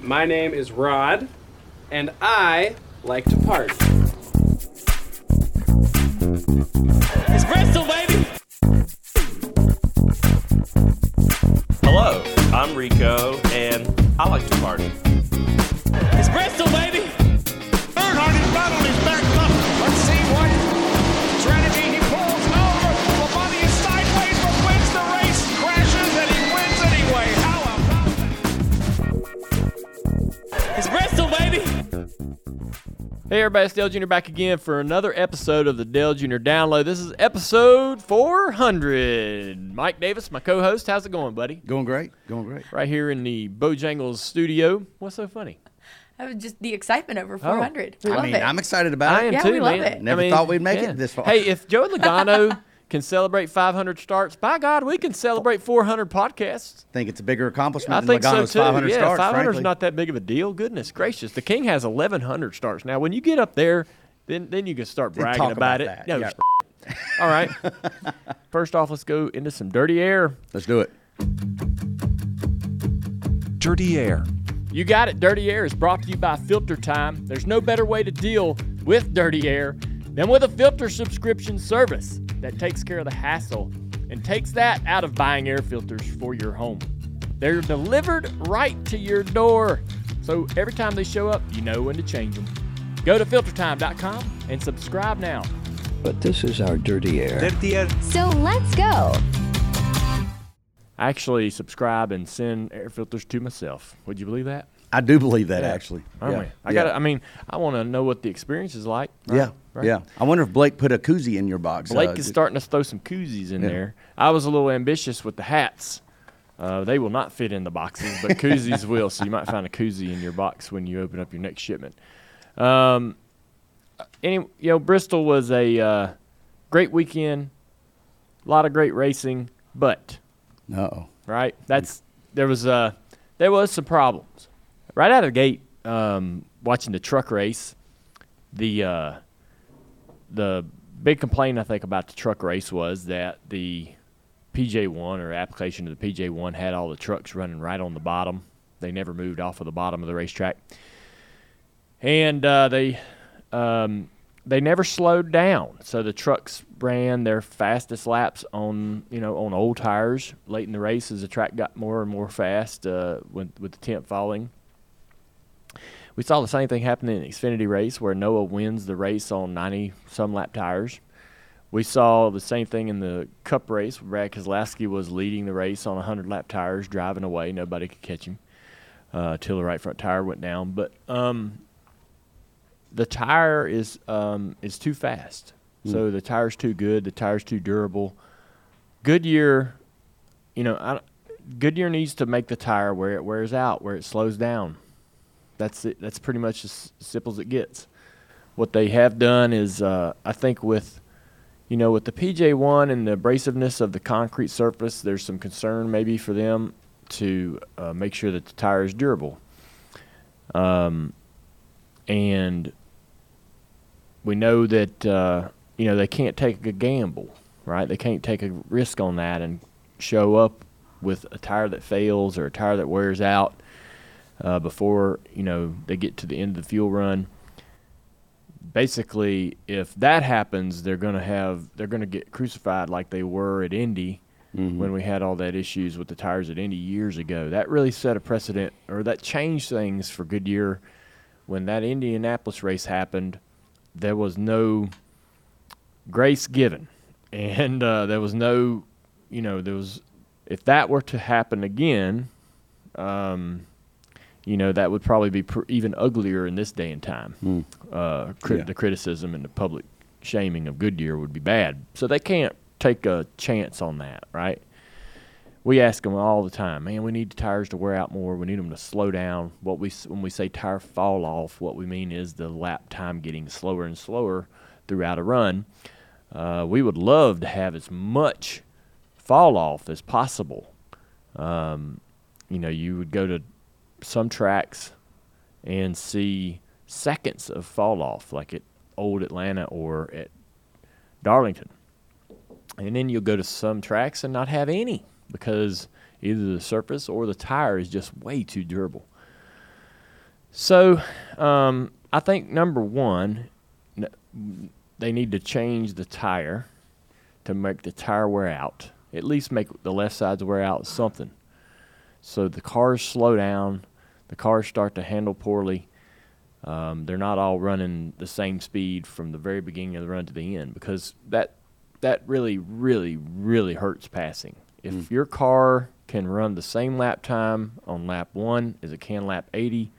My name is Rod, and I like to party. It's Bristol, baby. Hello, I'm Rico, and I like to party. Hey everybody, it's Dale Jr. back again for another episode of the Dale Jr. Download. This is episode 400. Mike Davis, my co-host. How's it going, buddy? Going great. Going great. Right here in the Bojangles studio. What's so funny? I was just the excitement over 400. we I love mean, it. I'm excited about it. I it. am Yeah, too, we love man. it. Never thought we'd make it this far. Hey, if Joey Logano can celebrate 500 starts, by God, we can celebrate 400 podcasts. I think it's a bigger accomplishment I than think so Logano's too. 500 yeah, starts, 500 is not that big of a deal. Goodness gracious, the King has 1,100 starts. Now, when you get up there, then then you can start bragging talk about, about it. that. No, Yeah. All right. First off, let's go into some dirty air. Let's do it. Dirty Air. You got it. Dirty Air is brought to you by Filter Time. There's no better way to deal with dirty air than with a filter subscription service that takes care of the hassle and takes that out of buying air filters for your home. They're delivered right to your door. So every time they show up, you know when to change them. Go to filtertime.com and subscribe now. But this is our dirty air. Dirty Air. So let's go. I actually subscribe and send air filters to myself. Would you believe that? I do believe that, Yeah. actually. Aren't yeah. we? I yeah. got. I mean, I want to know what the experience is like. right? yeah. Right? Yeah. I wonder if Blake put a koozie in your box. Blake Uh, is starting to throw some koozies in Yeah. there. I was a little ambitious with the hats. Uh, they will not fit in the boxes, but koozies will. So you might find a koozie in your box when you open up your next shipment. Um, any, you know, Bristol was a uh, great weekend. A lot of great racing, but Uh-oh. right, that's there was uh, there was some problems right out of the gate. Um, watching the truck race, the uh, the big complaint I think about the truck race was that the PJ1 or application of the PJ1 had all the trucks running right on the bottom. They never moved off of the bottom of the racetrack, and uh, they um, they never slowed down. So the trucks ran their fastest laps on you know on old tires late in the race as the track got more and more fast uh, with with the temp falling. We saw the same thing happen in the Xfinity race where Noah wins the race on 90 some lap tires. We saw the same thing in the Cup race. where Brad Keselowski was leading the race on 100 lap tires, driving away. Nobody could catch him uh, till the right front tire went down. But um, the tire is um, is too fast. So the tire's too good. The tire's too durable. Goodyear, you know, I, Goodyear needs to make the tire where it wears out, where it slows down. That's it. That's pretty much as simple as it gets. What they have done is, uh, I think, with you know, with the PJ1 and the abrasiveness of the concrete surface, there's some concern maybe for them to uh, make sure that the tire is durable. Um, and we know that uh, you know they can't take a gamble, right? They can't take a risk on that and show up with a tire that fails or a tire that wears out uh, before you know they get to the end of the fuel run. Basically, if that happens, they're gonna have they're gonna get crucified like they were at Indy when we had all that issues with the tires at Indy years ago. That really set a precedent, or that changed things for Goodyear. When that Indianapolis race happened, there was no grace given, and uh, there was no, you know, there was if that were to happen again, um, you know, that would probably be pr- even uglier in this day and time. Uh, crit- Yeah. The criticism and the public shaming of Goodyear would be bad. So they can't take a chance on that, right? We ask them all the time, man. We need the tires to wear out more. We need them to slow down. What we when we say tire fall off, what we mean is the lap time getting slower and slower throughout a run. Uh, we would love to have as much fall off as possible. Um, you know, you would go to some tracks and see seconds of fall off, like at Old Atlanta or at Darlington. And then you'll go to some tracks and not have any because either the surface or the tire is just way too durable. So, um, I think number one, they need to change the tire to make the tire wear out. At least make the left sides wear out something. So the cars slow down, the cars start to handle poorly. Um, they're not all running the same speed from the very beginning of the run to the end because that that really, really, really hurts passing. If your car can run the same lap time on lap one as it can lap 80,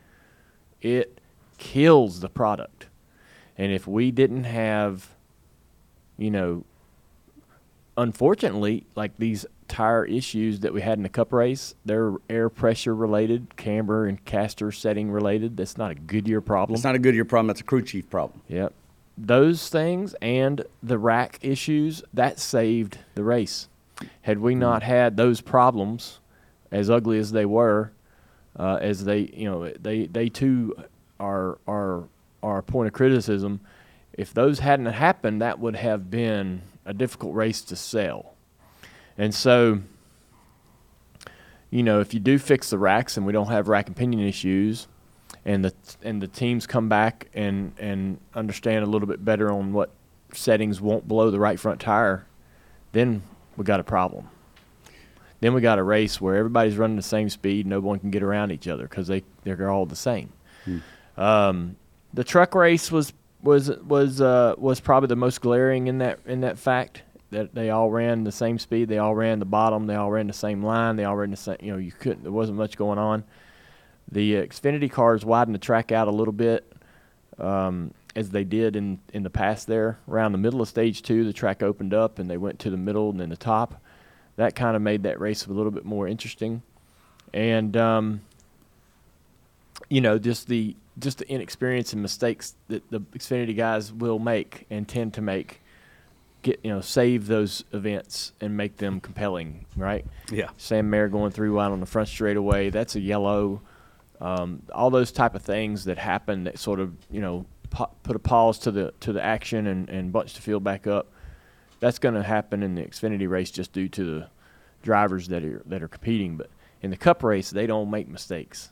it kills the product. And if we didn't have, you know, unfortunately, like these tire issues that we had in the cup race, they're air pressure related, camber and caster setting related. That's not a Goodyear problem. It's not a Goodyear problem. It's a crew chief problem. Yep. Those things and the rack issues, that saved the race. Had we not had those problems, as ugly as they were, uh, as they, you know, they, they too are, are, are a point of criticism. If those hadn't happened, that would have been a difficult race to sell. And so, you know, if you do fix the racks and we don't have rack and pinion issues, and the and the teams come back and and understand a little bit better on what settings won't blow the right front tire, then we got a problem. Then we got a race where everybody's running the same speed, no one can get around each other because they they're all the same. Um, the truck race was was was uh, was probably the most glaring in that in that fact that they all ran the same speed, they all ran the bottom, they all ran the same line, they all ran the same. You know, you couldn't. There wasn't much going on. The Xfinity cars widened the track out a little bit, um, as they did in in the past. There, around the middle of stage two, the track opened up and they went to the middle and then the top. That kind of made that race a little bit more interesting, and um, you know, just the just the inexperience and mistakes that the Xfinity guys will make and tend to make. Get you know, save those events and make them compelling, right? Yeah. Sam Mayer going through out on the front straightaway. That's a yellow. Um, all those type of things that happen that sort of you know pa- put a pause to the to the action and, and bunch the field back up. That's going to happen in the Xfinity race just due to the drivers that are that are competing. But in the Cup race, they don't make mistakes,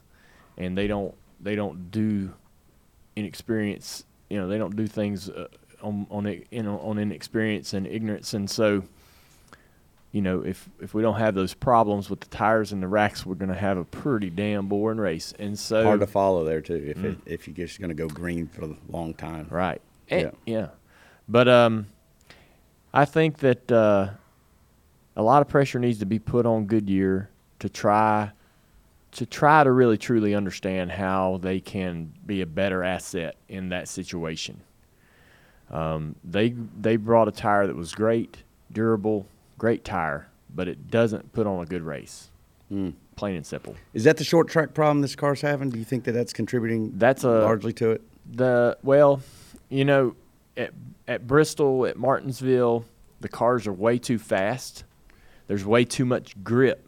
and they don't they don't do inexperience. You know, they don't do things uh, on on you know on inexperience and ignorance, and so you know, if if we don't have those problems with the tires and the racks, we're going to have a pretty damn boring race. And so Hard to follow there too. If Mm. it, if you're just going to go green for a long time. right, And- Yeah. yeah. But um, I think that uh, a lot of pressure needs to be put on Goodyear to try to try to really truly understand how they can be a better asset in that situation. Um, they they brought a tire that was great, durable, great tire, but it doesn't put on a good race. Hmm. Plain and simple. Is that the short track problem this car's having? Do you think that that's contributing That's a largely to it? the well, you know, at at Bristol, at Martinsville, the cars are way too fast. There's way too much grip.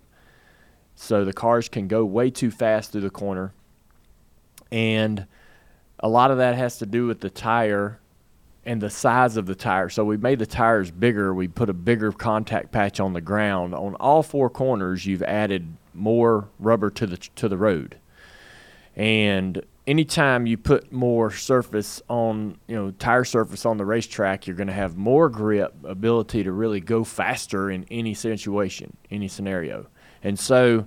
So the cars can go way too fast through the corner. And a lot of that has to do with the tire and the size of the tire. So we made the tires bigger. We put a bigger contact patch on the ground. On all four corners, you've added more rubber to the to the road. And anytime you put more surface on, you know, tire surface on the racetrack, you're going to have more grip, ability to really go faster in any situation, any scenario. And so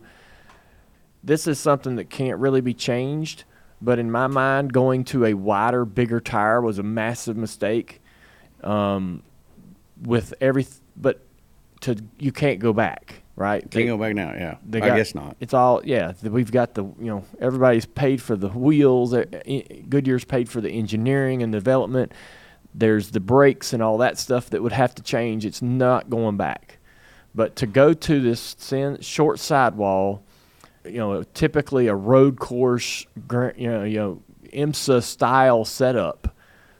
this is something that can't really be changed. But in my mind, going to a wider, bigger tire was a massive mistake. Um, with every, but to you can't go back, right? Can't go back now. Yeah, They I got- guess not. It's all yeah. We've got the you know everybody's paid for the wheels. Goodyear's paid for the engineering and development. There's the brakes and all that stuff that would have to change. It's not going back. But to go to this short sidewall, you know, typically a road course, you know, you know, IMSA style setup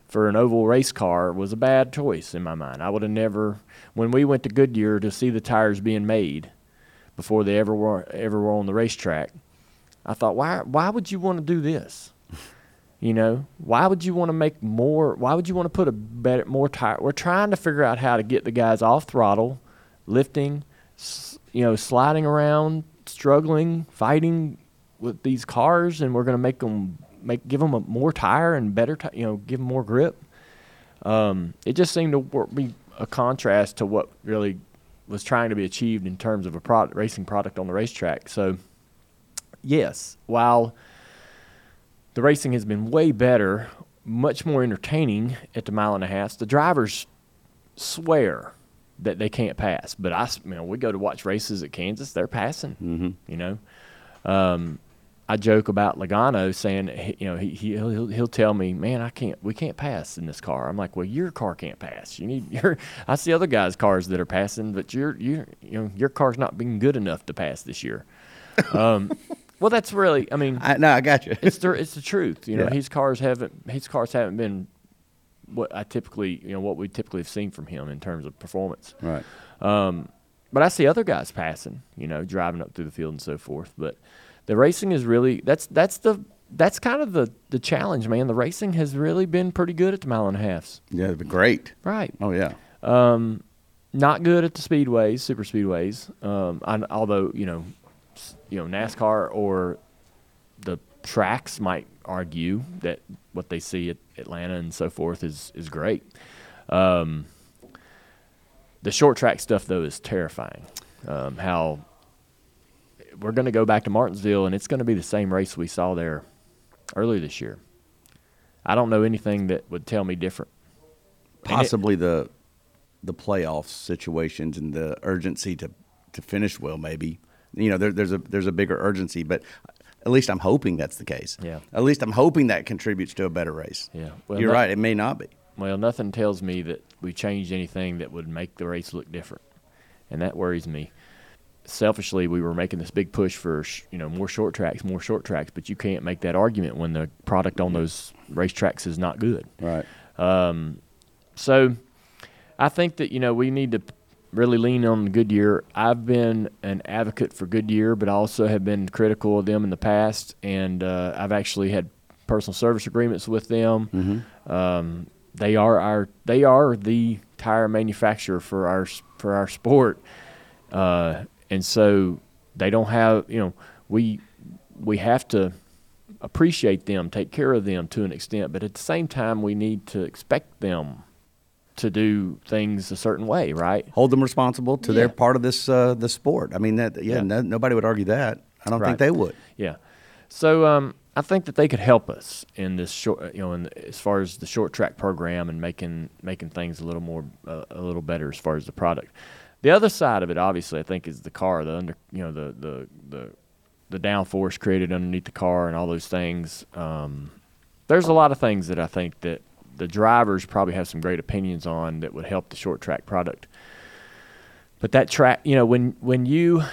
for an oval race car was a bad choice in my mind. I would have never, when we went to Goodyear to see the tires being made before they ever were ever were on the racetrack, I thought, why why would you want to do this? You know, why would you want to make more? Why would you want to put a better, more tire? We're trying to figure out how to get the guys off throttle, lifting, s- you know, sliding around, struggling, fighting with these cars, and we're going to make them make give them a more tire and better, ti- you know, give them more grip. Um, it just seemed to wor- be a contrast to what really was trying to be achieved in terms of a product, racing product on the racetrack. So, yes, while the racing has been way better, much more entertaining at the mile and a half, the drivers swear that they can't pass. But I, you know, we go to watch races at Kansas, they're passing. Mm-hmm. You know, um, I joke about Logano saying, you know, he, he he'll, he'll- he'll tell me, man, I can't, we can't pass in this car. I'm like, well, your car can't pass. You need your. I see other guys' cars that are passing, but your your you know your car's not being good enough to pass this year. Um, well, that's really, I mean, I, no, I got you. it's the it's the truth. You know, Yeah. his cars haven't his cars haven't been what I typically you know what we typically have seen from him in terms of performance. right. But I see other guys passing, you know, driving up through the field and so forth. But the racing is really that's that's the that's kind of the the challenge, man. The racing has really been pretty good at the mile and a halfs. Yeah, it'd be great. Right. Oh yeah. Not good at the speedways, super speedways. Um, I, although you know, you know NASCAR or tracks might argue that what they see at Atlanta and so forth is is great. Um, the short track stuff though is terrifying. Um, how we're going to go back to Martinsville and it's going to be the same race we saw there earlier this year. I don't know anything that would tell me different. And it- Possibly the the playoff situations and the urgency to to finish well. Maybe you know there, there's a there's a bigger urgency, but at least I'm hoping that's the case. Yeah. At least I'm hoping that contributes to a better race. Yeah. Well, You're that- right. It may not be. Well, nothing tells me that we changed anything that would make the race look different, and that worries me. Selfishly, we were making this big push for sh- you know more short tracks, more short tracks, but you can't make that argument when the product on those racetracks is not good. Right. Um, So, I think that you know we need to really lean on Goodyear. I've been an advocate for Goodyear, but I also have been critical of them in the past, and uh, I've actually had personal service agreements with them. Um, they are our they are the tire manufacturer for our for our sport, uh, and so they don't have you know we we have to appreciate them, take care of them to an extent, but at the same time we need to expect them to do things a certain way, right? Hold them responsible to their part of this uh, the sport. I mean that. Yeah. Yeah. No, nobody would argue that. I don't Right. think they would. Yeah. So um, I think that they could help us in this short, you know, in the, as far as the short track program and making making things a little more uh, a little better as far as the product. The other side of it, obviously, I think, is the car, the under, you know, the the the the downforce created underneath the car and all those things. Um, there's a lot of things that I think that the drivers probably have some great opinions on that would help the short track product. But that track, you know, when when you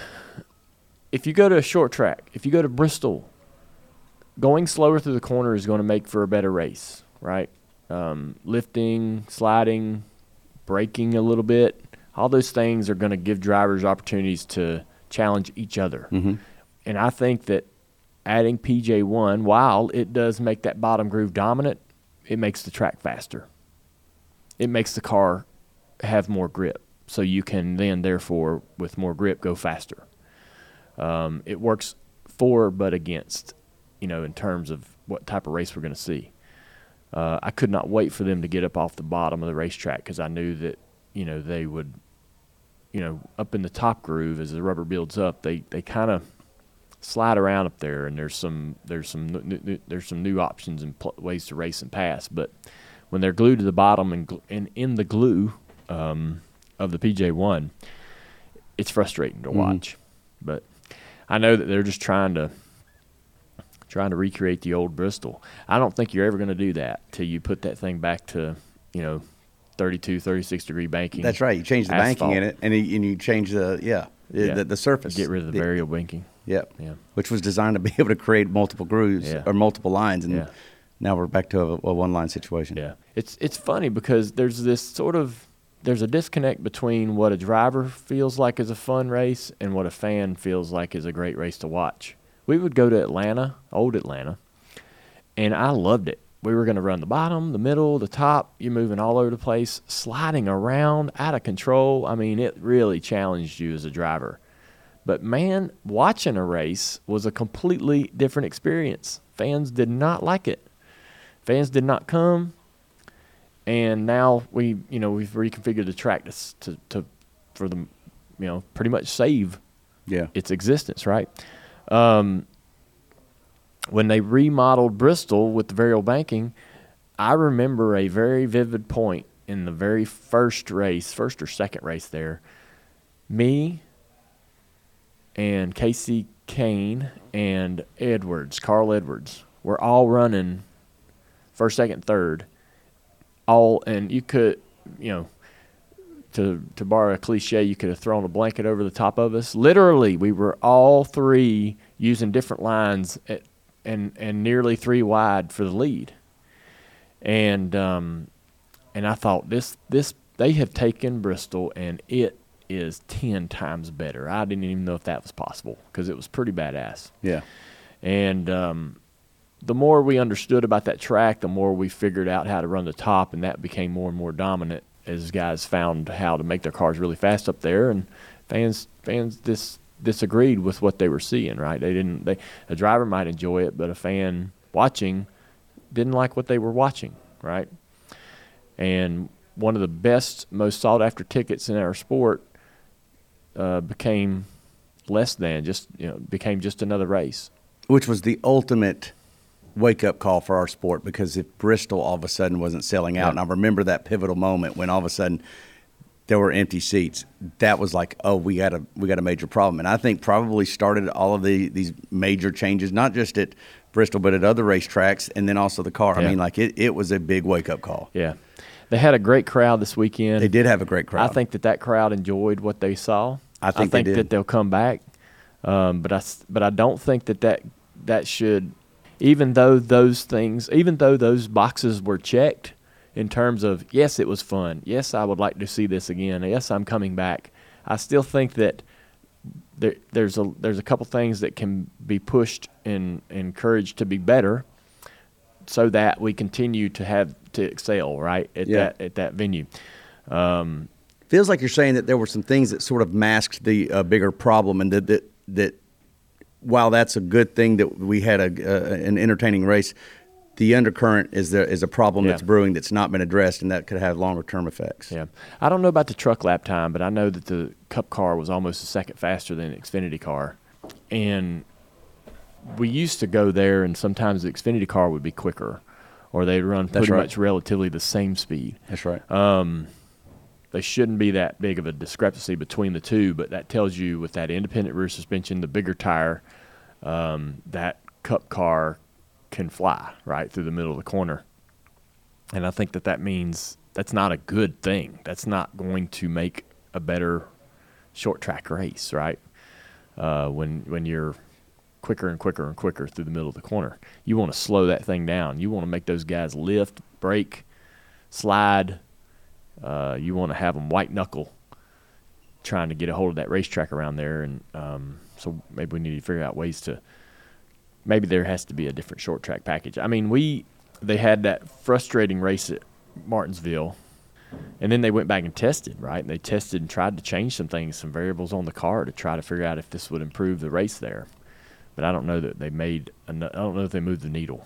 if you go to a short track, if you go to Bristol, going slower through the corner is going to make for a better race, right? Um, lifting, sliding, braking a little bit, all those things are going to give drivers opportunities to challenge each other. And I think that adding PJ1, while it does make that bottom groove dominant, it makes the track faster. It makes the car have more grip. So you can then, therefore, with more grip, go faster um, it works for but against, you know, in terms of what type of race we're going to see. Uh, I could not wait for them to get up off the bottom of the racetrack because I knew that, you know, they would, you know, up in the top groove as the rubber builds up, they, they kind of slide around up there, and there's some there's some new, new, there's some new options and pl- ways to race and pass. But when they're glued to the bottom and, gl- and in the glue um, of the PJ one, it's frustrating to watch. But I know that they're just trying to trying to recreate the old Bristol. I don't think you're ever going to do that till you put that thing back to, you know, 32, 36 degree banking. That's right. You change the banking in it, and you, and you change the yeah, Yeah. the, the surface. Get rid of the variable banking. Yep. Yeah. Which was designed to be able to create multiple grooves Yeah. or multiple lines, and Yeah. now we're back to a, a one line situation. Yeah. It's it's funny because there's this sort of there's a disconnect between what a driver feels like is a fun race and what a fan feels like is a great race to watch. We would go to Atlanta, old Atlanta, and I loved it. We were going to run the bottom, the middle, the top. You're moving all over the place, sliding around, out of control. I mean, it really challenged you as a driver. But man, watching a race was a completely different experience. Fans did not like it. Fans did not come, and now we, you know, we've reconfigured the track to, to, to for the, you know, pretty much save Yeah. its existence, right? Um, when they remodeled Bristol with the variable banking, I remember a very vivid point in the very first race, first or second race there. Me and Kasey Kahne and Edwards, Carl Edwards, were all running first, second, third. All and you could, you know, to to borrow a cliche, you could have thrown a blanket over the top of us. Literally, we were all three using different lines at, and and nearly three wide for the lead. And um, and I thought this this they have taken Bristol and it is ten times better. I didn't even know if that was possible because it was pretty badass. Yeah. And um, the more we understood about that track, the more we figured out how to run the top, and that became more and more dominant as guys found how to make their cars really fast up there. And fans fans dis, disagreed with what they were seeing. Right? They didn't. They a driver might enjoy it, but a fan watching didn't like what they were watching. Right? And one of the best, most sought after tickets in our sport uh, became less than just you know became just another race. Which was the ultimate wake up call for our sport because if Bristol all of a sudden wasn't selling out, Yeah. and I remember that pivotal moment when all of a sudden there were empty seats. That was like, oh, we got a we got a major problem, and I think probably started all of the these major changes, not just at Bristol but at other racetracks, and then also the car. I mean, like it, it was a big wake up call. Yeah, they had a great crowd this weekend. They did have a great crowd. I think that that crowd enjoyed what they saw. I think they did. that they'll come back, um, but I but I don't think that that that should, even though those things, even though those boxes were checked, in terms of yes, it was fun. Yes, I would like to see this again. Yes, I'm coming back. I still think that there, there's a there's a couple things that can be pushed and encouraged to be better, so that we continue to have to excel right at Yeah. that at that venue. Um, feels like you're saying that there were some things that sort of masked the uh, bigger problem, and that that that while that's a good thing that we had a uh, an entertaining race, the undercurrent is there is a problem Yeah. that's brewing that's not been addressed, and that could have longer term effects. Yeah, I don't know about the truck lap time, but I know that the Cup car was almost a second faster than the Xfinity car, and we used to go there, and sometimes the Xfinity car would be quicker, or they'd run pretty right. much relatively the same speed. That's right. They shouldn't be that big of a discrepancy between the two, but that tells you with that independent rear suspension, the bigger tire, um, that Cup car can fly right through the middle of the corner. And I think that that means that's not a good thing. That's not going to make a better short track race, right? Uh, when when you're quicker and quicker and quicker through the middle of the corner, you want to slow that thing down. You want to make those guys lift, brake, slide. Uh, you want to have them white knuckle, trying to get a hold of that racetrack around there. And um, so maybe we need to figure out ways to. Maybe there has to be a different short track package. I mean, we they had that frustrating race at Martinsville, and then they went back and tested, right? And they tested and tried to change some things, some variables on the car to try to figure out if this would improve the race there. But I don't know that they made. I don't know if they moved the needle.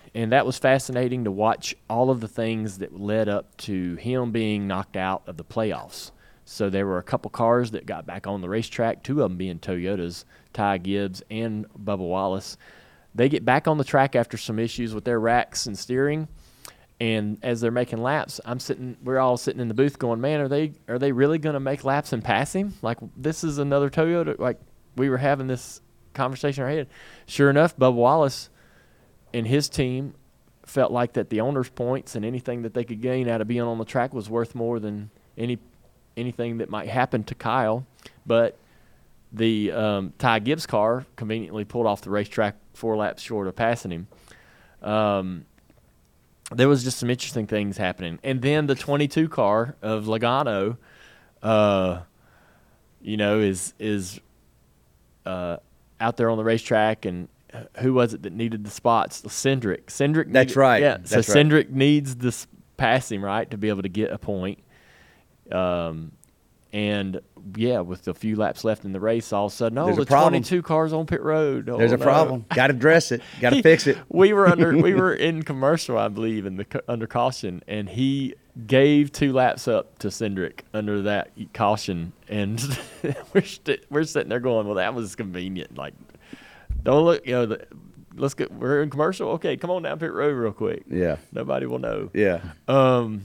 and that was fascinating to watch all of the things that led up to him being knocked out of the playoffs. So there were a couple cars that got back on the racetrack, two of them being Toyotas, Ty Gibbs and Bubba Wallace. They get back on the track after some issues with their racks and steering. And as they're making laps, I'm sitting. We're all sitting in the booth, going, "Man, are they are they really going to make laps and pass him? Like this is another Toyota. Like we were having this conversation in our head. Sure enough, Bubba Wallace and his team felt like that the owners' points and anything that they could gain out of being on the track was worth more than any anything that might happen to Kyle. But the um, Ty Gibbs car conveniently pulled off the racetrack four laps short of passing him. Um, there was just some interesting things happening, and then the 22 car of Logano, uh, you know, is is uh, out there on the racetrack, and who was it that needed the spots? Cindric. Cindric. That's needed- right. Yeah. That's so right. Needs this passing right to be able to get a point. Um, and yeah, with a few laps left in the race, all of a sudden, oh, There's a the problem. 22 cars on pit road. Oh, There's a no. problem. Got to address it. Got to fix it. We were under we were in commercial, I believe, in the under caution, and he gave two laps up to Cindric under that caution, and we're st- we're sitting there going, well, that was convenient. Like, don't look, you know, the, let's get we're in commercial. Okay, come on down pit road real quick. Yeah. Nobody will know. Yeah. Um,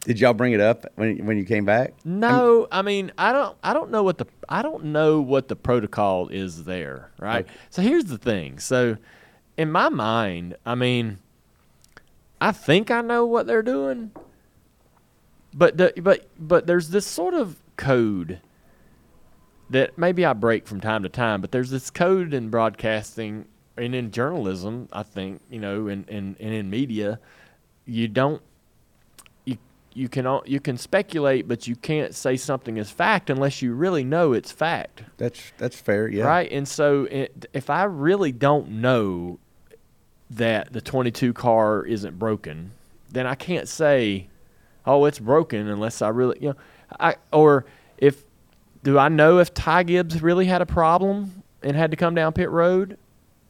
Did y'all bring it up when when you came back? no, I mean, I don't, I don't know what the, I don't know what the protocol is there, right? Okay. So here's the thing. So, in my mind, I mean, I think I know what they're doing, but the, but but there's this sort of code that maybe I break from time to time, but there's this code in broadcasting and in journalism, I think, you know, and, and, and in media, you don't you you can you can speculate, but you can't say something is fact unless you really know it's fact, That's that's fair. Yeah. right? And so, it, if I really don't know that the 22 car isn't broken, then I can't say, "Oh, it's broken," unless I really, you know, I or do I know if Ty Gibbs really had a problem and had to come down pit road,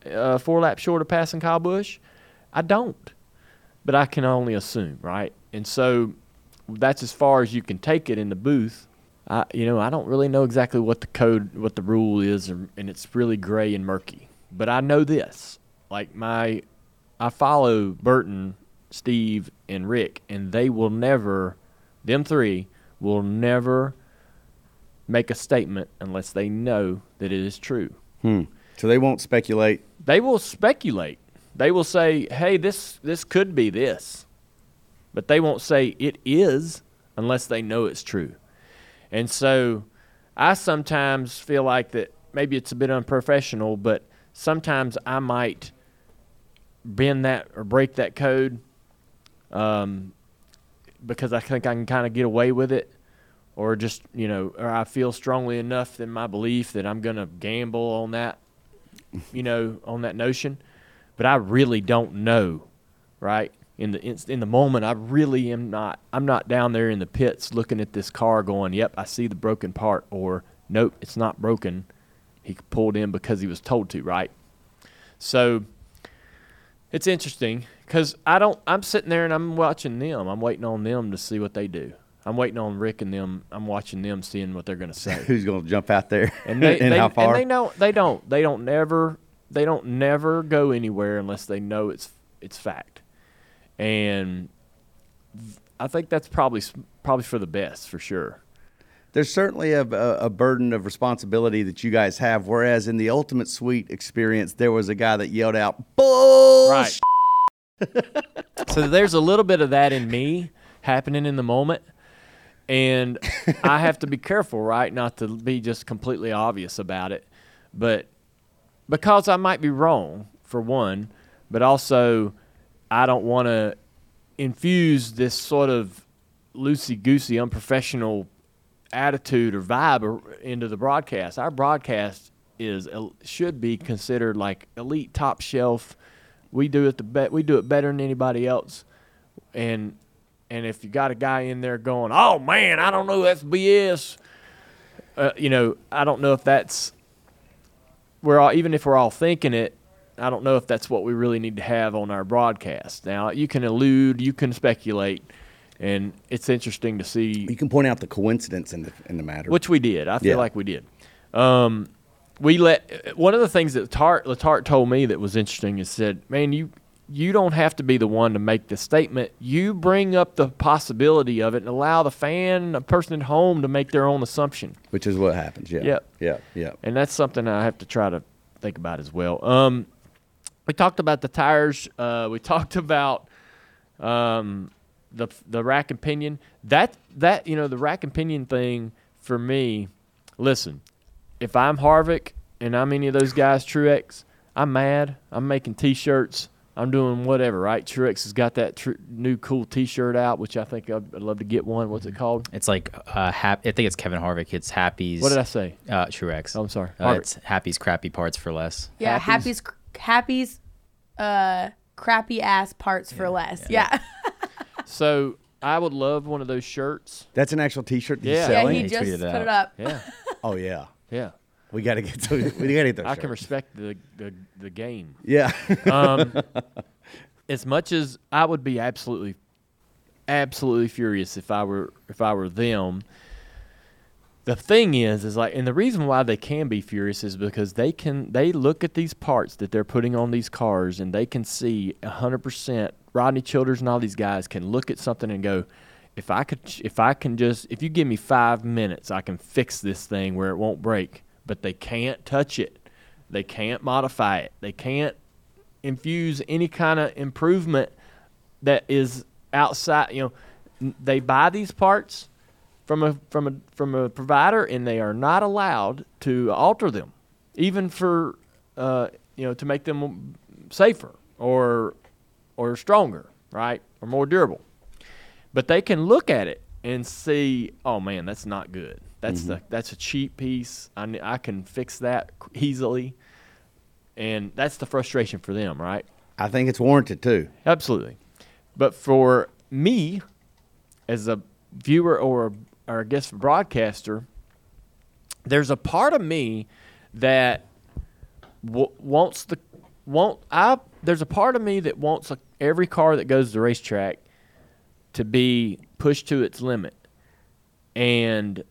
uh, four laps short of passing Kyle Busch? I don't but I can only assume, right? And so that's as far as you can take it in the booth. I, you know, I don't really know exactly what the code, what the rule is, and it's really gray and murky. But I know this: like my, I follow Burton, Steve, and Rick, and they will never, them three will never make a statement unless they know that it is true. Hmm. So they won't speculate. They will speculate. They will say, "Hey, this this could be this," but they won't say it is unless they know it's true. And so, I sometimes feel like that maybe it's a bit unprofessional, but sometimes I might bend that or break that code um, because I think I can kind of get away with it, or just you know, or I feel strongly enough in my belief that I'm going to gamble on that, you know, on that notion. But I really don't know, right? In the in, in the moment, I really am not. I'm not down there in the pits looking at this car, going, "Yep, I see the broken part," or "Nope, it's not broken." He pulled in because he was told to, right? So it's interesting because I don't. I'm sitting there and I'm watching them. I'm waiting on them to see what they do. I'm waiting on Rick and them. I'm watching them, seeing what they're going to say. Who's going to jump out there? And they, and they how far? and they don't. They don't. They don't never. They don't never go anywhere unless they know it's it's fact. And I think that's probably probably for the best for sure. There's certainly a, a, a burden of responsibility that you guys have. Whereas in the Ultimate Suite experience, there was a guy that yelled out, "Bull!" Right. so there's a little bit of that in me happening in the moment. And I have to be careful, right, not to be just completely obvious about it. But because I might be wrong, for one, but also I don't want to infuse this sort of loosey goosey, unprofessional attitude or vibe into the broadcast. Our broadcast is should be considered like elite, top shelf. We do it the be- we do it better than anybody else, and and if you got a guy in there going, "Oh man, I don't know, that's BS," uh, you know, I don't know if that's we're all even if we're all thinking it. I don't know if that's what we really need to have on our broadcast. Now you can elude, you can speculate, and it's interesting to see You can point out the coincidence in the in the matter. which we did. I feel Yeah. like we did. Um, we let one of the things that Tart Letarte told me that was interesting is said, "Man, you you don't have to be the one to make the statement. You bring up the possibility of it and allow the fan, a person at home, to make their own assumption." which is what happens. Yeah. Yep. Yeah. Yeah. and that's something I have to try to think about as well. Um, we talked about the tires. Uh, we talked about um, the the rack and pinion. That that you know the rack and pinion thing for me. Listen, if I'm Harvick and I'm any of those guys, Truex, I'm mad. I'm making T-shirts. I'm doing whatever, right? Truex has got that tr- new cool T-shirt out, which I think I'd, I'd love to get one. What's it called? It's like uh, hap- I think it's Kevin Harvick. It's Happy's. What did I say? Uh, Truex. Oh, I'm sorry. Uh, it's Happy's crappy parts for less. Yeah, Happy's Happy's uh crappy ass parts for less. Yeah. So I would love one of those shirts. That's an actual T-shirt. That Yeah. he's Yeah, selling? he He just tweeted put it it up. Yeah, oh yeah. yeah. We got to get to. We got to get those. I can respect the the, the game. Yeah. Um, as much as I would be absolutely, absolutely furious if I were if I were them. The thing is, is like, and the reason why they can be furious is because they can they look at these parts that they're putting on these cars and they can see hundred percent. Rodney Childers and all these guys can look at something and go, if I could, if I can just, if you give me five minutes, I can fix this thing where it won't break. But they can't touch it. They can't modify it. They can't infuse any kind of improvement that is outside. You know, they buy these parts from a from a from a provider, and they are not allowed to alter them, even for uh, you know to make them safer or or stronger, right, or more durable. But they can look at it and see, oh man, that's not good. That's mm-hmm. the that's a cheap piece. I I can fix that easily, and that's the frustration for them, right? I think it's warranted too. Absolutely. But for me, as a viewer or or I guess broadcaster, there's a part of me that w- wants the want I there's a part of me that wants a, every car that goes to the racetrack to be pushed to its limit. And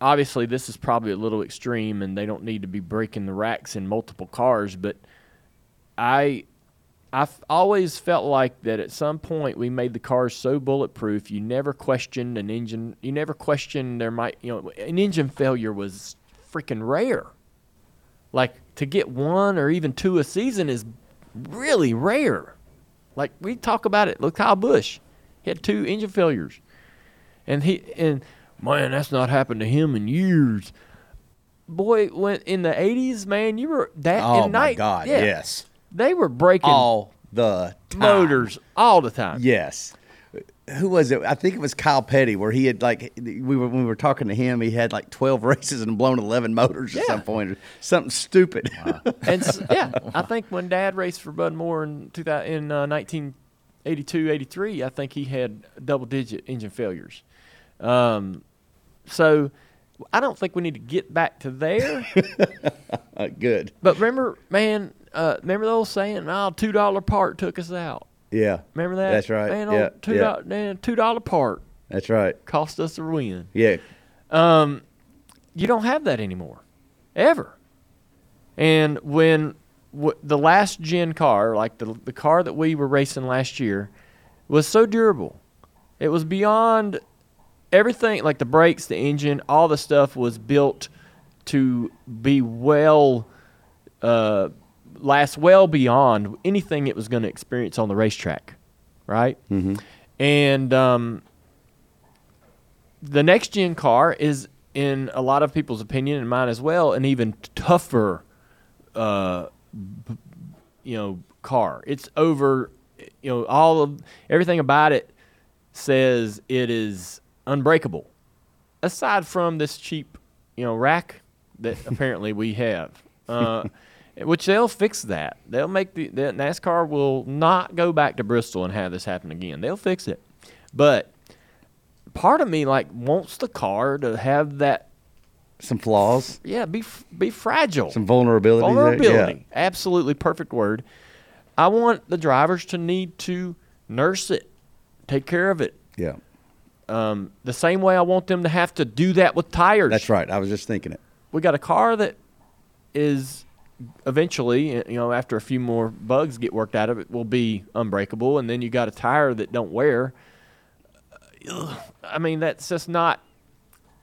obviously this is probably a little extreme and they don't need to be breaking the racks in multiple cars, but I I've always felt like that at some point we made the cars so bulletproof you never questioned an engine you never questioned there might you know an engine failure was freaking rare. Like to get one or even two a season is really rare. Like we talk about it. Look Kyle Busch. He had two engine failures. And he and man, that's not happened to him in years. Boy, when in the eighties, man, you were that Oh in my night, God! yeah, Yes. They were breaking All the time. motors all the time. Yes. Who was it? I think it was Kyle Petty, where he had like we were when we were talking to him. He had like twelve races and blown eleven motors at some point, or something stupid. And s- yeah, I think when Dad raced for Bud Moore in 2000, in uh, 1982, 83, I think he had double digit engine failures. Um, so I don't think we need to get back to there. Uh, good. but remember, man, uh, remember the old saying, "Oh, two dollar part took us out." Yeah. Remember that? That's right. Man, Yeah, two yeah. dollar man, two dollar part That's right. cost us a win. Yeah. Um, you don't have that anymore, ever. And when w- the last gen car, like the the car that we were racing last year, was so durable, it was beyond everything. Like the brakes, the engine, all the stuff was built to be well, uh, last well beyond anything it was going to experience on the racetrack, right? Mm-hmm. And um, the next gen car is, in a lot of people's opinion and mine as well, an even tougher, uh, b- you know, car. It's over, you know, all of everything about it says it is unbreakable. Aside from this cheap, you know, rack that apparently we have, uh, which they'll fix that. They'll make the, the NASCAR will not go back to Bristol and have this happen again. They'll fix it, but part of me like wants the car to have that Some flaws, yeah be f- be fragile some vulnerability. vulnerability Yeah. absolutely perfect word i want the drivers to need to nurse it take care of it Yeah. Um, the same way I want them to have to do that with tires. That's right. I was just thinking it. We got a car that is eventually, you know, after a few more bugs get worked out of it, will be unbreakable, and then you got a tire that don't wear. Ugh, I mean, that's just not.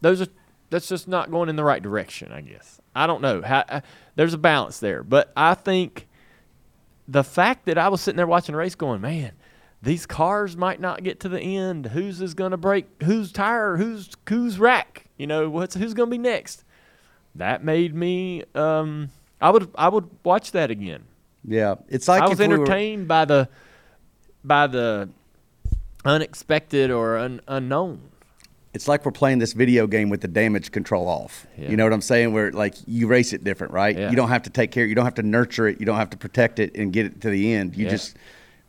Those are. That's just not going in the right direction. I guess. I don't know. How, uh, there's a balance there, but I think the fact that I was sitting there watching the race, going, man, these cars might not get to the end. Whose is going to break? Whose tire? Who's whose rack? You know, what's who's going to be next? That made me. Um, I would I would watch that again. Yeah, it's like I was if we were- entertained by the by the unexpected or un, unknown. it's like we're playing this video game with the damage control off. Yeah. You know what I'm saying? Where like you race it different, right? Yeah. You don't have to take care. You don't have to nurture it. You don't have to protect it and get it to the end. You Yeah. just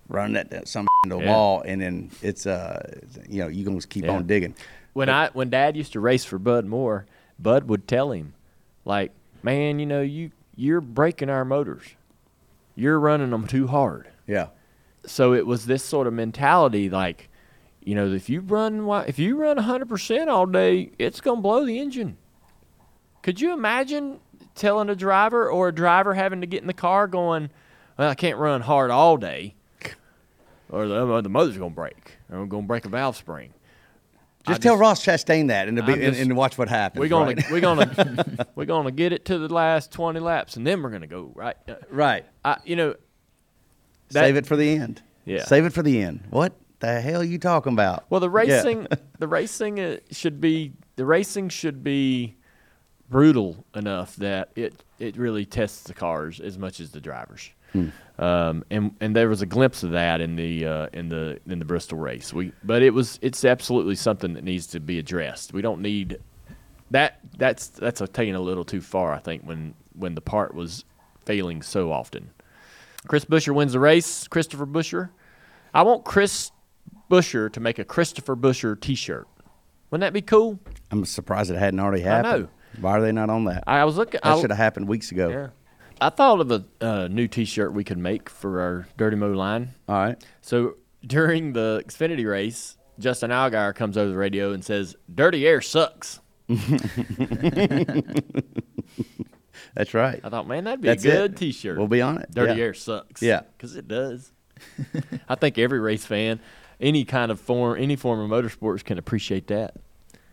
run that, that some into a Yeah. wall, and then it's uh, you know, you gonna keep Yeah. on digging. When I when Dad used to race for Bud Moore, Bud would tell him, like, "Man, you know you you're breaking our motors. You're running them too hard." Yeah. So it was this sort of mentality, like, you know, if you run if you run 100 percent all day, it's gonna blow the engine. Could you imagine telling a driver or a driver having to get in the car going, "Well, I can't run hard all day, or the, the motor's gonna break. or I'm gonna break a valve spring." Just tell just- Ross Chastain that, and, be, I'm and, and watch what happens. We're gonna right? we're gonna we're gonna get it to the last 20 laps, and then we're gonna go right. Uh, right. I, you know, that- Save it for the end. Yeah. Save it for the end. What the hell are you talking about? Well, the Yeah. racing, the racing uh, should be the racing should be brutal enough that it it really tests the cars as much as the drivers. Um, and and there was a glimpse of that in the uh, in the in the Bristol race. We but it was it's absolutely something that needs to be addressed. We don't need that. That's that's a, taking a little too far. I think when when the part was failing so often. Chris Buescher wins the race. Christopher Buescher. I want Chris Buescher to make a Christopher Buescher T-shirt. Wouldn't that be cool? I'm surprised it hadn't already I happened. know. Why are they not on that? I was looking. That I- should have happened weeks ago. Yeah. I thought of a uh, new T-shirt we could make for our Dirty Mo line. All right. So during the Xfinity race, Justin Allgaier comes over the radio and says, "Dirty air sucks." That's right. I thought, man, that'd be That's a good it. T-shirt. We'll be on it. Dirty Yeah. air sucks. Yeah. because it does. I think every race fan, any kind of form, any form of motorsports can appreciate that.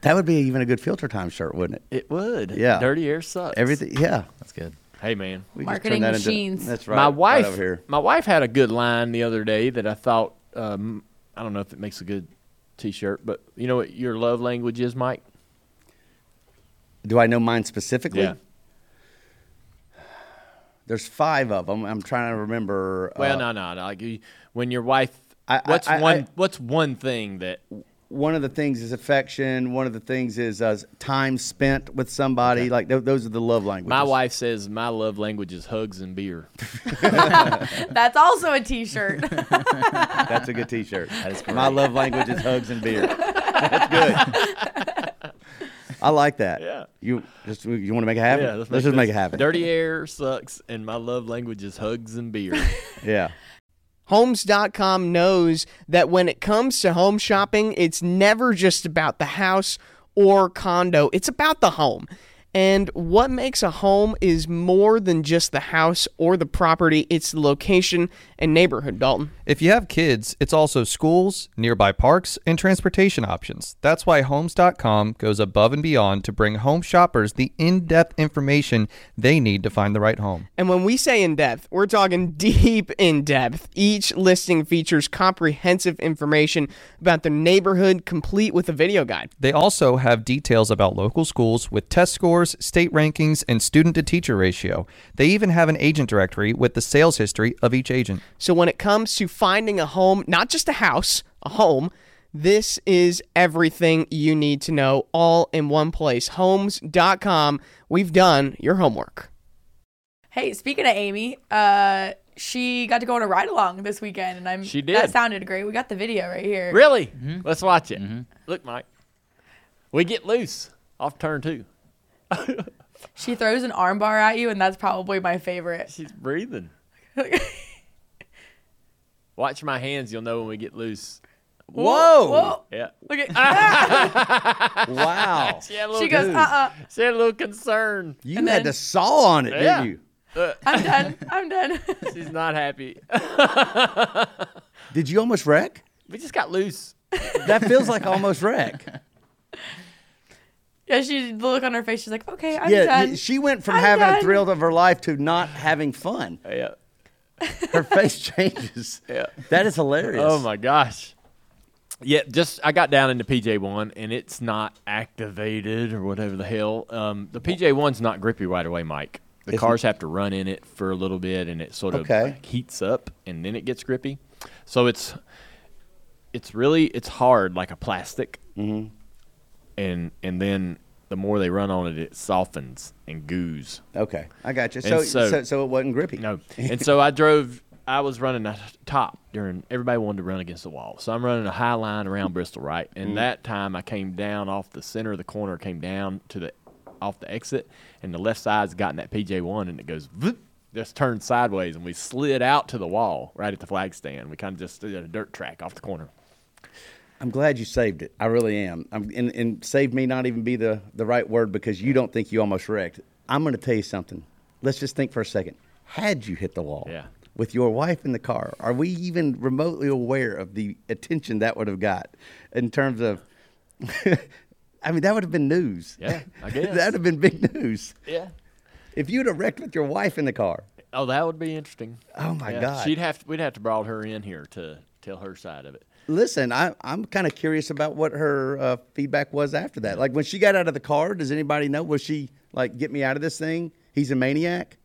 That would be even a good filter time shirt, wouldn't it? It would. Yeah. Dirty air sucks. Everything. Yeah. That's good. Hey, man. We just Marketing turned that into- machines. that's right. My right wife, over here. my wife had a good line the other day that I thought. Um, I don't know if it makes a good T-shirt, but you know what your love language is, Mike? Do I know mine specifically? Yeah. There's five of them. I'm trying to remember. Well, uh, no, no, no. Like when your wife, I- I- what's I- one? I- what's one thing that? One of the things is affection. One of the things is uh, time spent with somebody. Like th- those are the love languages. My wife says my love language is hugs and beer. That's also a T-shirt. That's a good T-shirt. That is My love language is hugs and beer. That's good. I like that. Yeah. You just you want to make it happen? Yeah, let's, just make this. it happen. Dirty air sucks, and my love language is hugs and beer. Yeah. Homes.com knows that when it comes to home shopping, it's never just about the house or condo, it's about the home. And what makes a home is more than just the house or the property, it's the location and neighborhood, Dalton. If you have kids, it's also schools, nearby parks, and transportation options. That's why Homes.com goes above and beyond to bring home shoppers the in depth information they need to find the right home. And when we say in depth, we're talking deep in depth. Each listing features comprehensive information about the neighborhood, complete with a video guide. They also have details about local schools with test scores, state rankings, and student to teacher ratio. They even have an agent directory with the sales history of each agent. So when it comes to finding a home, not just a house, a home, this is everything you need to know all in one place. Homes.com. We've done your homework. hey, speaking of Amy, uh, she got to go on a ride along this weekend, and I'm She did. That sounded great. We got the video right here. really? Let's watch it. Look, Mike. We get loose off turn two. She throws an armbar at you, and that's probably my favorite. She's breathing. Watch my hands. You'll know when we get loose. Whoa! Whoa. Yeah. Look at Wow. She had a She goes, uh uh she had a little concern. You And had then- to saw on it, Yeah. didn't you? I'm done. I'm done. She's not happy. Did you almost wreck? we just got loose. That feels like almost wreck. Yeah, she the look on her face. She's like, okay, I'm yeah, done. y- she went from I'm having done. a thrill of her life to not having fun. Yeah. Her face changes. Yeah. That is hilarious. Oh my gosh. Yeah, just I got down into PJ one and it's not activated or whatever the hell. Um, the PJ one's not grippy right away, Mike. The It's- cars have to run in it for a little bit and it sort of Okay. like, heats up and then it gets grippy. So it's it's really it's hard like a plastic. Mm-hmm. And and then the more they run on it, it softens and goos. Okay, I got you. So, so- so, so, it wasn't grippy. No. And so I drove. I was running a top during. Everybody wanted to run against the wall, so I'm running a high line around Bristol, right? And mm-hmm. that time I came down off the center of the corner, came down to the off the exit, and the left side's gotten that PJ one, and it goes. Vroom, just turned sideways, and we slid out to the wall right at the flag stand. We kind of just did a dirt track off the corner. I'm glad you saved it. I really am. I'm, and, and saved me not even be the, the right word because you don't think you almost wrecked. I'm going to tell you something. Let's just think for a second. Had you hit the wall Yeah. with your wife in the car, are we even remotely aware of the attention that would have got in terms of? I mean, that would have been news. Yeah, I guess. that would have been big news. Yeah. If you'd have wrecked with your wife in the car. Oh, that would be interesting. Oh my Yeah, God. She'd have. To, we'd have to brought her in here to tell her side of it. Listen, I, I'm kind of curious about what her uh, feedback was after that. Like when she got out of the car, does anybody know? Was she like, "Get me out of this thing"? He's a maniac.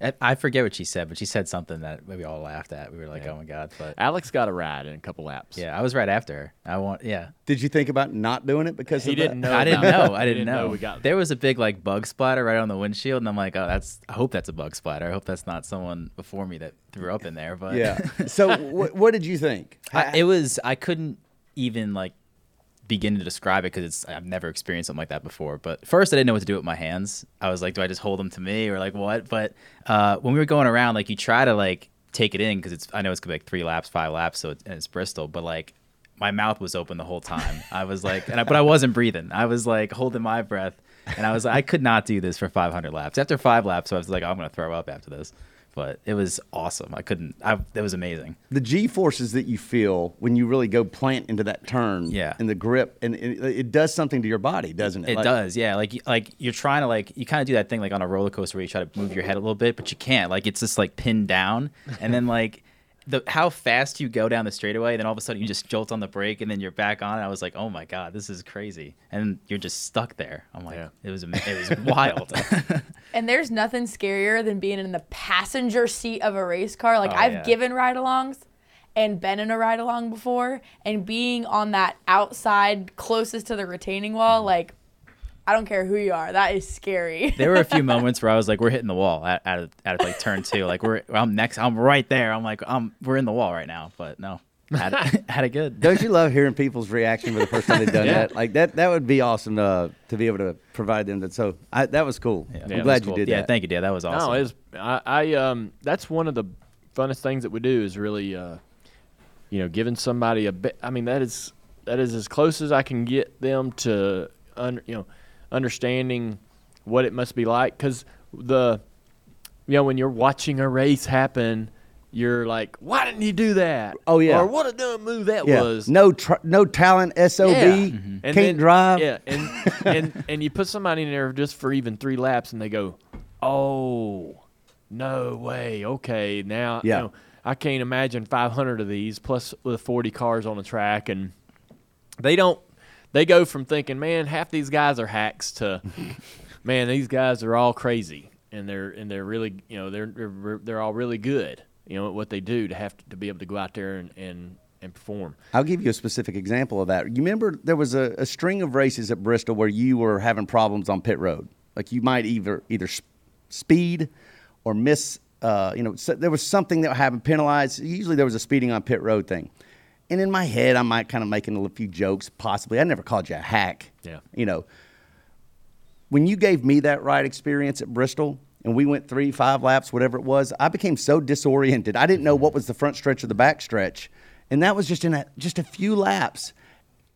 I, I forget what she said, but she said something that we all laughed at. We were like, "Oh my god!" But Alex got a ride in a couple laps. yeah, I was right after her. I want, yeah. Did you think about not doing it because He of didn't that? know. I didn't about it. know. I He didn't, know. We got there was a big like bug splatter right on the windshield, and I'm like, "Oh, that's." I hope that's a bug splatter. I hope that's not someone before me that threw up in there. But Yeah. So wh- what did you think? I, it was. I couldn't even like begin to describe it because it's. I've never experienced something like that before. But first, I didn't know what to do with my hands. I was like, do I just hold them to me or like what? But uh, when we were going around, like you try to like take it in because it's. I know it's gonna be like three laps, five laps, so it's, and it's Bristol, but like. My mouth was open the whole time. I was like, and I, but I wasn't breathing. I was like holding my breath, and I was like, I could not do this for 500 laps. After five laps, I was like, I'm gonna throw up after this. But it was awesome. I couldn't. I, it was amazing. the G forces that you feel when you really go plant into that turn, Yeah. and the grip, and it, it does something to your body, doesn't it? It Like- does, yeah. Like like you're trying to like you kind of do that thing like on a roller coaster where you try to move your head a little bit, but you can't. Like it's just like pinned down, and then like the how fast you go down the straightaway, then all of a sudden you just jolt on the brake, and then you're back on. And I was like, oh my god, this is crazy, and you're just stuck there. I'm like, Yeah. it was ama- it was wild. And there's nothing scarier than being in the passenger seat of a race car. Like Oh, I've yeah. given ride-alongs and been in a ride-along before, and being on that outside closest to the retaining wall, mm-hmm. like I don't care who you are, that is scary. there were a few moments where I was like, we're hitting the wall at at, at like turn two. Like we're I'm next, I'm right there. I'm like, um, we're in the wall right now. But no, had it, had it good. Don't you love hearing people's reaction for the first time they've done Yeah. that? Like that, that would be awesome uh, to be able to provide them that. So I, that was cool. Yeah, I'm that glad was you cool. did Yeah, that. thank you, Dad. That was awesome. No, it's I, I um that's one of the funnest things that we do is really uh you know giving somebody a bit. I mean that is that is as close as I can get them to un, you know understanding what it must be like because the you know when you're watching a race happen. You're like, why didn't he do that? Oh, yeah. or what a dumb move that Yeah. was. No, tr- no talent. Sob. Yeah. Can't mm-hmm. And then- drive. Yeah, and and and you put somebody in there just for even three laps, and they go, "Oh, no way. Okay, now Yeah. you know, I can't imagine 500 of these plus with 40 cars on the track, and they don't. They go from thinking, man, half these guys are hacks to, man, these guys are all crazy, and they're and they're really, you know, they're they're, they're all really good, you know, at what they do to have to, to be able to go out there and and and perform. I'll give you a specific example of that. You remember there was a, a string of races at Bristol where you were having problems on pit road. Like you might either either speed or miss. Uh, you know, so there was something that happened penalized. Usually there was a speeding on pit road thing. And in my head, I might kind of making a few jokes. Possibly, I never called you a hack. Yeah. You know, when you gave me that ride experience at Bristol and we went three, five laps, whatever it was, I became so disoriented. I didn't know mm-hmm. what was the front stretch or the back stretch. and that was just in a, just a few laps.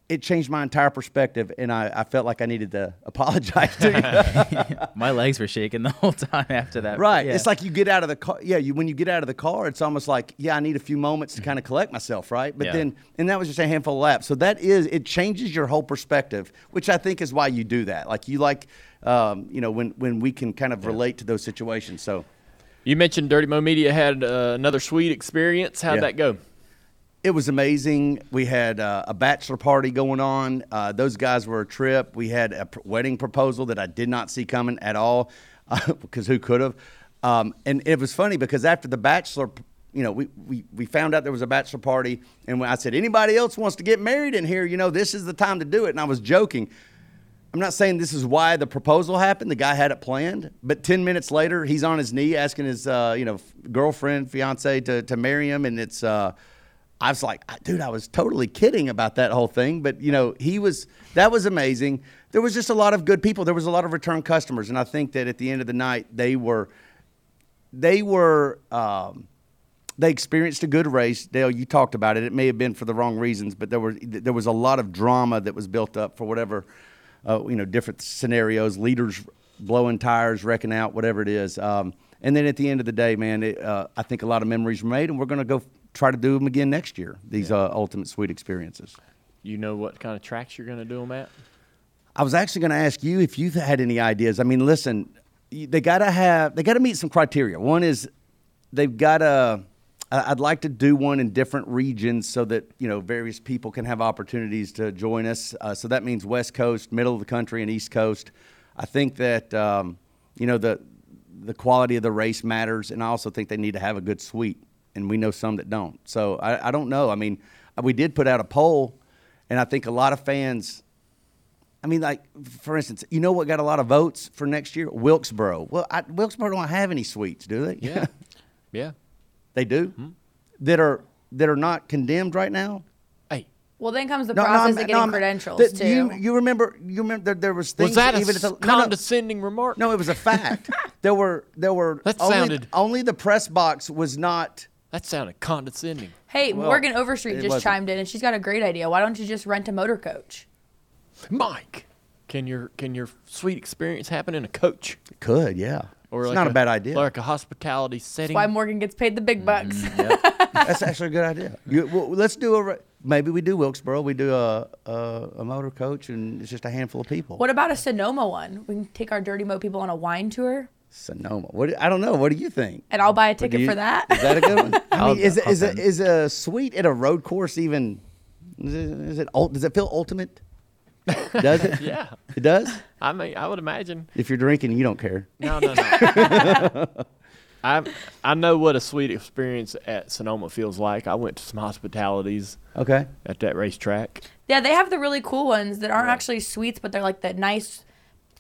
It changed my entire perspective, and I, I felt like I needed to apologize to you. My legs were shaking the whole time after that. Right. Yeah. It's like you get out of the car. Yeah, you when you get out of the car, it's almost like, yeah, I need a few moments to kind of collect myself, right? But Mm-hmm. Yeah. then, and that was just a handful of laps. So that is, it changes your whole perspective, which I think is why you do that. Like you like, um, you know, when when we can kind of relate to those situations. So You mentioned Dirty Mo Media had uh, another sweet experience. How'd Yeah. that go? It was amazing. We had uh, a bachelor party going on. Uh, those guys were a trip. We had a pr- wedding proposal that I did not see coming at all, because who could have? Um, and it was funny because after the bachelor, you know, we, we, we found out there was a bachelor party, and I said anybody else wants to get married in here, you know, this is the time to do it. And I was joking. I'm not saying this is why the proposal happened. The guy had it planned, but 10 minutes later, he's on his knee asking his, uh, you know, girlfriend, fiance to, to marry him. And it's, uh, I was like, dude, I was totally kidding about that whole thing. But, you know, he was, that was amazing. There was just a lot of good people. There was a lot of return customers. And I think that at the end of the night, they were, they were, um, they experienced a good race. Dale, you talked about it. It may have been for the wrong reasons, but there were there was a lot of drama that was built up for whatever, uh, you know, different scenarios. Leaders blowing tires, wrecking out, whatever it is. Um, and then at the end of the day, man, it, uh, I think a lot of memories were made, and we're going to go try to do them again next year. These uh, ultimate sweet experiences. You know what kind of tracks you're going to do them at? I was actually going to ask you if you've had any ideas. I mean, listen, they got to have they got to meet some criteria. One is they've got to. I'd like to do one in different regions so that you know various people can have opportunities to join us. Uh, so that means West Coast, middle of the country, and East Coast. I think that um, you know the the quality of the race matters, and I also think they need to have a good suite, and we know some that don't. So I, I don't know. I mean, we did put out a poll, and I think a lot of fans. I mean, like for instance, you know what got a lot of votes for next year? Wilkesboro. Well, I, Wilkesboro don't have any suites, do they? Yeah. yeah. they do. Hmm. That are that are not condemned right now. Hey, Well, then comes the No, no, process I'm- of getting I'm- credentials that- too. You, you remember? You remember? There, there was things was that a even at the, s- no, no. condescending remark? No, it was a fact. there were there were That only, sounded- only the press box was not. That sounded condescending. hey, Well, Morgan Overstreet just wasn't. chimed in, and she's got a great idea. Why don't you just rent a motor coach? Mike, can your can your sweet experience happen in a coach It could, yeah. or it's like not a, bad idea. Like a hospitality setting. Why Morgan gets paid the big bucks. Mm, That's actually a good idea. You, well, let's do a. re- Maybe we do Wilkesboro. We do a, a a motor coach, and it's just a handful of people. what about a Sonoma one? We can take our Dirty Mo people on a wine tour, Sonoma. What? I don't know. What do you think? and I'll buy a ticket you- for that. Is that a good one? I mean, is, it- is, a, send. is a suite at a road course even? Is it, is it ul- does it feel ultimate? Does it? Yeah. It does. I mean, I would imagine. If you're drinking, you don't care. No, no, no. I I know what a sweet experience at Sonoma feels like. I went to some hospitalities Okay. at that racetrack. yeah, they have the really cool ones that aren't actually suites, but they're like the nice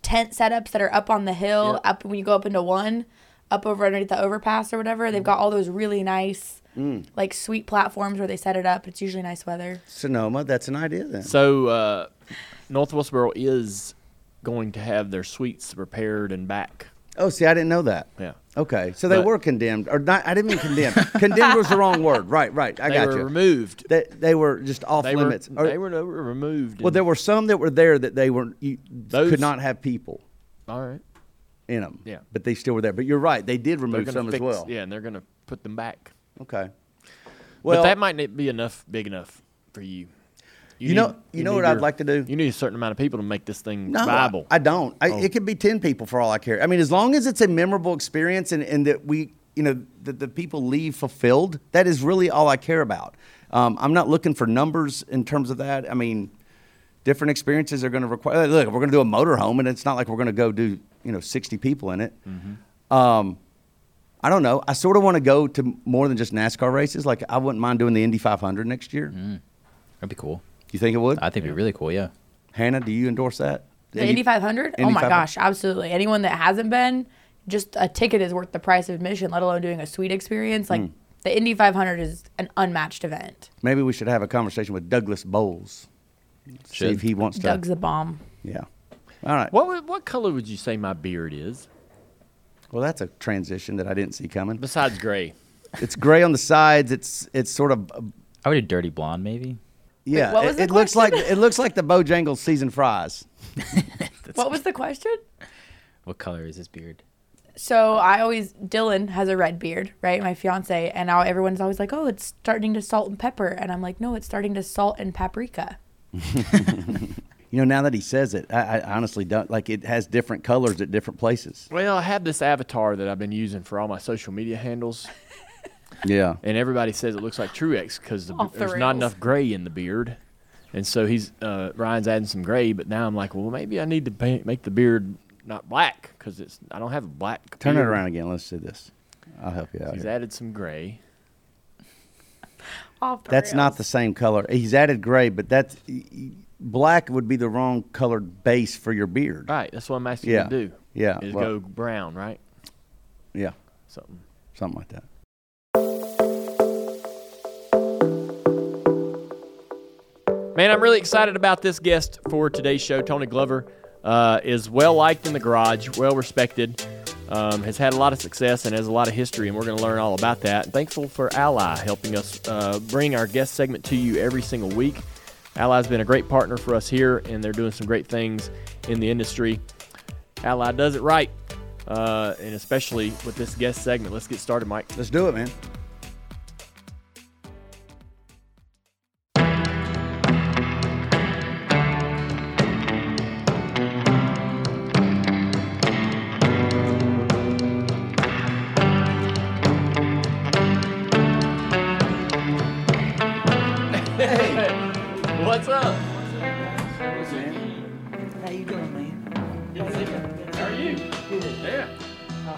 tent setups that are up on the hill, up when you go up into one, up over underneath the overpass or whatever. They've got all those really nice, Mm. like sweet platforms where they set it up. It's usually nice weather. Sonoma. That's an idea then. So uh, North Wilkesboro is going to have their suites repaired and back. Oh, see, I didn't know that. Yeah. Okay, so they But- were condemned, or not? I didn't mean condemned. condemned was the wrong word. Right, right. I they got were you. removed. They, they were just off They limits. were Or- they were, removed. well, there were some that were there that they were you Those- could not have people all right. in them. Yeah. but they still were there. But you're right; they did remove some fix, as well. Yeah, and they're going to put them back. Okay. Well, but that might not be enough, big enough for you. You know- you know what need I'd like to do? You need a certain amount of people to make this thing No, viable. I, I don't. I, Oh. It could be ten people for all I care. I mean, as long as it's a memorable experience and, and that we, you know, that the people leave fulfilled, that is really all I care about. Um, I'm not looking for numbers in terms of that. I mean, different experiences are going to require. Look, we're going to do a motorhome, and it's not like we're going to go do, you know, 60 people in it. Um, I don't know. I sort of want to go to more than just NASCAR races. Like, I wouldn't mind doing the Indy 500 next year. That'd be cool. You think it would? I think it'd be really cool. Yeah. Hannah, do you endorse that? The Indy 500? Oh my gosh, absolutely. Anyone that hasn't been, just a ticket is worth the price of admission, let alone doing a sweet experience. Like Mm. the Indy 500 is an unmatched event. Maybe we should have a conversation with Douglas Boles. See if he wants to. Doug's the bomb. Yeah. All right. what what color would you say my beard is? Well, that's a transition that I didn't see coming. Besides gray. It's gray on the sides. It's it's sort of I would do dirty blonde, maybe. Yeah, what was it, the it looks like question? it looks like the Bojangles seasoned fries. What was the question? What color is his beard? So I always Dylan has a red beard, right? My fiance, and now everyone's always like, "Oh, it's starting to salt and pepper," and I'm like, "No, it's starting to salt and paprika." You know, now that he says it, I, I honestly don't like. It has different colors at different places. Well, I have this avatar that I've been using for all my social media handles, Yeah, and everybody says it looks like Truex because the, Off the there's not rails. enough gray in the beard, and so he's uh, Ryan's adding some gray. But now I'm like, well, maybe I need to paint, make the beard not black because it's I don't have a black. turn it beard. around again. Let's do this. I'll help you out. He's here. added some gray. Off the That's not the same color. He's added gray, but that's black would be the wrong colored base for your beard. Right, that's what I'm asking Yeah. you to do. Yeah, is well- go brown, right? Yeah, Something. something like that. Man, I'm really excited about this guest for today's show. Tony Glover uh, is well liked in the garage, well respected, um, has had a lot of success, and has a lot of history, and we're going to learn all about that. Thankful for Ally helping us uh, bring our guest segment to you every single week. Ally's been a great partner for us here, and they're doing some great things in the industry. Ally does it right, uh, and especially with this guest segment. Let's get started, Mike. Let's do it, man.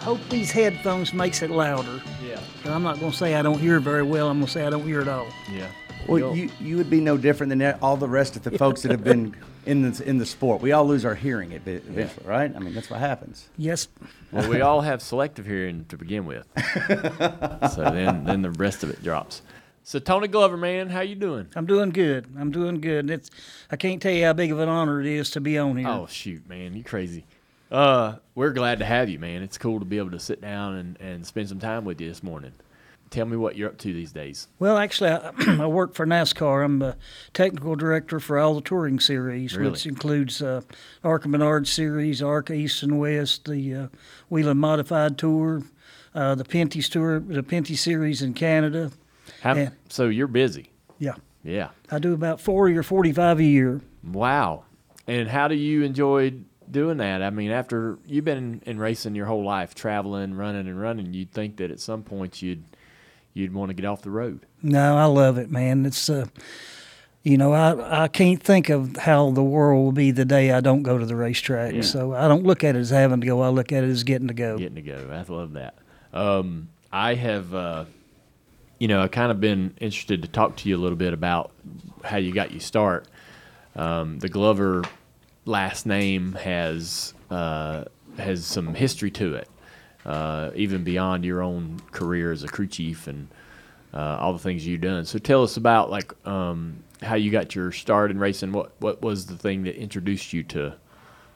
Hope these headphones makes it louder. Yeah. I'm not going to say I don't hear very well. I'm going to say I don't hear at all. Yeah. Well, you you would be no different than all the rest of the folks that have been in the in the sport. We all lose our hearing ev- eventually, right? I mean, that's what happens. Yes. Well, we all have selective hearing to begin with, so then then the rest of it drops. So Tony Glover, man, how you doing? I'm doing good. I'm doing good. It's I can't tell you how big of an honor it is to be on here. Oh shoot, man, you crazy. Uh, we're glad to have you, man. It's cool to be able to sit down and, and spend some time with you this morning. Tell me what you're up to these days. Well, actually, I, I work for NASCAR. I'm the technical director for all the touring series, Really? which includes uh, ARCA Menard Series, ARCA East and West, the uh, Whelen Modified Tour, uh, the Pinty's Tour, the Pinty Series in Canada. How, Yeah. So you're busy. Yeah, Yeah. I do about 40 or 45 a year. Wow. And how do you enjoy doing that? I mean, after you've been in racing your whole life, traveling, running, and running, you'd think that at some point you'd you'd want to get off the road. No, I love it, man. It's uh, you know, I I can't think of how the world will be the day I don't go to the racetrack. Yeah. So I don't look at it as having to go. I look at it as getting to go. Getting to go. I love that. Um, I have, uh, you know, I've kind of been interested to talk to you a little bit about how you got your start. Um, the Glover last name has uh, has some history to it, uh, even beyond your own career as a crew chief and uh, all the things you've done. So tell us about like um, how you got your start in racing. What what was the thing that introduced you to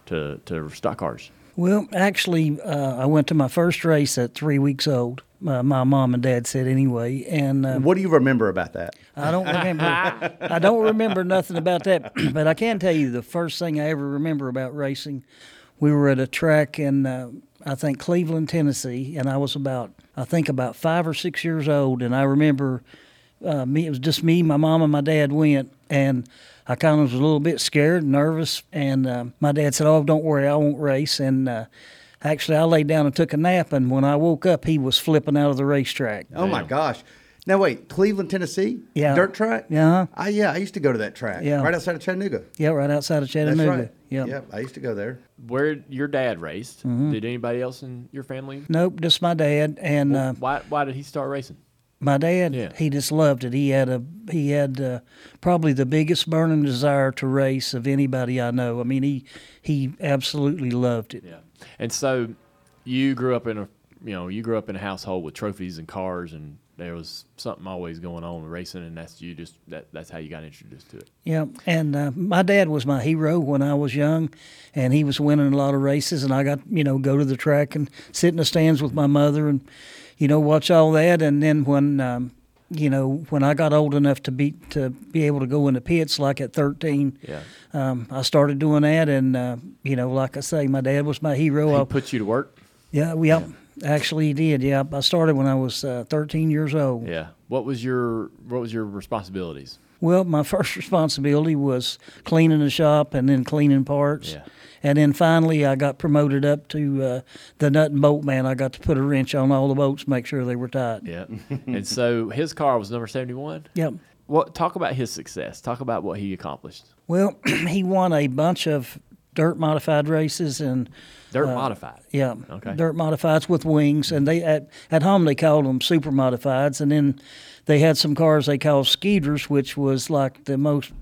to to stock cars? Well, actually, uh, I went to my first race at three weeks old. Uh, my mom and dad said anyway, and uh, What do you remember about that? I don't remember. I don't remember nothing about that, but I can tell you the first thing I ever remember about racing. We were at a track in, uh, I think Cleveland, Tennessee, and I was about, I think about five or six years old, and I remember uh, me. It was just me, my mom, and my dad went, and I kind of was a little bit scared, nervous, and uh, my dad said, "Oh, don't worry, I won't race." And uh, actually, I laid down and took a nap, and when I woke up, he was flipping out of the racetrack. Oh my gosh! Now wait, Cleveland, Tennessee, Yeah. dirt track. Yeah. I, yeah, I used to go to that track. Yeah. right outside of Chattanooga. Yeah, right outside of Chattanooga. That's Chattanooga. right. Yep. Yep, I used to go there. Where your dad raced? Mhm. Did anybody else in your family? Nope, just my dad and Well, uh, why why did he start racing? my dad. Yeah. He just loved it. He had a he had uh, probably the biggest burning desire to race of anybody I know. I mean, he he absolutely loved it. Yeah. And so you grew up in a you know you grew up in a household with trophies and cars and there was something always going on with racing and that's you just that that's how you got introduced to it. Yeah, and uh, my dad was my hero when I was young, and he was winning a lot of races, and I got you know go to the track and sit in the stands with my mother and you know watch all that, and then when um, you know, when I got old enough to be to be able to go in the pits, like at 13, Yeah. um, I started doing that, and uh, you know, like I say, my dad was my hero. He I, put you to work. yeah, we actually he did. Yeah, I started when I was uh, 13 years old. Yeah. What was your What was your responsibilities? Well, my first responsibility was cleaning the shop and then cleaning parts. Yeah. And then finally, I got promoted up to uh, the nut and bolt man. I got to put a wrench on all the bolts, make sure they were tight. Yeah. and so his car was number seventy one. Yep. What? Talk about his success. Talk about what he accomplished. Well, he won a bunch of dirt modified races and Dirt uh, modified. Yeah, Okay. dirt modifieds with wings, and they at at home they called them super modifieds, and then they had some cars they called skeeters, which was like the most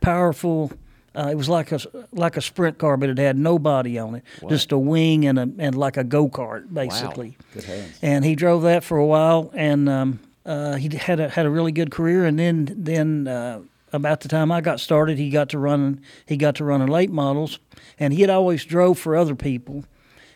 powerful. Uh, it was like a like a sprint car, but it had no body on it, just a wing and a and like a go kart basically. Wow. Good hands. And he drove that for a while, and um, uh, he had a had a really good career. And then then uh, about the time I got started, he got to running he got to running late models, and he had always drove for other people.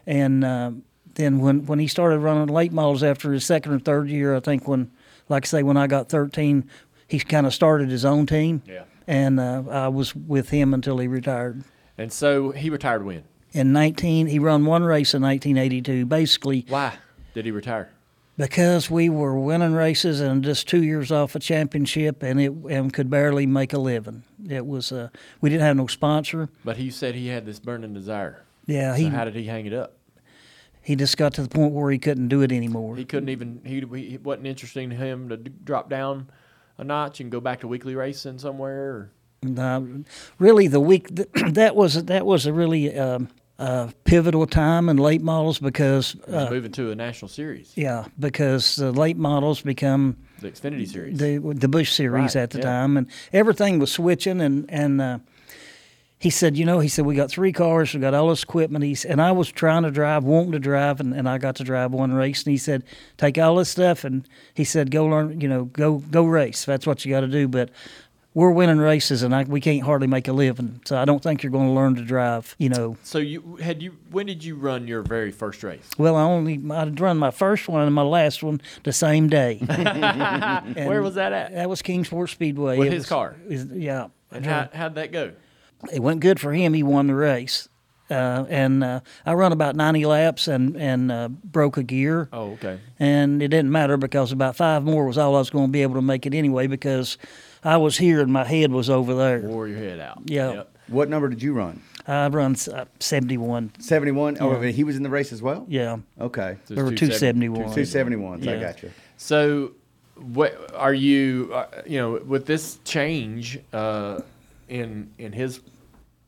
And uh, then when when he started running late models after his second or third year, I think when like I say when I got thirteen, he kind of started his own team. Yeah. And uh, I was with him until he retired. And so he retired when? In 19, he run one race in 1982. Basically, Why did he retire? because we were winning races and just two years off a championship and it and could barely make a living. It was uh, we didn't have no sponsor. But he said he had this burning desire. Yeah, So he how did he hang it up? he just got to the point where he couldn't do it anymore. He couldn't even. He, he it wasn't interesting to him to d- drop down a notch and go back to weekly racing somewhere. Or, No, really, the week that was that was a really um, uh, pivotal time in late models because uh, moving to a national series, yeah, because the late models become the Xfinity series. the the Busch series Right, at the yeah. time, and everything was switching. And and uh, he said, you know, he said we got three cars, we got all this equipment. He's and I was trying to drive, wanting to drive, and, and I got to drive one race. And he said, take all this stuff, and he said, go learn, you know, go go race. That's what you got to do. But we're winning races, and I, we can't hardly make a living. So I don't think you're going to learn to drive. You know, so you had you. When did you run your very first race? well, I only I'd run my first one and my last one the same day. Where was that at? That was Kingsport Speedway. With It his was- car? is- yeah. And how how'd that go? It went good for him. He won the race, uh, and uh, I run about ninety laps and and uh, broke a gear. Oh, okay. And it didn't matter because about five more was all I was going to be able to make it anyway because I was here and my head was over there. Wore your head out. Yeah. Yep. What number did you run? I run uh, seventy one. 71? Oh, Yeah. he was in the race as well? Yeah, Okay. So there were two seventy 270 one. Two seventy ones. I got you. So, what are you? Uh, you know, with this change uh, in in his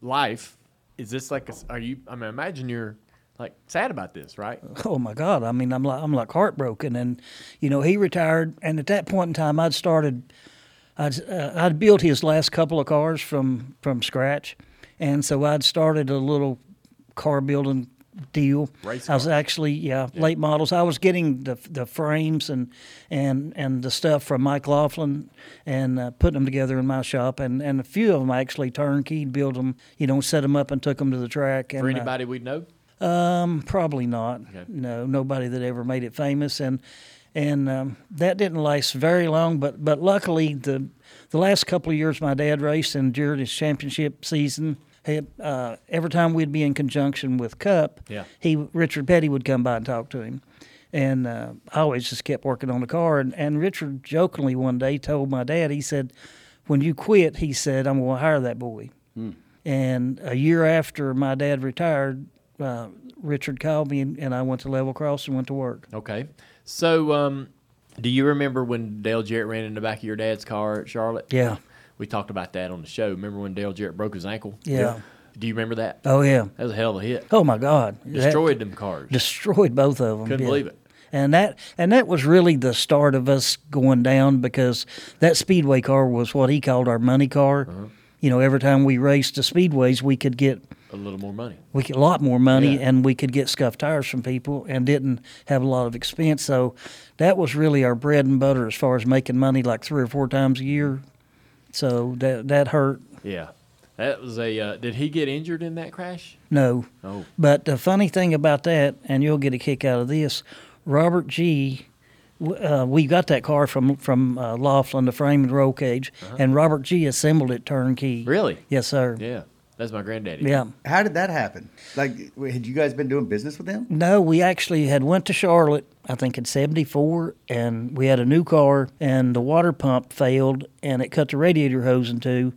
life, is this like? A, are you? I mean, imagine you're like sad about this, right? Oh my God! I mean, I'm like I'm like heartbroken, and you know he retired, and at that point in time, I'd started, I'd uh, I'd built his last couple of cars from from scratch, and so I'd started a little car building deal. Race I was actually yeah, late models. I was getting the the frames and and and the stuff from Mike Laughlin and uh, putting them together in my shop, and and a few of them I actually turnkey built them, you know, set them up and took them to the track. And, For uh, anybody we'd know, um, probably not. Okay. No, nobody that ever made it famous, and and um, that didn't last very long. But but luckily, the the last couple of years my dad raced and during his championship season, uh, every time we'd be in conjunction with Cup, Yeah. he Richard Petty would come by and talk to him. And uh, I always just kept working on the car. And, and Richard jokingly one day told my dad, he said, When you quit, he said, I'm going to hire that boy. And a year after my dad retired, uh, Richard called me and, and I went to Level Cross and went to work. okay. So, um, do you remember when Dale Jarrett ran in the back of your dad's car at Charlotte? Yeah. We talked about that on the show. Remember when Dale Jarrett broke his ankle? Yeah. Do you remember that? Oh, yeah. That was a hell of a hit. Oh, my God. That- Destroyed them cars. destroyed both of them. Couldn't yeah. believe it. And that and that was really the start of us going down because that speedway car was what he called our money car. Uh-huh. You know, every time we raced the speedways, we could get A little more money. we could, a lot more money, Yeah. and we could get scuffed tires from people, and didn't have a lot of expense. So that was really our bread and butter as far as making money, like three or four times a year. So that that hurt. Yeah. That was a. Uh, did he get injured in that crash? No. Oh. But the funny thing about that, and you'll get a kick out of this, Robert Gee. uh, we got that car from from uh, Laughlin, the frame and roll cage, and Robert Gee assembled it turnkey. Uh-huh. Really? Yes, sir. Yeah, that's my granddaddy. Yeah. How did that happen? Like, had you guys been doing business with them? No, we actually had went to Charlotte, I think in '74, and we had a new car, and the water pump failed, and it cut the radiator hose in two.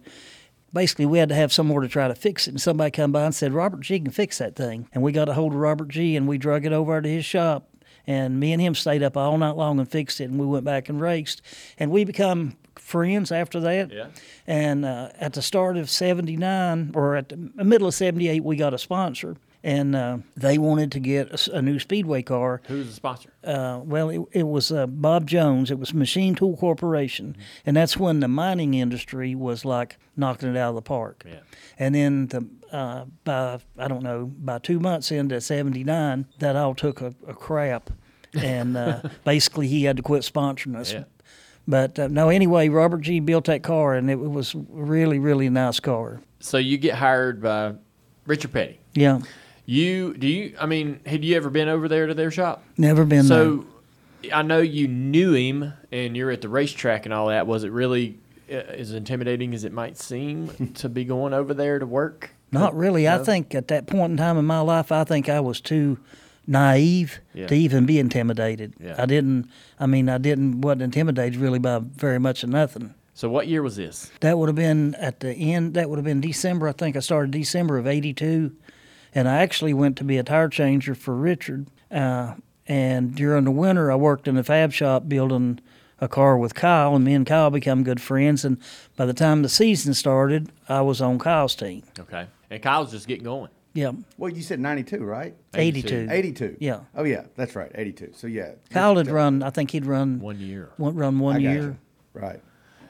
Basically, we had to have somewhere to try to fix it, and somebody come by and said, "Robert Gee can fix that thing," and we got a hold of Robert Gee, and we drug it over to his shop, and me and him stayed up all night long and fixed it, and we went back and raced, and we become friends after that. Yeah. And uh, at the start of '79, or at the middle of '78, we got a sponsor, and uh, they wanted to get a new speedway car. Who's the sponsor? Uh, well, it, it was uh, Bob Jones. It was Machine Tool Corporation, Mm-hmm. and that's when the mining industry was like knocking it out of the park. Yeah. And then the, uh, by I don't know by two months into '79, that all took a, a crap, and uh, basically he had to quit sponsoring us. Yeah. But uh, no, anyway, Robert Gee built that car, and it was really, really nice car. So you get hired by Richard Petty. Yeah, You do you? I mean, had you ever been over there to their shop? never been there. So I know you knew him, and you're at the racetrack and all that. Was it really uh, as intimidating as it might seem to be going over there to work? Not really. I think at that point in time in my life, I think I was too naive Yeah. to even be intimidated. Yeah. I didn't. I mean, I didn't wasn't intimidated really by very much of nothing. So what year was this? That would have been at the end. That would have been December. I think I started December of '82, and I actually went to be a tire changer for Richard. Uh, and during the winter, I worked in the fab shop building a car with Kyle, and me and Kyle become good friends. And by the time the season started, I was on Kyle's team. Okay, and Kyle's just getting going. Yeah, Well, you said 92, right? 82. 82. Yeah. Oh, yeah, that's right, 82. So, yeah. Kyle had run. I think he'd run One year. One, run one I year. you. Right.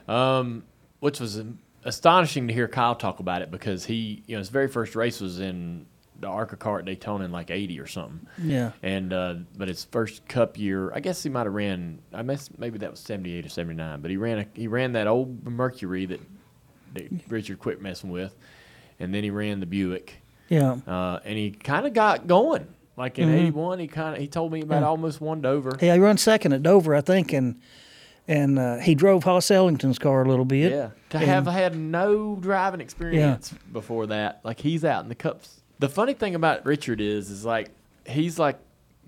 Um, which was um, astonishing to hear Kyle talk about it because he, you know, his very first race was in the ARCA car at Daytona in like 80 or something. Yeah. And, uh, but his first cup year, I guess he might have ran, I guess maybe that was 78 or 79, but he ran a, he ran that old Mercury that, that Richard quit messing with. And then he ran the Buick. Yeah. Uh, and he kind of got going. Like in Mhm. '81, he kind of he told me about Yeah. almost won Dover. Yeah, he run second at Dover, I think, and and uh, he drove Hoss Ellington's car a little bit. Yeah, to And- have had no driving experience before that, like he's out in the cups. The funny thing about Richard is, is like he's like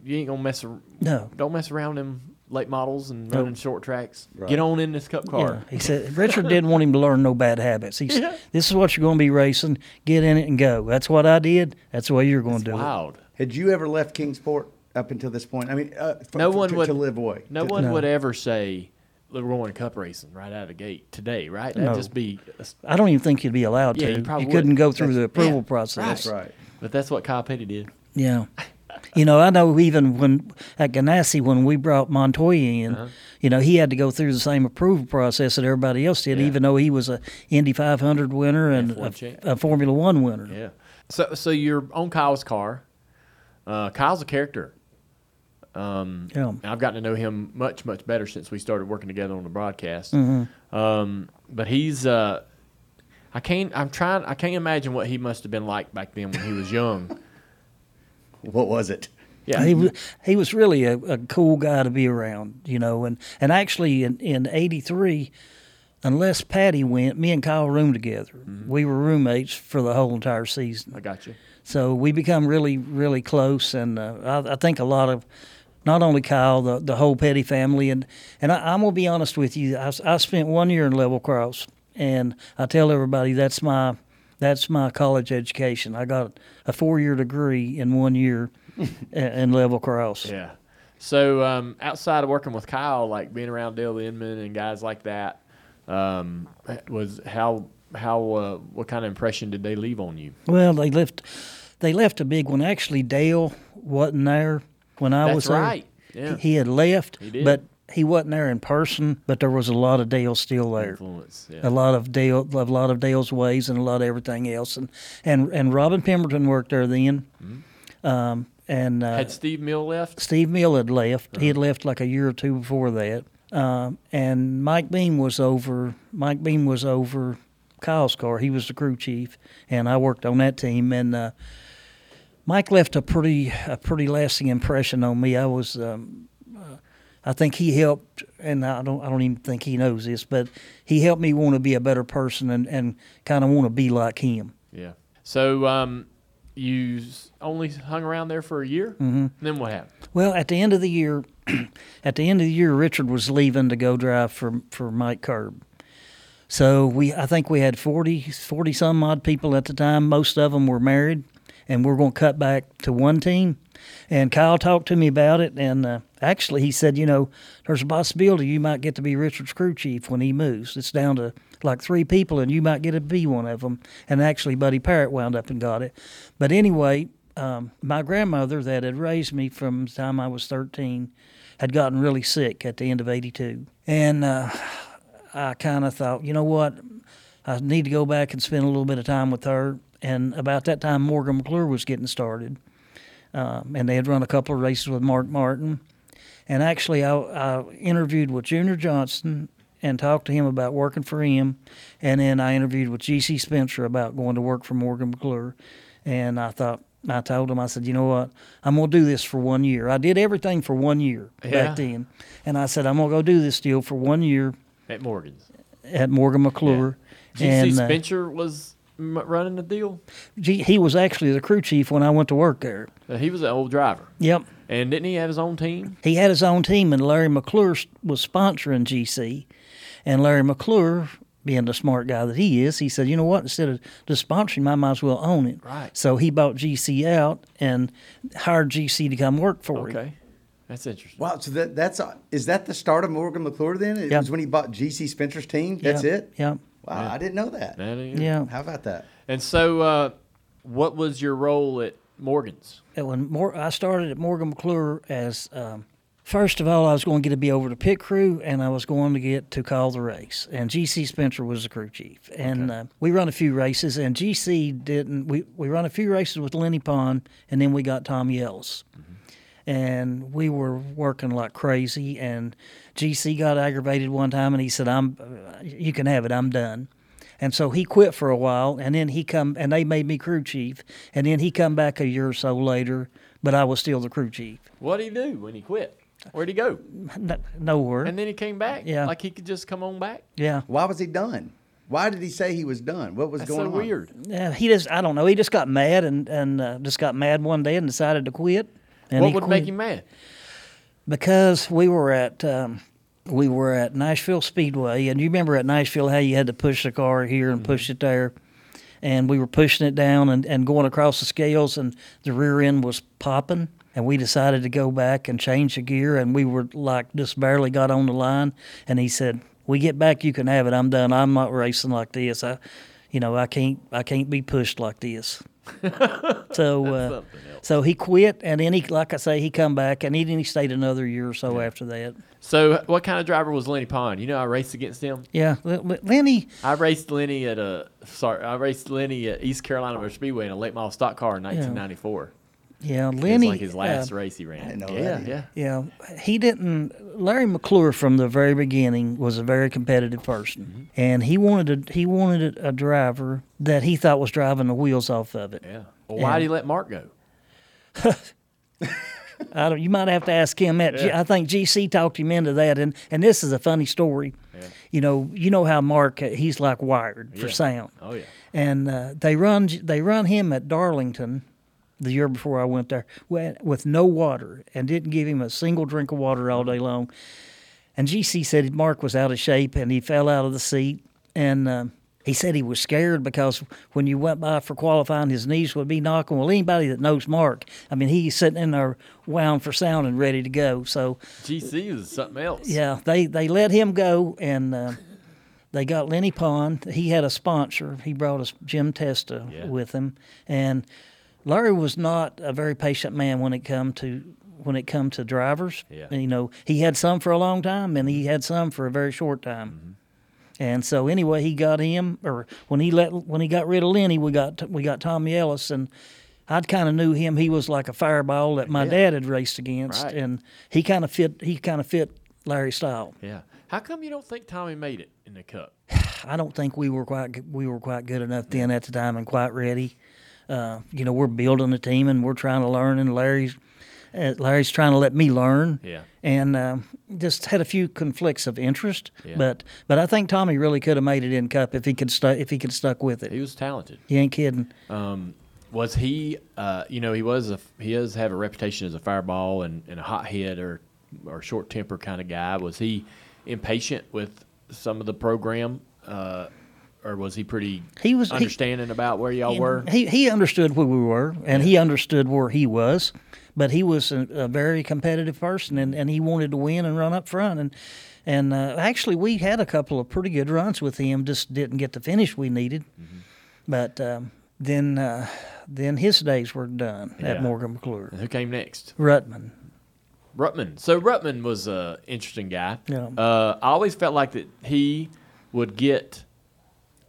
you ain't gonna mess. ar- No. don't mess around them late models and Nope. running short tracks. Right. Get on in this cup car. Yeah, he said Richard didn't want him to learn no bad habits. He said, Yeah. "This is what you're going to be racing. Get in it and go." That's what I did. That's the way you're going to do Wild. Had you ever left Kingsport up until this point? I mean, uh, f- No f- one to, would to live away. No To- one No. would ever say "Look, we're going to cup racing right out of the gate today, right? That'd No. just be. it. I don't even think you'd be allowed Yeah, to. you probably couldn't go through the approval yeah, process. That's right. But that's what Kyle Petty did. Yeah. You know, I know even when at Ganassi when we brought Montoya in, Uh-huh. you know, he had to go through the same approval process that everybody else did, Yeah. even though he was a Indy 500 winner and a, a Formula One winner. Yeah. So so you're on Kyle's car. Uh, Kyle's a character. Um, Yeah. I've gotten to know him much much better since we started working together on the broadcast. Mm-hmm. Um, but he's uh, I can't I'm trying I can't imagine what he must have been like back then when he was young. What was it? Yeah. He was he was really a, a cool guy to be around, you know, and and actually in in '83, unless Patty went, me and Kyle roomed together. We were roommates for the whole entire season. I got you. So we become really, really close, and uh, I, I think a lot of, not only Kyle, the the whole Petty family, and and I, I'm gonna be honest with you. I spent one year in level cross, and I tell everybody that's my that's my college education. I got a four year degree in one year in level cross. Yeah. So um, outside of working with Kyle, like being around Dale Inman and guys like that, um, was how how uh, what kind of impression did they leave on you? Well, they left they left a big one. Actually, Dale wasn't there when I That's was there. right. Yeah. He, he had left, He did. but he wasn't there in person. But there was a lot of Dale still there. Influence. Yeah. A lot of Dale, a lot of Dale's ways, and a lot of everything else. And and and Robin Pemberton worked there then. Um, and uh, Mm-hmm. Had Steve Hmiel left? Steve Hmiel had left. He had Uh-huh. left like a year or two before that. Um, and Mike Beam was over. Mike Beam was over Kyle's car. He was the crew chief, and I worked on that team. And uh, Mike left a pretty a pretty lasting impression on me. I was um, I think he helped, and I don't I don't even think he knows this, but he helped me want to be a better person and, and kind of want to be like him. Yeah. So um, you only hung around there for a year. Mm-hmm. Then what happened? Well, at the end of the year, at the end of the year, Richard was leaving to go drive for for Mike Curb. So we, I think we had 40, 40 some odd people at the time. Most of them were married, and we're going to cut back to one team. And Kyle talked to me about it, and uh, actually he said, you know, there's a possibility you might get to be Richard's crew chief when he moves. It's down to like three people, and you might get to be one of them. And actually, Buddy Parrott wound up and got it. But anyway, um, my grandmother that had raised me from the time I was 13 had gotten really sick at the end of 82. And uh, I kind of thought, you know what, I need to go back and spend a little bit of time with her. And about that time, Morgan McClure was getting started. Um, and they had run a couple of races with Mark Martin. And actually, I, I interviewed with Junior Johnson and talked to him about working for him. And then I interviewed with G.C. Spencer about going to work for Morgan McClure. And I thought, I told him, I said, you know what? I'm going to do this for one year. I did everything for one year Yeah. back then. And I said, I'm going to go do this deal for one year At Morgan's. at Morgan McClure. G.C. And, uh, Spencer was m- running the deal. G- he was actually the crew chief when I went to work there. Uh, he was an old driver. Yep. And didn't he have his own team? He had his own team, and Larry McClure was sponsoring GC. And Larry McClure, being the smart guy that he is, he said, you know what? Instead of just sponsoring, I might as well own it. Right. So he bought GC out and hired GC to come work for him. Okay. That's interesting. Wow, so that that's uh, is that the start of Morgan McClure then? It Yeah. was when he bought GC Spencer's team. That's Yeah. it. Yeah. Wow, I didn't know that. That Yeah. How about that? And so, uh, what was your role at Morgan's? And when Mor- I started at Morgan McClure as um, first of all, I was going to get to be over the pit crew, and I was going to get to call the race. And GC Spencer was the crew chief, and uh, we run a few races. And GC didn't. We we run a few races with Lennie Pond, and then we got Tommy Ellis. And we were working like crazy, and GC got aggravated one time, and he said, "I'm, you can have it. I'm done." And so he quit for a while, and then he come and they made me crew chief, and then he come back a year or so later, but I was still the crew chief. What did he do when he quit? Where'd he go? No, nowhere. And then he came back. Yeah. Like he could just come on back. yeah, Why was he done? Why did he say he was done? What was That's going so on? weird. yeah. He just I don't know. He just got mad and and uh, just got mad one day and decided to quit. And what would quit make him mad? Because we were at. Um, we were at Nashville Speedway, and you remember at Nashville how you had to push the car here and push it there, and we were pushing it down and, and going across the scales, and the rear end was popping, and we decided to go back and change the gear, and we were like just barely got on the line, and he said, "We get back, you can have it. I'm done. I'm not racing like this. I, you know, I can't I can't be pushed like this." so uh, so he quit, and then he like I say he come back, and he then he stayed another year or so after that. So, what kind of driver was Lennie Pond? You know, I raced against him. Yeah, Lennie. I raced Lennie at a sorry, I raced Lennie at East Carolina Motor Speedway in a late model stock car in 1994. Yeah, Was Lennie. like his last uh, race he ran. yeah, that yeah. Yeah, he didn't. Larry McClure from the very beginning was a very competitive person, Mm-hmm. and he wanted a, he wanted a, driver that he thought was driving the wheels off of it. Yeah. Well, why did he let Mark go? I don't. You might have to ask him that. G- I think GC talked him into that, and and this is a funny story. Yeah. You know, you know how Mark uh, he's like wired for sound. Oh yeah. and uh, they run they run him at Darlington the year before I went there with, with no water and didn't give him a single drink of water all day long. And GC said Mark was out of shape and he fell out of the seat and. Uh, he said he was scared because when you went by for qualifying, his knees would be knocking. Well, anybody that knows Mark, I mean, he's sitting in there wound for sound and ready to go. So, GC was something else. yeah, they, they let him go, and uh, they got Lennie Pond. He had a sponsor. He brought us Jim Testa Yeah. with him, and Larry was not a very patient man when it come to when it come to drivers. Yeah. You know, he had some for a long time, and he had some for a very short time. Mm-hmm. And so anyway, he got him, or when he let when he got rid of Lennie, we got we got Tommy Ellis, and I'd kind of knew him. He was like a fireball that my dad had raced against, Right. and he kind of fit he kind of fit Larry's style. Yeah. How come you don't think Tommy made it in the Cup? I don't think we were quite we were quite good enough then at the time and quite ready. Uh, you know, we're building a team and we're trying to learn. And Larry's uh, Larry's trying to let me learn. Yeah. And um, just had a few conflicts of interest, Yeah. but but I think Tommy really could have made it in Cup if he could stu- if he could stuck with it. He was talented. You ain't kidding. Um, was he? Uh, you know, he was a he does have a reputation as a fireball and, and a hothead or or short temper kind of guy. Was he impatient with some of the program, uh, or was he pretty He was- he- understanding about where y'all were? He he understood where we were, and he understood where he was, but he was a, a very competitive person, and, and he wanted to win and run up front, and and uh, actually we had a couple of pretty good runs with him, just didn't get the finish we needed, Mm-hmm. but um, then uh, then his days were done Yeah. at Morgan McClure. And who came next? Ruttman. Ruttman. So Ruttman was a interesting guy. Yeah. Uh, I always felt like that he would get,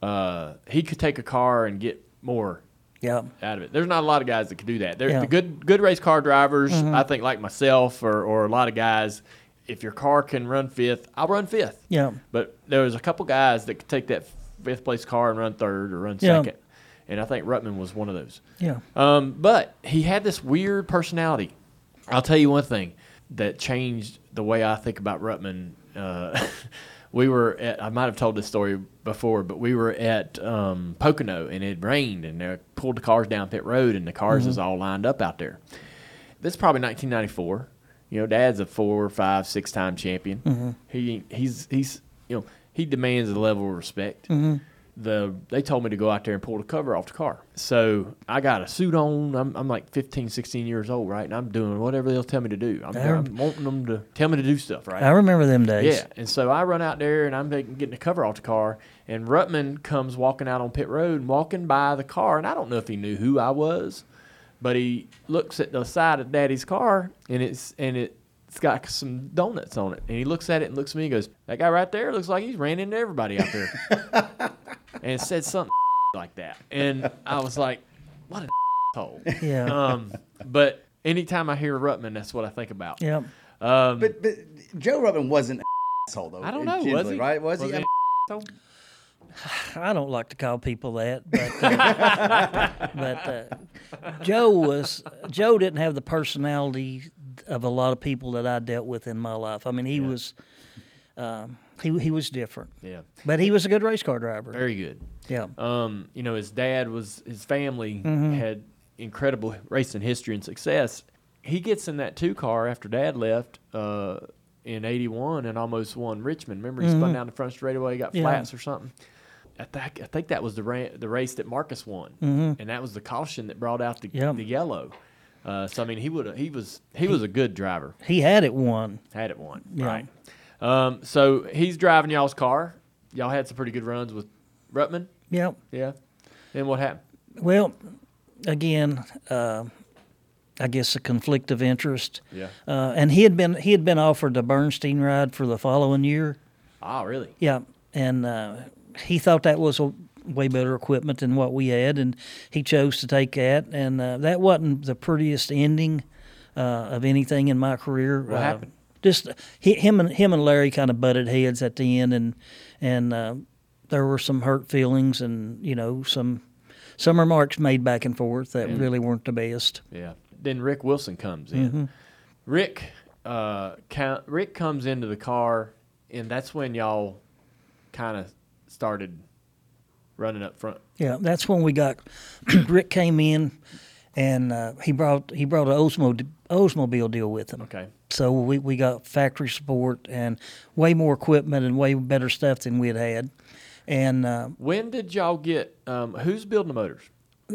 uh, he could take a car and get more Yeah. out of it. There's not a lot of guys that can do that. There, Yeah. the good good race car drivers, Mhm. I think, like myself or, or a lot of guys, if your car can run fifth, I'll run fifth. Yeah. But there was a couple guys that could take that fifth place car and run third or run Yeah. second, and I think Ruttman was one of those. Yeah. Um, but he had this weird personality. I'll tell you one thing that changed the way I think about Ruttman. Uh, we were at, I might have told this story before, but we were at um, Pocono and it rained and they pulled the cars down pit road and the cars Mhm. is all lined up out there. This is probably 1994. You know, Dad's a four, five, six time champion. Mhm. He he's he's you know he demands a level of respect Mhm. The they told me to go out there and pull the cover off the car. So I got a suit on. I'm, I'm like 15, 16 years old, right? And I'm doing whatever they'll tell me to do. I'm, rem- I'm wanting them to tell me to do stuff, right? I remember them days. Yeah. And so I run out there and I'm getting the cover off the car. And Ruttman comes walking out on pit road and walking by the car. And I don't know if he knew who I was, but he looks at the side of Daddy's car and it's and it. It's got some donuts on it, and he looks at it and looks at me and goes, "That guy right there looks like he's ran into everybody out there." and said something like that. And I was like, what a hole. Yeah. Um, but anytime I hear Ruttman, that's what I think about. Yep. Um, But but Joe Ruttman wasn't an asshole though. I don't know. Was he? Right? Was, Was he? he I don't like to call people that, but uh, but uh, Joe was Joe didn't have the personality of a lot of people that I dealt with in my life. I mean, he was um, he he was different. Yeah. but he was a good race car driver. Very good. Yeah. Um, you know, his dad was his family Mhm. had incredible racing history and success. He gets in that two car after dad left uh, in '81 and almost won Richmond. Remember, he spun Mhm. down the front straightaway, got Yeah. flats or something. I think I think that was the ra- the race that Marcus won, Mhm. and that was the caution that brought out the Yep. the yellow. Uh, so I mean, he would he was he was a good driver. He had it won. Had it won, Yeah. right? Um, so he's driving y'all's car. Y'all had some pretty good runs with Ruttman. Yep. Yeah. Then what happened? Well, again, uh, I guess a conflict of interest. Yeah. Uh, and he had been he had been offered a Bernstein ride for the following year. Ah, really? Yeah, and uh, he thought that was a way better equipment than what we had, and he chose to take that. And uh, that wasn't the prettiest ending uh, of anything in my career. What Uh, happened? Just he, him and him and Larry kind of butted heads at the end, and and uh, there were some hurt feelings, and you know some some remarks made back and forth that really weren't the best. Yeah. Then Rick Wilson comes in. Mhm. Rick, uh, count, Rick comes into the car, and that's when y'all kind of started running up front. Yeah, that's when we got Rick came in, and uh, he brought he brought an Oldsmo Oldsmobile deal with him. Okay. So we we got factory support and way more equipment and way better stuff than we had had, and uh, When did y'all get? Um, who's building the motors?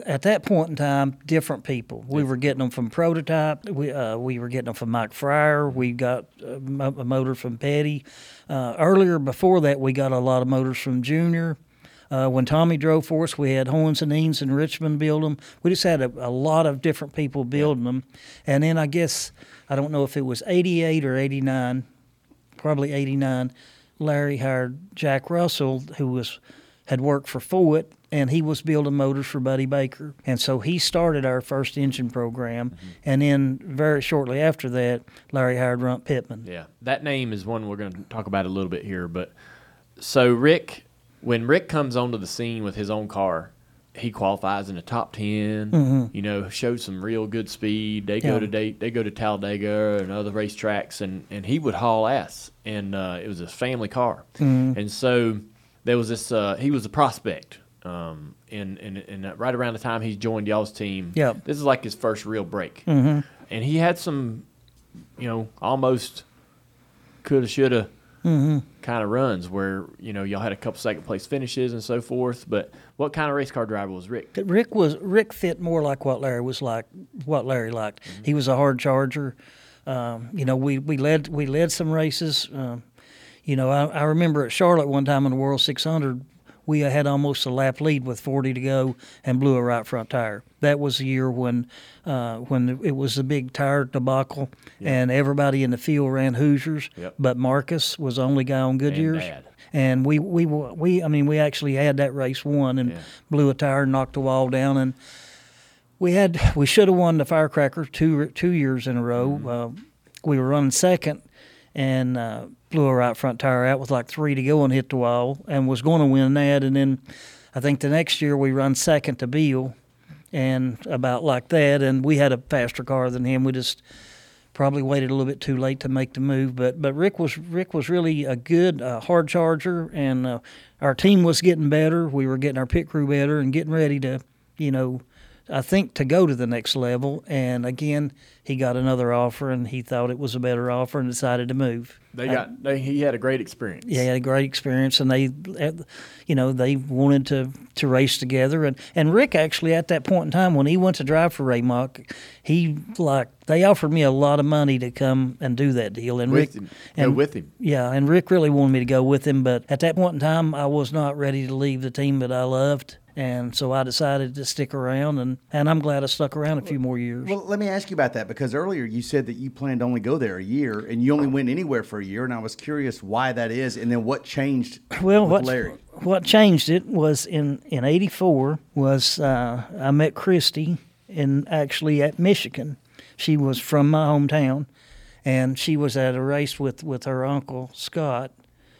at that point in time, different people. We were getting them from Prototype. We uh, we were getting them from Mike Fryer. We got a, a motor from Petty. Uh, earlier, before that, we got a lot of motors from Junior. Uh, when Tommy drove for us, we had Horns and Eanes in Richmond build them. We just had a, a lot of different people building them. And then I guess, I don't know if it was 88 or 89, probably 89, Larry hired Jack Russell, who was had worked for Ford, and he was building motors for Buddy Baker. And so he started our first engine program. And then very shortly after that, Larry hired Runt Pittman. Yeah, that name is one we're going to talk about a little bit here. But so Rick, when Rick comes onto the scene with his own car, he qualifies in the top 10 Mhm. You know, showed some real good speed. They Yeah. go to they, they go to Talladega and other racetracks, and and he would haul ass. And uh, it was his family car, Mhm. and so there was this. Uh, he was a prospect. Um, and, and, and right around the time he joined y'all's team, Yep. this is like his first real break. Mhm. And he had some, you know, almost coulda, shoulda Mhm. kind of runs where, you know, y'all had a couple second place finishes and so forth. But what kind of race car driver was Rick? Rick was Rick fit more like what Larry was like, what Larry liked. Mm-hmm. He was a hard charger. Um, you know, we, we led we led some races. Um, you know, I, I remember at Charlotte one time in the World 600, we had almost a lap lead with 40 to go and blew a right front tire. That was the year when uh, when it was the big tire debacle, and everybody in the field ran Hoosiers, Yep. but Marcus was the only guy on Goodyear's. Dad. And we, we we I mean we actually had that race won and blew a tire and knocked the wall down and we had we should have won the firecracker two two years in a row. Uh, we were running second and uh, blew a right front tire out with like three to go and hit the wall and was going to win that. And then I think the next year we run second to Beal and about like that. And we had a faster car than him. We just probably waited a little bit too late to make the move. But but Rick was Rick was really a good uh, hard charger, and uh, our team was getting better. We were getting our pit crew better and getting ready to, you know, I think to go to the next level. And again, he got another offer, and he thought it was a better offer, and decided to move. They I- got they, he had a great experience. yeah, he had a great experience, and they, you know, they wanted to, to race together. And, and Rick actually, at that point in time, when he went to drive for RahMoc, he like they offered me a lot of money to come and do that deal. And With Rick, him. Go and with him. Yeah, and Rick really wanted me to go with him, but at that point in time, I was not ready to leave the team that I loved. And so I decided to stick around, and, and I'm glad I stuck around a few more years. Well, let me ask you about that because earlier you said that you planned to only go there a year and you only went anywhere for a year, and I was curious why that is, and then what changed Well, with what Larry. what changed it was in in '84 was uh, I met Christy in actually at Michigan. She was from my hometown, and she was at a race with with her uncle Scott,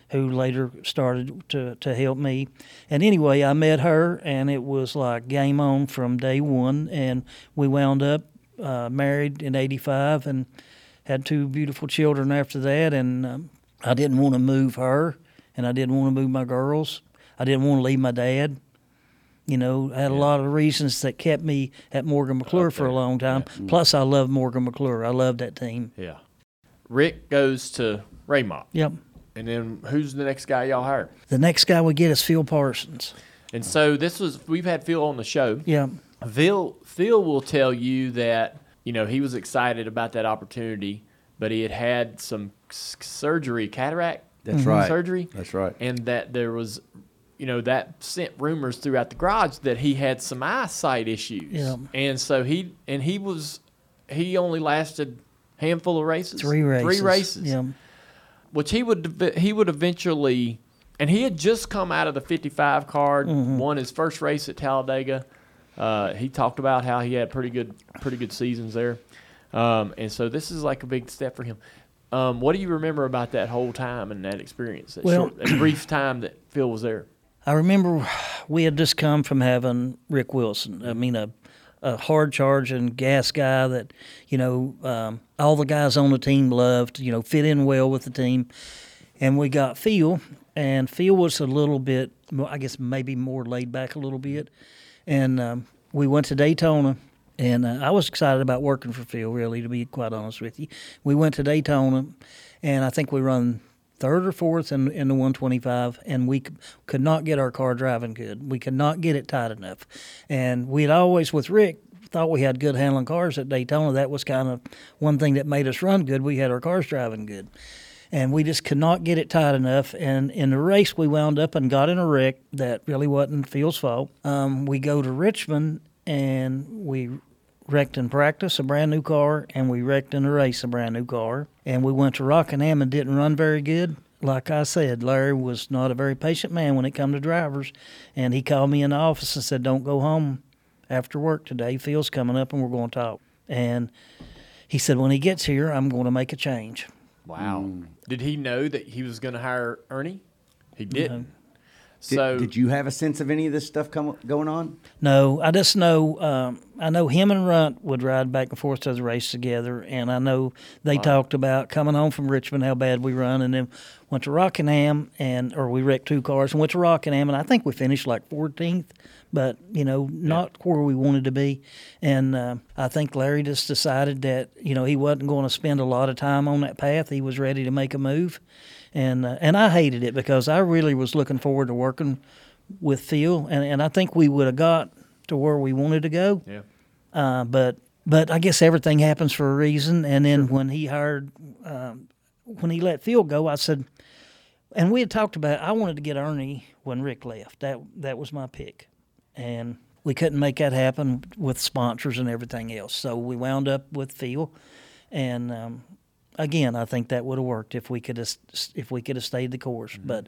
who later started to to help me. And anyway, I met her, and it was like game on from day one, and we wound up uh, married in '85 and had two beautiful children after that. And um, I didn't want to move her, and I didn't want to move my girls. I didn't want to leave my dad. You know, I had a lot of reasons that kept me at Morgan McClure for a long time. Plus, I love Morgan McClure. I love that team. Yeah. Rick goes to RahMoc. Yep. And then who's the next guy y'all hire? The next guy we get is Phil Parsons. And so this was we've had Phil on the show. Yeah. Phil Phil will tell you that you know he was excited about that opportunity, but he had had some s- surgery, cataract. That's Mhm. right. Surgery. That's right. And that there was, you know, that sent rumors throughout the garage that he had some eyesight issues. Yeah. And so he and he was he only lasted handful of races. Three races. Three races Yeah. Which he would he would eventually and he had just come out of the 55 card Mhm. won his first race at talladega uh, he talked about how he had pretty good pretty good seasons there um, and so this is like a big step for him um, what do you remember about that whole time and that experience that, Well- short, that brief time that phil was there I remember we had just come from having Rick Wilson. I mean, a, a hard charging gas guy that, you know, um, all the guys on the team loved, you know, fit in well with the team. And we got Phil, and Phil was a little bit, I guess maybe more laid back a little bit. And um, we went to Daytona, and uh, I was excited about working for Phil, really, to be quite honest with you. We went to Daytona, and I think we run third or fourth in, in the 125, and we could not get our car driving good. We could not get it tight enough. And we had always, with Rick, thought we had good handling cars at Daytona. That was kind of one thing that made us run good. We had our cars driving good. And we just could not get it tight enough. And in the race, we wound up and got in a wreck that really wasn't Phil's fault. Um, we go to Richmond and we wrecked in practice a brand new car, and we wrecked in a race a brand new car. And we went to Rockingham and didn't run very good. Like I said, Larry was not a very patient man when it come to drivers, and he called me in the office and said, "Don't go home after work today. Phil's coming up, and we're going to talk." And he said, "When he gets here, I'm going to make a change." wow mm. did he know that he was going to hire ernie he didn't Did, So did you have a sense of any of this stuff come, going on? No, I just know. Um, I know him and Runt would ride back and forth to the race together, and I know they talked about coming home from Richmond how bad we run, and then went to Rockingham and or we wrecked two cars and went to Rockingham, and I think we finished like 14th, but you know not where we wanted to be, and uh, I think Larry just decided that you know he wasn't going to spend a lot of time on that path. He was ready to make a move, and uh, and I hated it because I really was looking forward to working with Phil, and, and I think we would have got to where we wanted to go. Yeah. Uh, but but I guess everything happens for a reason. And then when he hired, um, when he let Phil go, I said, and we had talked about. I wanted to get Ernie when Rick left. That that was my pick, and we couldn't make that happen with sponsors and everything else. So we wound up with Phil, and um, again, I think that would have worked if we could have if we could have stayed the course. But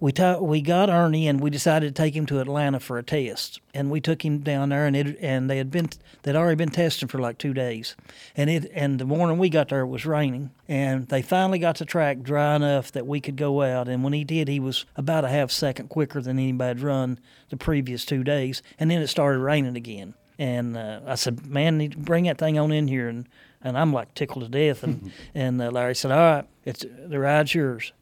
we ta- we got Ernie and we decided to take him to Atlanta for a test. And we took him down there and it and they had been they'd already been testing for like two days. And it and the morning we got there it was raining. And they finally got the track dry enough that we could go out. And when he did, he was about a half second quicker than anybody had run the previous two days. And then it started raining again. And uh, I said, "Man, need to bring that thing on in here." And and I'm like tickled to death. And and uh, Larry said, "All right, it's the ride's yours."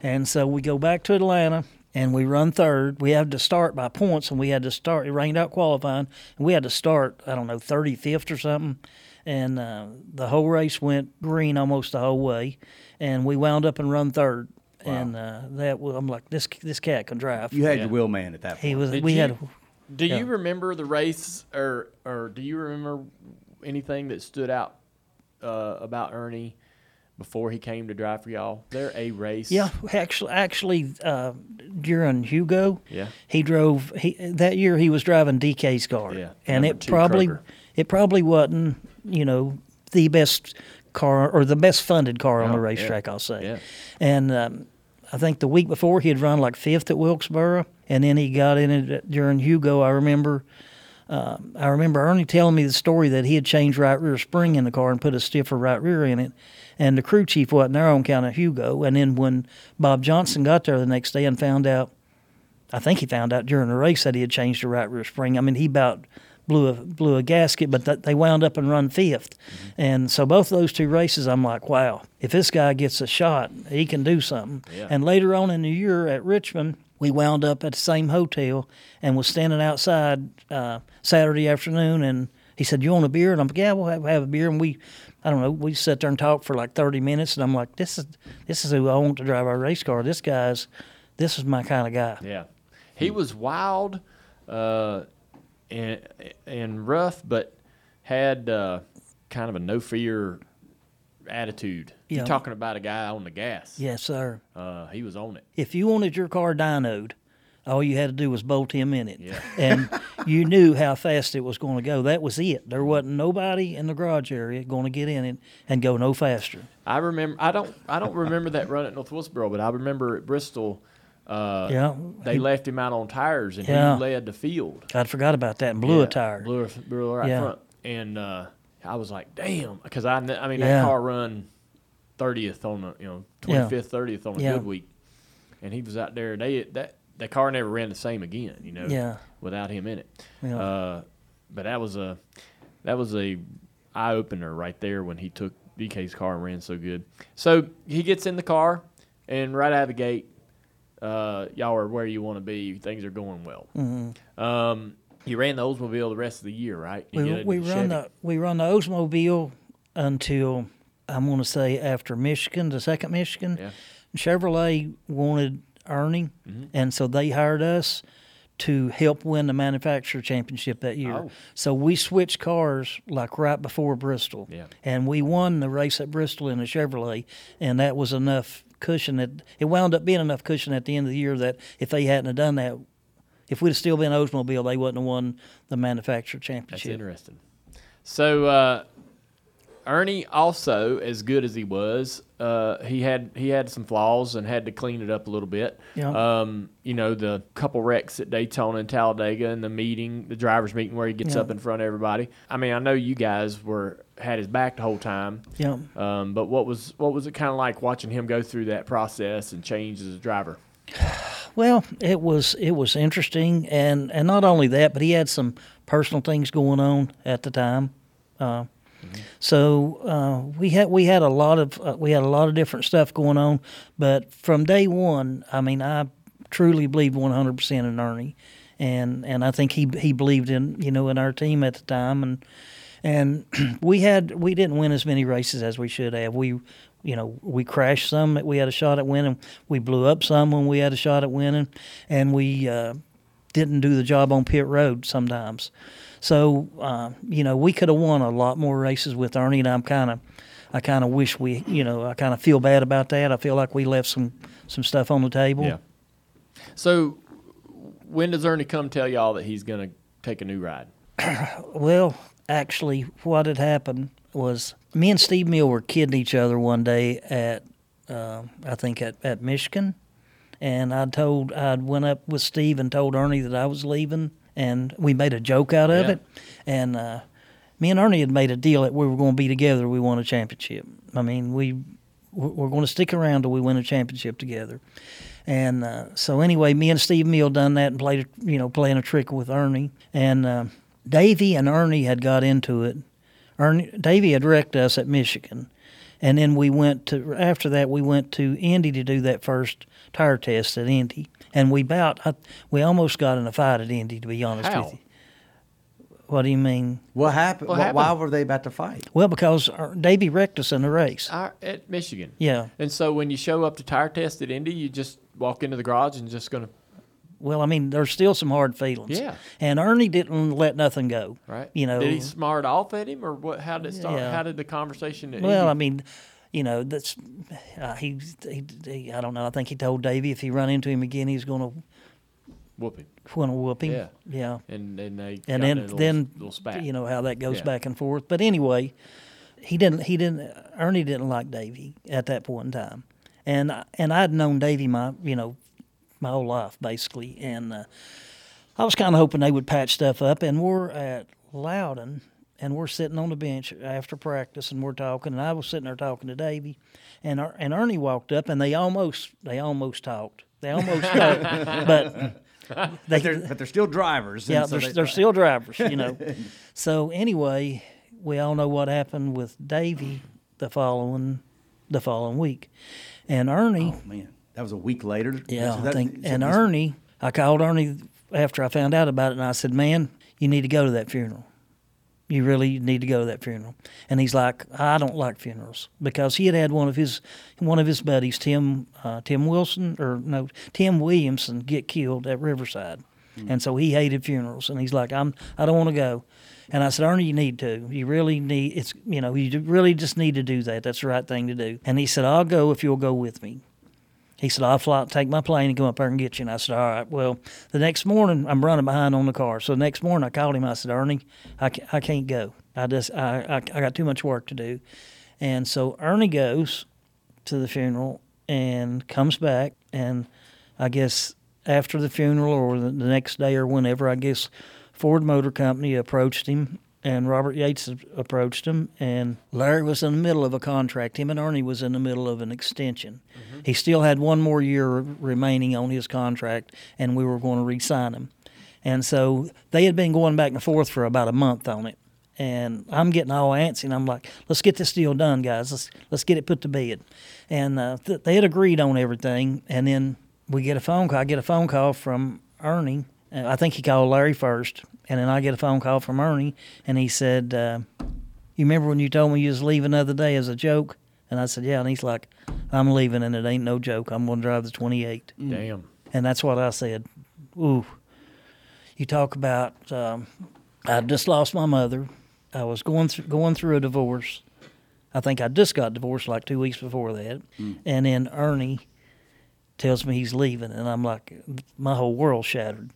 And so we go back to Atlanta and we run third. We had to start by points, and we had to start. It rained out qualifying, and we had to start. I don't know, thirty fifth or something. And uh, the whole race went green almost the whole way, and we wound up and run third. And uh, that was, I'm like, this this cat can drive. You had your wheel man at that point. He was. Did we you, had. Do yeah. you remember the race, or or do you remember anything that stood out uh, about Ernie before he came to drive for y'all? They're a race? Yeah, actually, actually, uh, during Hugo, Yeah. he drove. He that year he was driving DK's car, Yeah, and it probably Kroger. it probably wasn't you know the best car or the best funded car on No, the yeah. racetrack. I'll say, Yeah. and um, I think the week before he had run like fifth at Wilkesboro, and then he got in it during Hugo. I remember. Um, I remember Ernie telling me the story that he had changed right rear spring in the car and put a stiffer right rear in it, and the crew chief wasn't there on account of Hugo. And then when Bob Johnson got there the next day and found out, I think he found out during the race that he had changed the right rear spring. I mean, he about blew a blew a gasket, but th- they wound up and run 5th And so both those two races, I'm like, wow, if this guy gets a shot, he can do something. Yeah. And later on in the year at Richmond, we wound up at the same hotel and was standing outside uh, Saturday afternoon, and he said, "You want a beer?" And I'm like, "Yeah, we'll have, have a beer." And we, I don't know, we sat there and talked for like 30 minutes, and I'm like, "This is this is who I want to drive our race car. This guy's, this is my kind of guy." Yeah, he was wild, uh, and and rough, but had uh, kind of a no fear attitude. Yeah. You're talking about a guy on the gas. Yes, sir. Uh, he was on it. If you wanted your car dynoed, all you had to do was bolt him in it, Yeah. and you knew how fast it was going to go. That was it. There wasn't nobody in the garage area going to get in it and go no faster. I remember. I don't. I don't remember that run at North Wilkesboro, but I remember at Bristol. Uh, Yeah. They He- left him out on tires, and Yeah. he led the field. I forgot about that and blew Yeah, a tire. Blew a, blew right Yeah. front, and uh, I was like, "Damn!" Because I, I mean, Yeah. that car run thirtieth on a you know twenty Yeah. thirtieth on a Yeah. good week, and he was out there. They that that car never ran the same again. You know, Yeah. without him in it. Yeah. Uh, but that was a that was a eye opener right there when he took DK's car and ran so good. So he gets in the car, and right out of the gate, uh, y'all are where you want to be. Things are going well. Mhm. Um, you ran the Oldsmobile the rest of the year, right? You We, we Chevy. run the we run the Oldsmobile until I'm going to say after Michigan, the second Michigan. Yeah. Chevrolet wanted Ernie, Mm-hmm. and so they hired us to help win the manufacturer championship that year. Oh. So we switched cars like right before Bristol, Yeah. and we won the race at Bristol in a Chevrolet, and that was enough cushion. That it wound up being enough cushion at the end of the year that if they hadn't have done that, if we'd have still been Oldsmobile, they wouldn't have won the manufacturer championship. That's interesting. So uh, Ernie also, as good as he was, uh, he had he had some flaws and had to clean it up a little bit. Yeah. Um, you know, the couple wrecks at Daytona and Talladega, and the meeting, the drivers' meeting, where he gets Yeah. up in front of everybody. I mean, I know you guys were had his back the whole time. Yeah. Um, but what was what was it kind of like watching him go through that process and change as a driver? Well, it was it was interesting, and and not only that, but he had some personal things going on at the time. Uh, So uh, we had we had a lot of uh, we had a lot of different stuff going on, but from day one, I mean, I truly believed one hundred percent in Ernie, and and I think he he believed in you know in our team at the time, and and we had we didn't win as many races as we should have. We you know we crashed some that we had a shot at winning. We blew up some when we had a shot at winning, and we uh, didn't do the job on pit road sometimes. So uh, you know we could have won a lot more races with Ernie, and I'm kind of I kind of wish we you know I kind of feel bad about that. I feel like we left some some stuff on the table. Yeah. So, when does Ernie come tell y'all that he's going to take a new ride? Well, actually, what had happened was me and Steve Hmiel were kidding each other one day at, uh, I think at, at Michigan, and I told I went up with Steve and told Ernie that I was leaving, and we made a joke out of Yeah. it, and uh, me and Ernie had made a deal that we were going to be together. We won a championship. I mean, we we're going to stick around till we win a championship together. And uh, so anyway, me and Steve Hmiel done that and played, a- you know, playing a trick with Ernie. And uh, Davey and Ernie had got into it. Ernie, Davey had wrecked us at Michigan, and then we went to after that we went to Indy to do that first tire test at Indy, and we bout I, we almost got in a fight at Indy to be honest How? with you. What do you mean? What happened? What Wh- Why were they about to fight? Well, because uh, Davey wrecked us in the race. Uh, at Michigan. Yeah. And so when you show up to tire test at Indy, you just walk into the garage and just going to Well, I mean, there's still some hard feelings. Yeah. And Ernie didn't let nothing go. right. You know. did he smart off at him or what? How did it start? Yeah. How did the conversation? At Well, I mean, you know, that's uh, he, he, he. I don't know. I think he told Davey if he run into him again, he's going to whoop him. going to whoop him. Yeah. Yeah. And and they and then little, then little you know how that goes Yeah. back and forth. But anyway, he didn't he didn't Ernie didn't like Davey at that point in time, and I- and I'd known Davey my you know my whole life basically, and uh, I was kind of hoping they would patch stuff up. And we're at Loudon, and we're sitting on the bench after practice, and we're talking, and I was sitting there talking to Davey, and Er- and Ernie walked up, and they almost they almost talked. They almost talked, but. They, But they're, but they're still drivers. yeah, so they're, they- they're still drivers, you know. so anyway, we all know what happened with Davey the following the following week, and Ernie. Oh man, that was a week later. Yeah, So I think. so And Ernie, I called Ernie after I found out about it, and I said, "Man, you need to go to that funeral. You really need to go to that funeral." And he's like, "I don't like funerals because he had had one of his one of his buddies, Tim uh, Tim Wilson or no Tim Williamson, get killed at Riverside, and so he hated funerals. And he's like, "I'm I don't want to go." And I said, Ernie, you need to. You really need. It's you know, you really just need to do that. That's the right thing to do. And he said, I'll go if you'll go with me. He said, I'll fly, take my plane and come up there and get you. And I said, all right. Well, the next morning, I'm running behind on the car. So the next morning, I called him. I said, Ernie, I, ca- I can't go. I just, I, I, I got too much work to do. And so Ernie goes to the funeral and comes back. And I guess after the funeral or the, the next day or whenever, I guess Ford Motor Company approached him and Robert Yates approached him, and Larry was in the middle of a contract. Him and Ernie was in the middle of an extension. He still had one more year remaining on his contract, and we were going to re-sign him. And so they had been going back and forth for about a month on it. And I'm getting all antsy, and I'm like, "Let's get this deal done, guys. Let's let's get it put to bed." And uh, th- they had agreed on everything, and then we get a phone call. I get a phone call from Ernie. Uh, I think he called Larry first, and then I get a phone call from Ernie, and he said, uh, "You remember when you told me you was leaving the other day as a joke?" And I said, "Yeah." And he's like, "I'm leaving, and it ain't no joke. I'm going to drive the 28." Damn. And that's what I said. Ooh, you talk about. Um, I just lost my mother. I was going through going through a divorce. I think I just got divorced like two weeks before that, and then Ernie tells me he's leaving, and I'm like, my whole world shattered.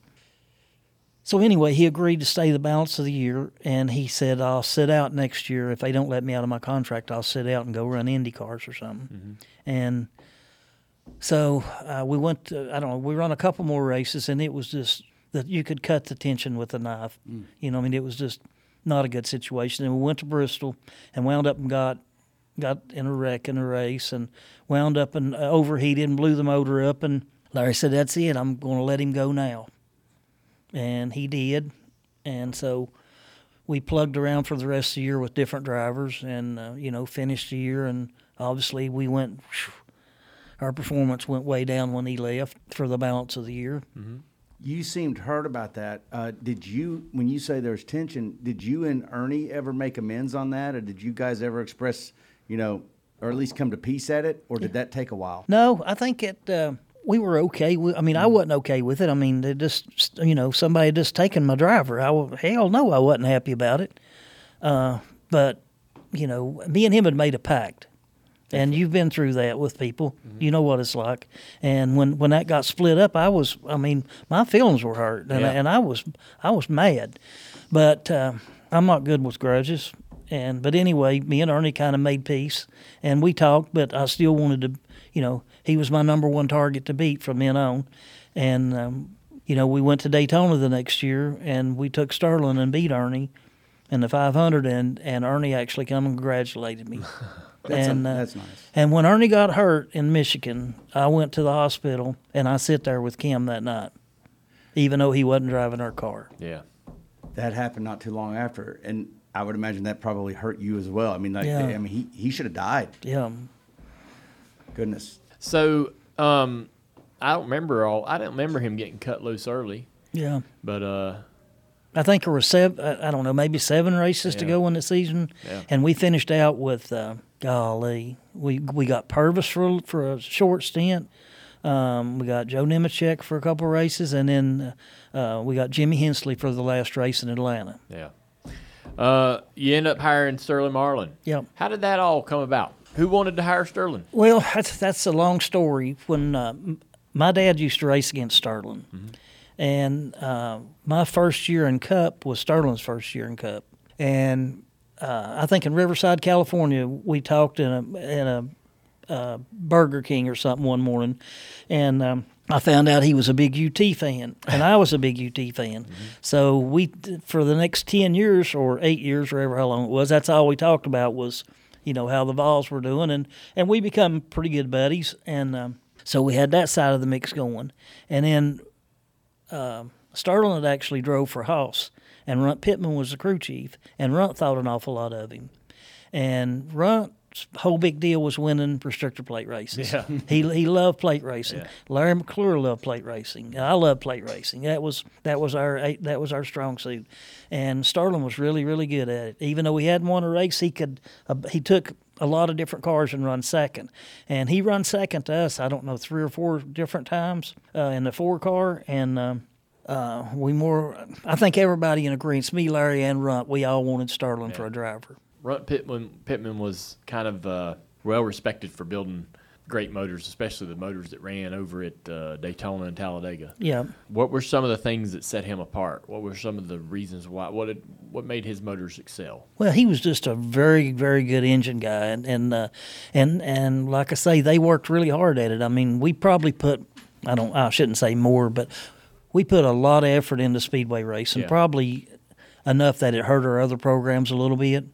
So anyway, he agreed to stay the balance of the year, and he said, "I'll sit out next year if they don't let me out of my contract. I'll sit out and go run Indy cars or something." And so uh, we went. To, I don't know. We run a couple more races, and it was just that you could cut the tension with a knife. You know, I mean, it was just not a good situation. And we went to Bristol and wound up and got got in a wreck in a race and wound up and uh, overheated and blew the motor up and Larry said, "That's it. I'm going to let him go now," and he did. And so we plugged around for the rest of the year with different drivers, and uh, you know finished the year. And obviously we went. Our performance went way down when he left for the balance of the year. You seemed hurt about that. Uh, did you, when you say there's tension, did you and Ernie ever make amends on that, or did you guys ever express, you know, or at least come to peace at it, or did that take a while? No, I think it. Uh, we were okay. We, I mean, I wasn't okay with it. I mean, they just you know somebody had just taken my driver. I hell no, I wasn't happy about it. Uh, but you know, me and him had made a pact, and you've been through that with people. You know what it's like. And when when that got split up, I was. I mean, my feelings were hurt, and, Yeah. and I was I was mad. But uh, I'm not good with grudges. And but anyway, me and Ernie kind of made peace, and we talked. But I still wanted to, you know, he was my number one target to beat from then on, and um, you know, we went to Daytona the next year, and we took Sterling and beat Ernie in the 500, and and Ernie actually come and congratulated me. That's a- and uh, that's nice. And when Ernie got hurt in Michigan, I went to the hospital, and I sit there with Kim that night, even though he wasn't driving our car. Yeah. That happened not too long after, and I would imagine that probably hurt you as well. I mean, like, Yeah. I mean, he, he should have died. Yeah. Goodness. So, um, I don't remember all. I don't remember him getting cut loose early. Yeah. But uh, I think there were seven. I don't know, maybe seven races to go in the season, Yeah. and we finished out with uh, golly. We we got Purvis for for a short stint. Um, we got Joe Nemechek for a couple of races, and then uh, we got Jimmy Hensley for the last race in Atlanta. yeah. Uh, you end up hiring Sterling Marlin. Yep. How did that all come about? Who wanted to hire Sterling? Well, that's that's a long story. When uh, my dad used to race against Sterling, and uh, my first year in Cup was Sterling's first year in Cup, and uh, I think in Riverside, California, we talked in a in a uh, Burger King or something one morning, and um, I found out he was a big UT fan, and I was a big UT fan. So we, for the next ten years or eight years, or ever how long it was, that's all we talked about was, you know, how the Vols were doing, and and we become pretty good buddies, and um, so we had that side of the mix going, and then um Sterling had actually drove for Haas, and Runt Pittman was the crew chief, and Runt thought an awful lot of him, and Runt's whole big deal was winning restrictor plate races. Yeah. he he loved plate racing. Yeah. Larry McClure loved plate racing. I love plate racing. That was that was our that was our strong suit, and Sterling was really really good at it. Even though he hadn't won a race, he could uh, he took a lot of different cars and run second, and he run second to us. I don't know three or four different times uh, in the four car, and. Um, uh, we more, I think everybody in agreement, me, Larry, and Runt, we all wanted Sterling for a driver. Runt Pittman, Pittman was kind of uh, well respected for building great motors, especially the motors that ran over at uh, Daytona and Talladega. Yeah. What were some of the things that set him apart? What were some of the reasons why? What did, what made his motors excel? Well, he was just a very, very good engine guy, and and uh, and and like I say, they worked really hard at it. I mean, we probably put, I don't, I shouldn't say more, but we put a lot of effort into speedway racing, Yeah. probably enough that it hurt our other programs a little bit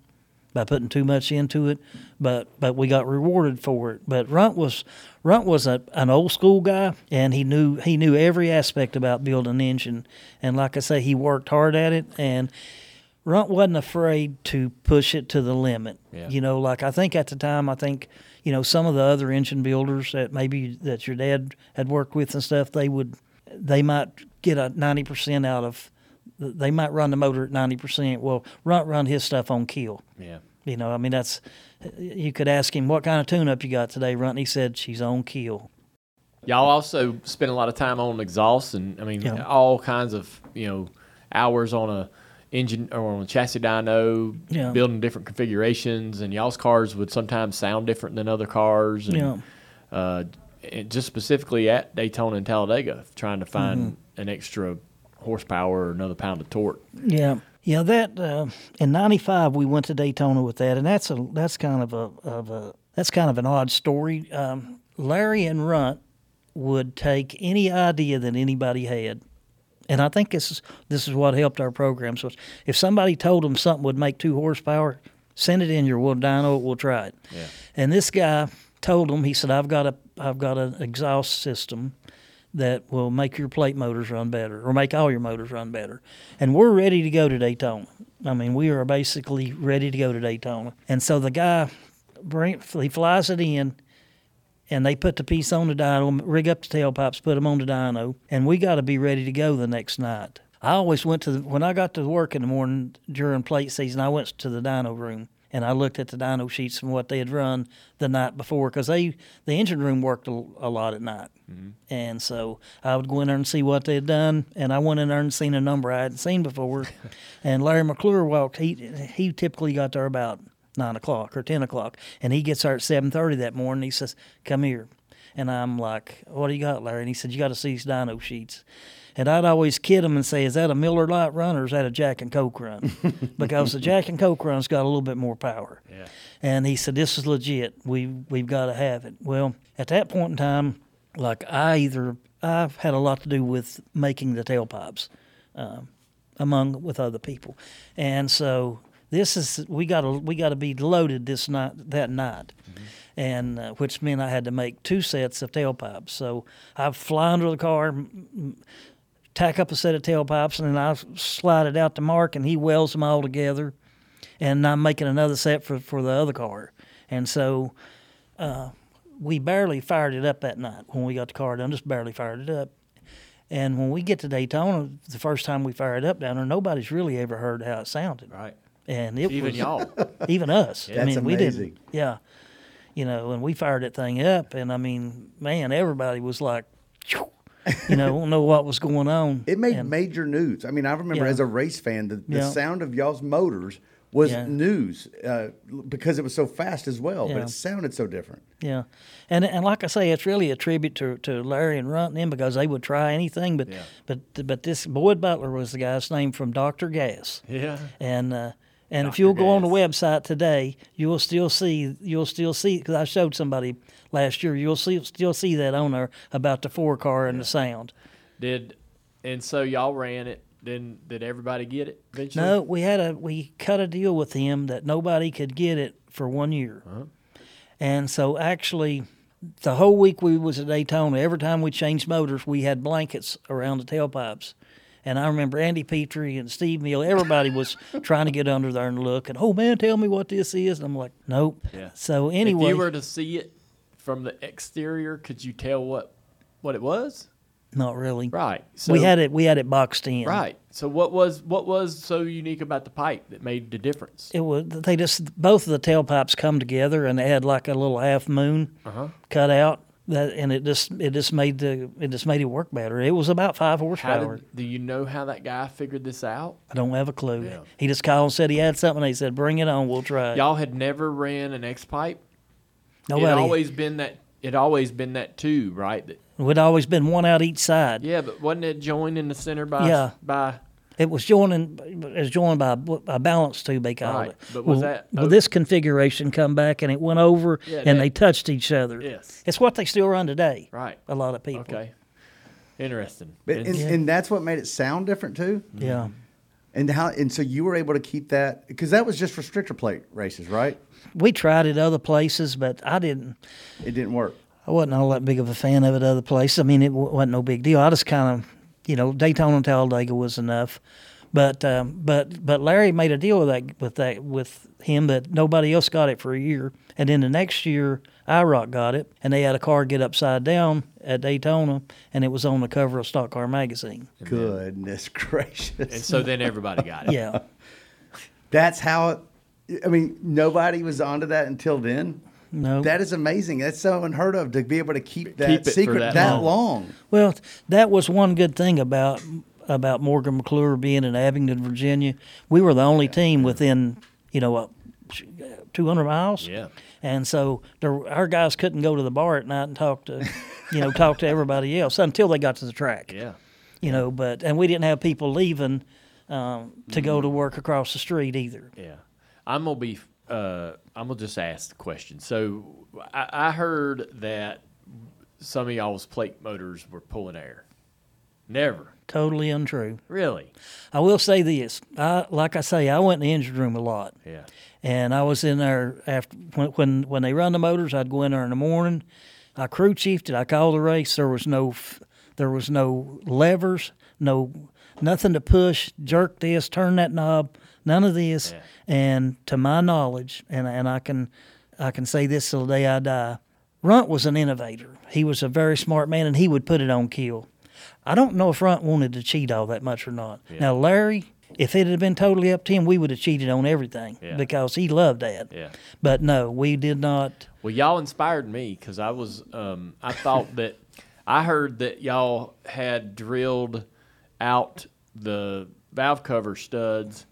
by putting too much into it. But but we got rewarded for it. But Runt was Runt was a, an old school guy, and he knew he knew every aspect about building an engine. And like I say, he worked hard at it, and Runt wasn't afraid to push it to the limit. Yeah. You know, like I think at the time, I think you know some of the other engine builders that maybe that your dad had worked with and stuff, they would they might get a ninety percent out of. They might run the motor at ninety percent. Well, Runt run his stuff on kill. Yeah. You know, I mean that's. You could ask him what kind of tune-up you got today, Runt. He said she's on kill. Y'all also spend a lot of time on exhaust and I mean Yeah. all kinds of you know hours on a engine or on a chassis dyno, Yeah. building different configurations, and y'all's cars would sometimes sound different than other cars. And, Yeah. Uh, and just specifically at Daytona and Talladega, trying to find Mm-hmm. an extra horsepower or another pound of torque. Yeah, yeah. That uh, in '95 we went to Daytona with that, and that's a that's kind of a of a that's kind of an odd story. Um, Larry and Runt would take any idea that anybody had, and I think this is this is what helped our programs. Was if somebody told them something would make two horsepower, send it in your will dyno, we'll try it. Yeah. And this guy told him, he said, "I've got a I've got an exhaust system." That will make your plate motors run better or make all your motors run better. And we're ready to go to Daytona. I mean, we are basically ready to go to Daytona. And so the guy, he flies it in, and they put the piece on the dyno, rig up the tailpipes, put them on the dyno, and we got to be ready to go the next night. I always went to the, when I got to work in the morning during plate season. I went to the dyno room and I looked at the dyno sheets from what they had run the night before because they the engine room worked a, a lot at night, mm-hmm. and so I would go in there and see what they had done. And I went in there and seen a number I hadn't seen before, and Larry McClure walked. He he typically got there about nine o'clock or ten o'clock, and he gets there at seven thirty that morning. He says, "Come here." And I'm like, "What do you got, Larry?" And he said, "You got to see these dyno sheets." And I'd always kid him and say, "Is that a Miller Lite run or is that a Jack and Coke run?" because the Jack and Coke run's got a little bit more power. Yeah. And he said, "This is legit. We we've got to have it." Well, at that point in time, like I either I've had a lot to do with making the tailpipes, um, among with other people, and so this is we got to we got to be loaded this night that night. And uh, which meant I had to make two sets of tailpipes. So I fly under the car, m- tack up a set of tailpipes, and then I slide it out to Mark, and he welds them all together. And I'm making another set for, for the other car. And so uh, we barely fired it up that night when we got the car done, just barely fired it up. And when we get to Daytona, the first time we fire it up down there, nobody's really ever heard how it sounded. Right. And it Even was y'all. even us. I That's mean, we amazing. didn't. Yeah, you know, and we fired that thing up, and I mean, man, everybody was like, you know, don't know what was going on. It made And- major news. I mean, I remember Yeah. as a race fan, the, the Yeah. sound of y'all's motors was Yeah. news uh, because it was so fast as well, but it sounded so different. Yeah, and and like I say, it's really a tribute to, to Larry and Runt and them because they would try anything. But but but this Boyd Butler was the guy's name from Doctor Gas. Yeah. And uh, and if you'll go on the website today, you will still see you'll still see because I showed somebody last year. You'll see still see that on there about the four car and the sound. Did and so y'all ran it. Then did everybody get it eventually? No, we had a we cut a deal with him that nobody could get it for one year, uh-huh. and so actually, the whole week we was at Daytona, every time we changed motors, we had blankets around the tailpipes. And I remember Andy Petree and Steve Hmiel, everybody was trying to get under there and look. And oh man, tell me what this is. And I'm like, nope. Yeah. So anyway, if you were to see it from the exterior, could you tell what what it was? not really. Right. So we had it. We had it boxed in. Right. So what was what was so unique about the pipe that made the difference? It was they just both of the tailpipes come together and they had like a little half moon Uh-huh. cut out that and it just it just made the it just made it work better. It was about five How horsepower. did, do you know how that guy figured this out? I don't have a clue. Yeah. He just called and said he had something. He said bring it on, we'll try it. Y'all had never ran an X pipe. Nobody. It always been that. It always been that tube, right? That, It always been one out each side. yeah, but wasn't it joined in the center by Yeah. by? It was joined. It was joined by a balance tube. They called Right. it. But was well, that- well, this configuration come back and it went over Yeah, and that- they touched each other. Yes. It's what they still run today. Right. A lot of people. Okay. Interesting. But, and, It's- and that's what made it sound different too. Yeah. Mm-hmm. And how and so you were able to keep that because that was just restrictor plate races, right? We tried it other places, but I didn't. It didn't work. I wasn't all that big of a fan of it other places. I mean, it w- wasn't no big deal. I just kind of, you know, Daytona and Talladega was enough. But um, but but Larry made a deal with that with that with him that nobody else got it for a year, and then the next year IROC got it, and they had a car get upside down at Daytona, and it was on the cover of Stock Car magazine. Goodness gracious! And so then everybody got it. Yeah, That's how. It, I mean, nobody was onto that until then. No. That is amazing. That's so unheard of to be able to keep that Keep secret that that, long. long. Well, that was one good thing about about Morgan McClure being in Abingdon, Virginia. We were the only team within, you know, uh, 200 miles. Yeah. And so there, our guys couldn't go to the bar at night and talk to, you know, talk to everybody else until they got to the track. Yeah. You know, but and we didn't have people leaving um, to go to work across the street either. Yeah, I'm gonna be. Uh, I'm gonna just ask the question. So I, I heard that some of y'all's plate motors were pulling air. Never. Totally untrue. Really. I will say this. I like I say, I went in the engine room a lot. Yeah. And I was in there after when when, when they run the motors. I'd go in there in the morning. I crew chiefed it. I called the race. There was no There was no levers, no nothing to push, jerk this, turn that knob, none of this. And to my knowledge, and and I can I can say this till the day I die, Runt was an innovator. He was a very smart man, and he would put it on kill. I don't know if Runt wanted to cheat all that much or not. Now Larry, if it had been totally up to him, we would have cheated on everything Yeah. because he loved that. Yeah. But no, we did not. Well, y'all inspired me because I was, um, I thought that I heard that y'all had drilled out the valve cover studs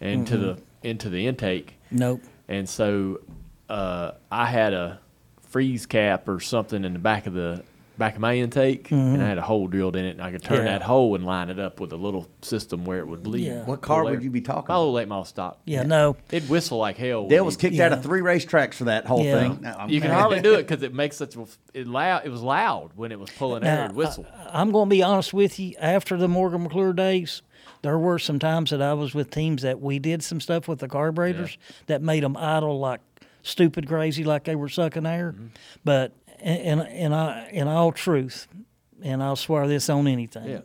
into Mhm. the into the intake. Nope. And so uh, I had a freeze cap or something in the back of the back of my intake, Mhm. and I had a hole drilled in it, and I could turn Yeah. that hole and line it up with a little system where it would bleed. Yeah. What car would you be talking My little late model stock. Yeah, no. It'd whistle like hell. Dale was you- kicked out of three racetracks for that whole Yeah. thing. No, You can hardly do it because it makes such a it loud. It was loud when it was pulling air Now, and whistle. I, am going to be honest with you. After the Morgan McClure days, there were some times that I was with teams that we did some stuff with the carburetors that made them idle like stupid crazy, like they were sucking air. Mm-hmm. But in, in, in, I- in all truth, and I'll swear this on anything, Yeah.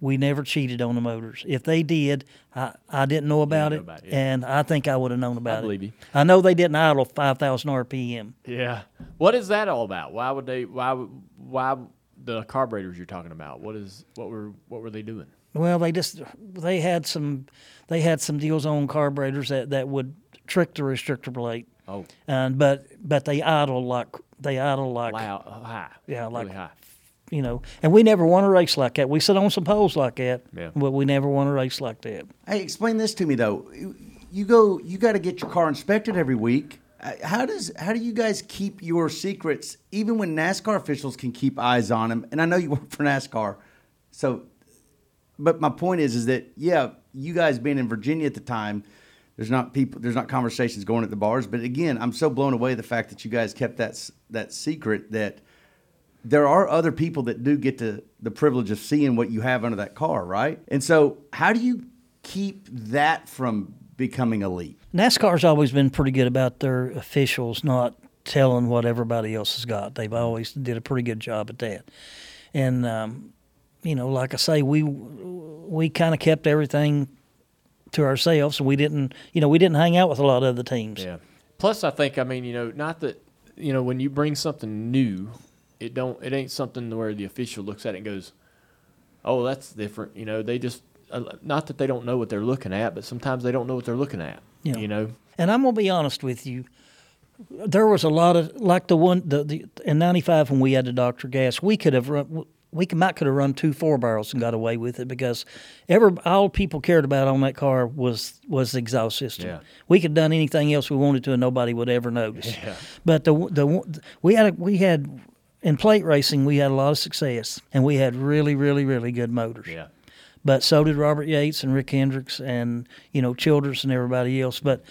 we never cheated on the motors. If they did, I, I didn't know about know it, about it, yeah. and I think I would have known about I believe it. you. I know they didn't idle 5,000 RPM. Yeah. What is that all about? Why would they? Why? Why the carburetors you're talking about? What is? What were? What were they doing? Well, they just they had some they had some deals on carburetors that, that would trick the restrictor plate. Oh. And but but they idle like they idle like Loud, high. Yeah, like really high. you know. And we never won a race like that. We sit on some poles like that, Yeah. but we never won a race like that. Hey, explain this to me though. You go, you got to get your car inspected every week. Uh, How does how do you guys keep your secrets even when NASCAR officials can keep eyes on them? And I know you work for NASCAR, so. But my point is, is that yeah, you guys being in Virginia at the time, there's not people, there's not conversations going at the bars. But again, I'm so blown away the fact that you guys kept that that secret that there are other people that do get to the privilege of seeing what you have under that car, right? And so, how do you keep that from becoming elite? NASCAR's always been pretty good about their officials not telling what everybody else has got. They've always did a pretty good job at that. And um, you know, like I say, we we kind of kept everything to ourselves, and we didn't, you know, we didn't hang out with a lot of the teams. Yeah. Plus, I think I mean you know not that you know when you bring something new, it don't it ain't something where the official looks at it and goes, oh that's different. You know they just uh, not that they don't know what they're looking at, but sometimes they don't know what they're looking at. Yeah. You know. And I'm gonna be honest with you. There was a lot of like the one the, the in '95 when we had the Doctor Gas, we could have run. We could, might could have run two four barrels and got away with it because ever all people cared about on that car was was the exhaust system. Yeah. We could have done anything else we wanted to and nobody would ever notice. Yeah. But the the we had a, we had in plate racing we had a lot of success and we had really really really good motors. Yeah. But so did Robert Yates and Rick Hendricks and you know Childress and everybody else. But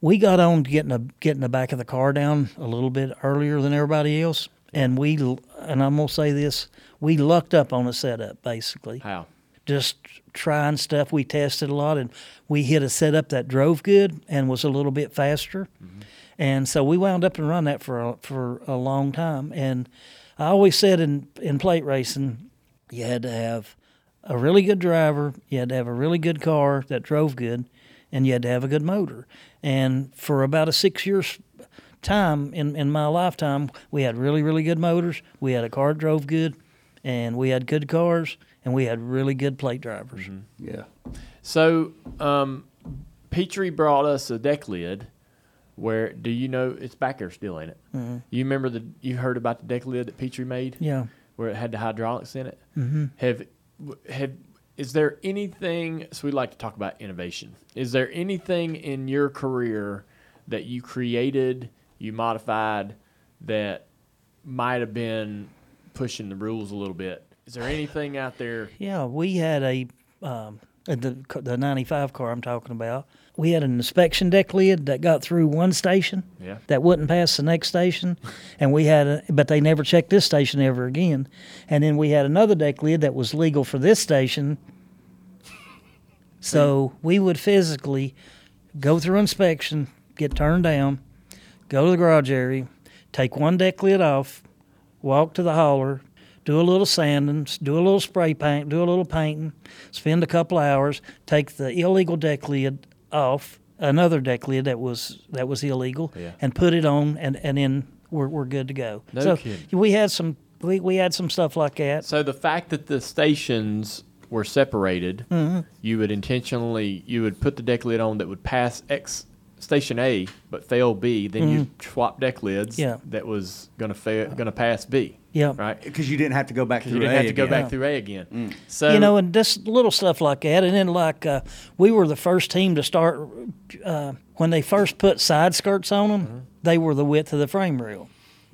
we got on to getting the getting the back of the car down a little bit earlier than everybody else, and we and I'm gonna say this: we lucked up on a setup basically. How? Just trying stuff. We tested a lot, and we hit a setup that drove good and was a little bit faster, mm-hmm. and so we wound up and run that for a, for a long time. And I always said in in plate racing, you had to have a really good driver, you had to have a really good car that drove good, and you had to have a good motor. And for about a six years time in, in my lifetime, we had really, really good motors, we had a car that drove good, and we had good cars, and we had really good plate drivers. Yeah. So, um, Petree brought us a deck lid. Where do you know it's back there still, in it? Mhm. You remember the you heard about the deck lid that Petree made? Yeah. Where it had the hydraulics in it. Mhm. Have have is there anything? So we like to talk about innovation. Is there anything in your career that you created, you modified, that might have been pushing the rules a little bit? Is there anything out there? Yeah, we had a um, the the '95 car I'm talking about. We had an inspection deck lid that got through one station. Yeah. That wouldn't pass the next station, and we had, a, but they never checked this station ever again. And then we had another deck lid that was legal for this station. So we would physically go through inspection, get turned down, go to the garage area, take one deck lid off, walk to the hauler, do a little sanding, do a little spray paint, do a little painting, spend a couple hours, take the illegal deck lid off, another deck lid that was that was illegal, Yeah. and put it on, and and then we're we're good to go. No so kidding. we had some we, we had some stuff like that. So the fact that the stations were separated, Mhm. you would intentionally you would put the deck lid on that would pass X station A but fail B. Then you swap deck lids. Mm-hmm. Yeah. That was gonna fail, gonna pass B. Yeah. Right. Because you didn't have to go back 'Cause through A. you didn't A have to go again. back through A again. So you know, and just little stuff like that. And then, like, uh, we were the first team to start uh, when they first put side skirts on them. They were the width of the frame rail.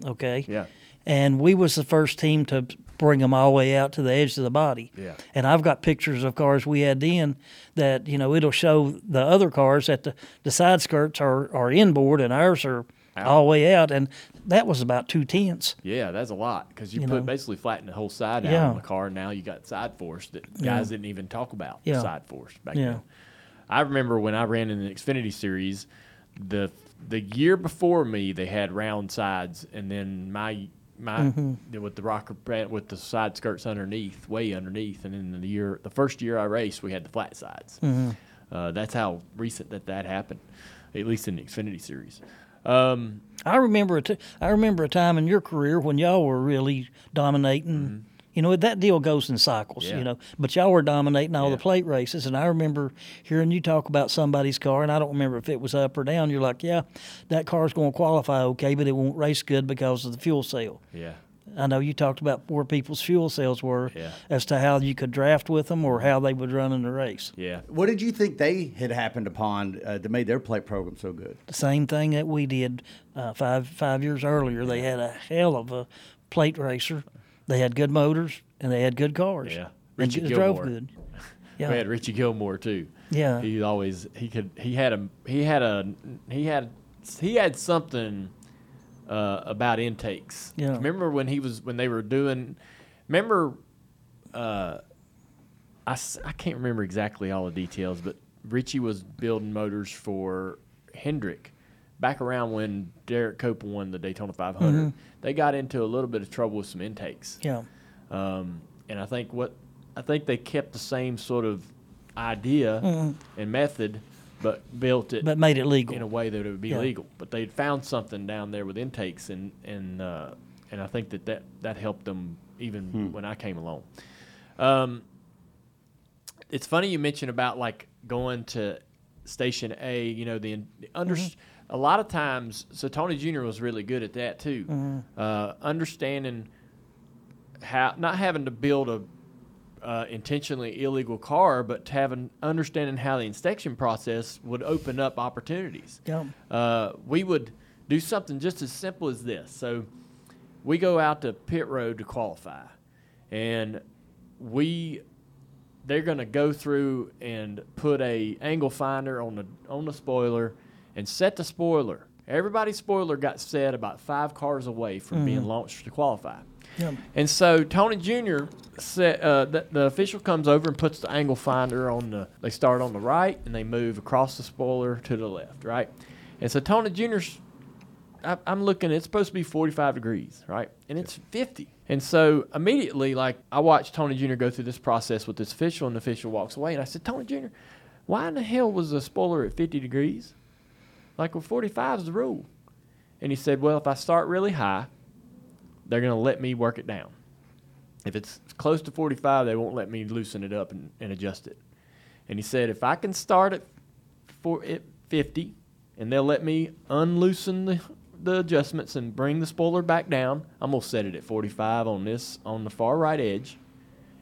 Okay. Yeah. And we was the first team to bring them all the way out to the edge of the body. Yeah. And I've got pictures of cars we had then that you know it'll show the other cars that the, the side skirts are are inboard and ours are all the way out, and that was about two tenths. Yeah, that's a lot because you, You put know. basically flatten the whole side out Yeah. on the car. and Now you got side force that Yeah. guys didn't even talk about. Yeah. Side force back Yeah. then. I remember when I ran in the Xfinity series, the the year before me they had round sides, and then my my Mhm. with the rocker brand with the side skirts underneath, way underneath, and then the year the first year I raced, we had the flat sides. Mhm. Uh, that's how recent that that happened, at least in the Xfinity series. Um, I remember a t- I remember a time in your career when y'all were really dominating. You know that deal goes in cycles. Yeah. You know, but y'all were dominating all Yeah. the plate races, and I remember hearing you talk about somebody's car, and I don't remember if it was up or down. You're like, yeah, that car's going to qualify okay, but it won't race good because of the fuel cell. yeah. I know you talked about where people's fuel cells were Yeah. as to how you could draft with them or how they would run in the race. Yeah. What did you think they had happened upon uh, that made their plate program so good? The same thing that we did uh, five five years earlier. They had a hell of a plate racer. They had good motors and they had good cars. Yeah. and Richie just drove good. We had Richie Gilmore too. Yeah. He always he could he had a he had a he had he had something uh, about intakes. Yeah. Remember when he was when they were doing remember uh I, I can't remember exactly all the details, but Richie was building motors for Hendrick back around when Derrike Cope won the Daytona 500. Mhm. They got into a little bit of trouble with some intakes. Yeah. Um, and I think what I think they kept the same sort of idea Mhm. and method, but built it But made it legal. in a way that it would be Yeah. legal. But they'd found something down there with intakes, and and uh, and I think that that, that helped them even Hmm. when I came along. Um, it's funny you mentioned about like going to station A. You know the, the under. A lot of times, so Tony Jr. was really good at that too. Mhm. Uh, understanding how not having to build a uh, intentionally illegal car, but having understanding how the inspection process would open up opportunities. Yeah. Uh, we would do something just as simple as this. So we go out to pit road to qualify, and we they're going to go through and put a angle finder on the on the spoiler and set the spoiler. Everybody's spoiler got set about five cars away from being Mhm. launched to qualify. Yeah. And so Tony Jr. said uh, the, the official comes over and puts the angle finder on the. They start on the right and they move across the spoiler to the left, right? And so Tony Jr.'s. I, I'm looking. It's supposed to be 45 degrees, right? And it's 50. And so immediately, like I watched Tony Jr. go through this process with this official, and the official walks away, and I said, Tony Jr., why in the hell was the spoiler at 50 degrees? Like, well, 45 is the rule. And he said, well, if I start really high, they're going to let me work it down. If it's close to 45, they won't let me loosen it up and, and adjust it. And he said, if I can start at, four, at 50 and they'll let me unloosen the, the adjustments and bring the spoiler back down, I'm going to set it at 45 on this, on the far right edge.